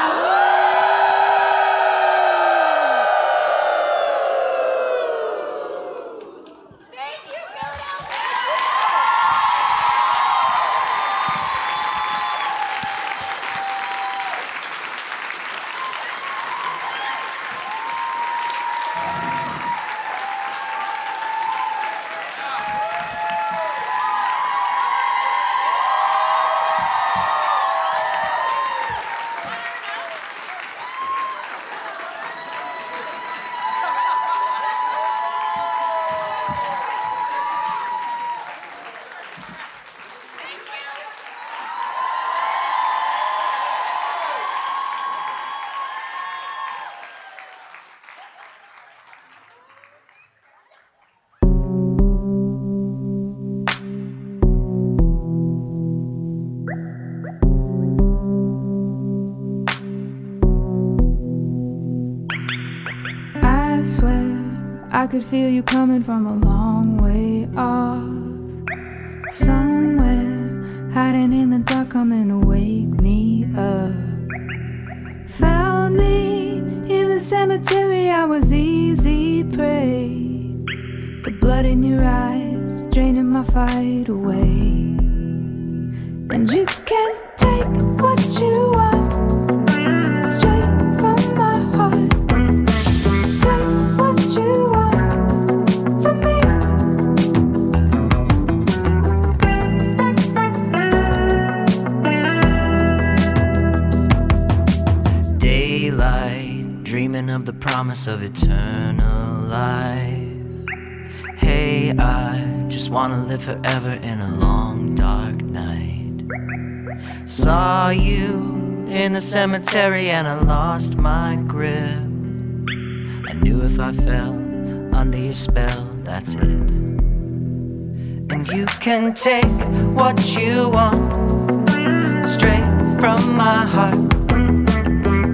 I could feel you coming from a long way off. Somewhere hiding in the dark, coming to wake me up. Found me in the cemetery, I was easy prey. The blood in your eyes draining my fight away. And you can't take what you want the promise of eternal life. Hey, I just wanna live forever in a long dark night. Saw you in the cemetery and I lost my grip. I knew if I fell under your spell, that's it. And you can take what you want straight from my heart.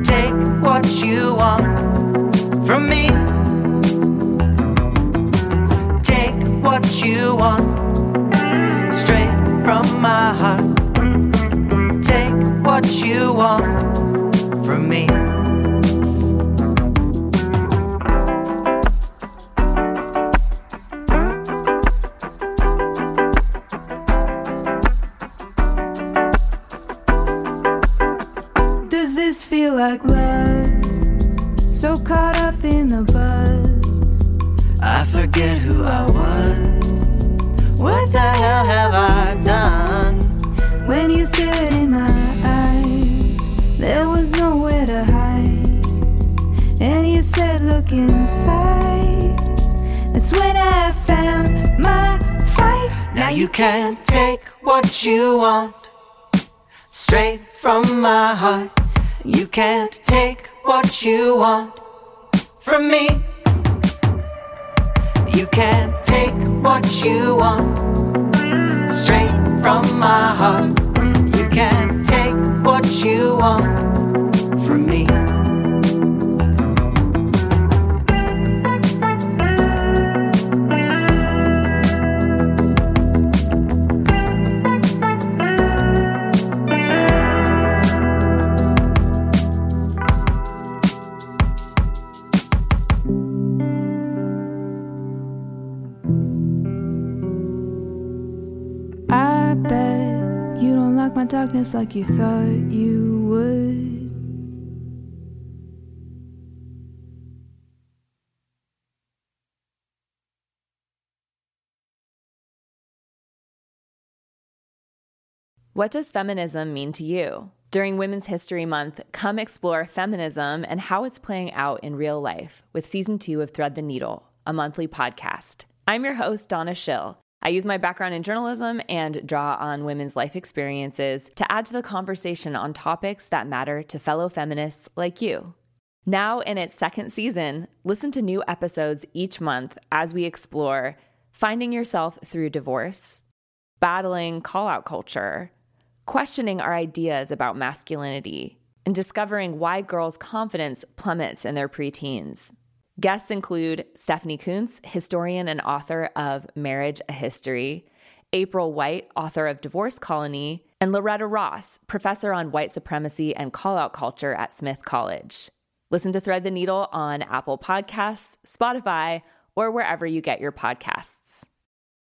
Take what you want from me. Take what you want straight from my heart. Take what you want can't take what you want straight from my heart. You can't take what you want from me. You can't take what you want straight from my heart. You can't take what you want from me. Honest like you thought you would. What does feminism mean to you? During Women's History Month, come explore feminism and how it's playing out in real life with season two of Thread the Needle, a monthly podcast. I'm your host, Donna Schill. I use my background in journalism and draw on women's life experiences to add to the conversation on topics that matter to fellow feminists like you. Now, in its second season, listen to new episodes each month as we explore finding yourself through divorce, battling call out culture, questioning our ideas about masculinity, and discovering why girls' confidence plummets in their preteens. Guests include Stephanie Coontz, historian and author of Marriage a History, April White, author of Divorce Colony, and Loretta Ross, professor on white supremacy and call out culture at Smith College. Listen to Thread the Needle on Apple Podcasts, Spotify, or wherever you get your podcasts.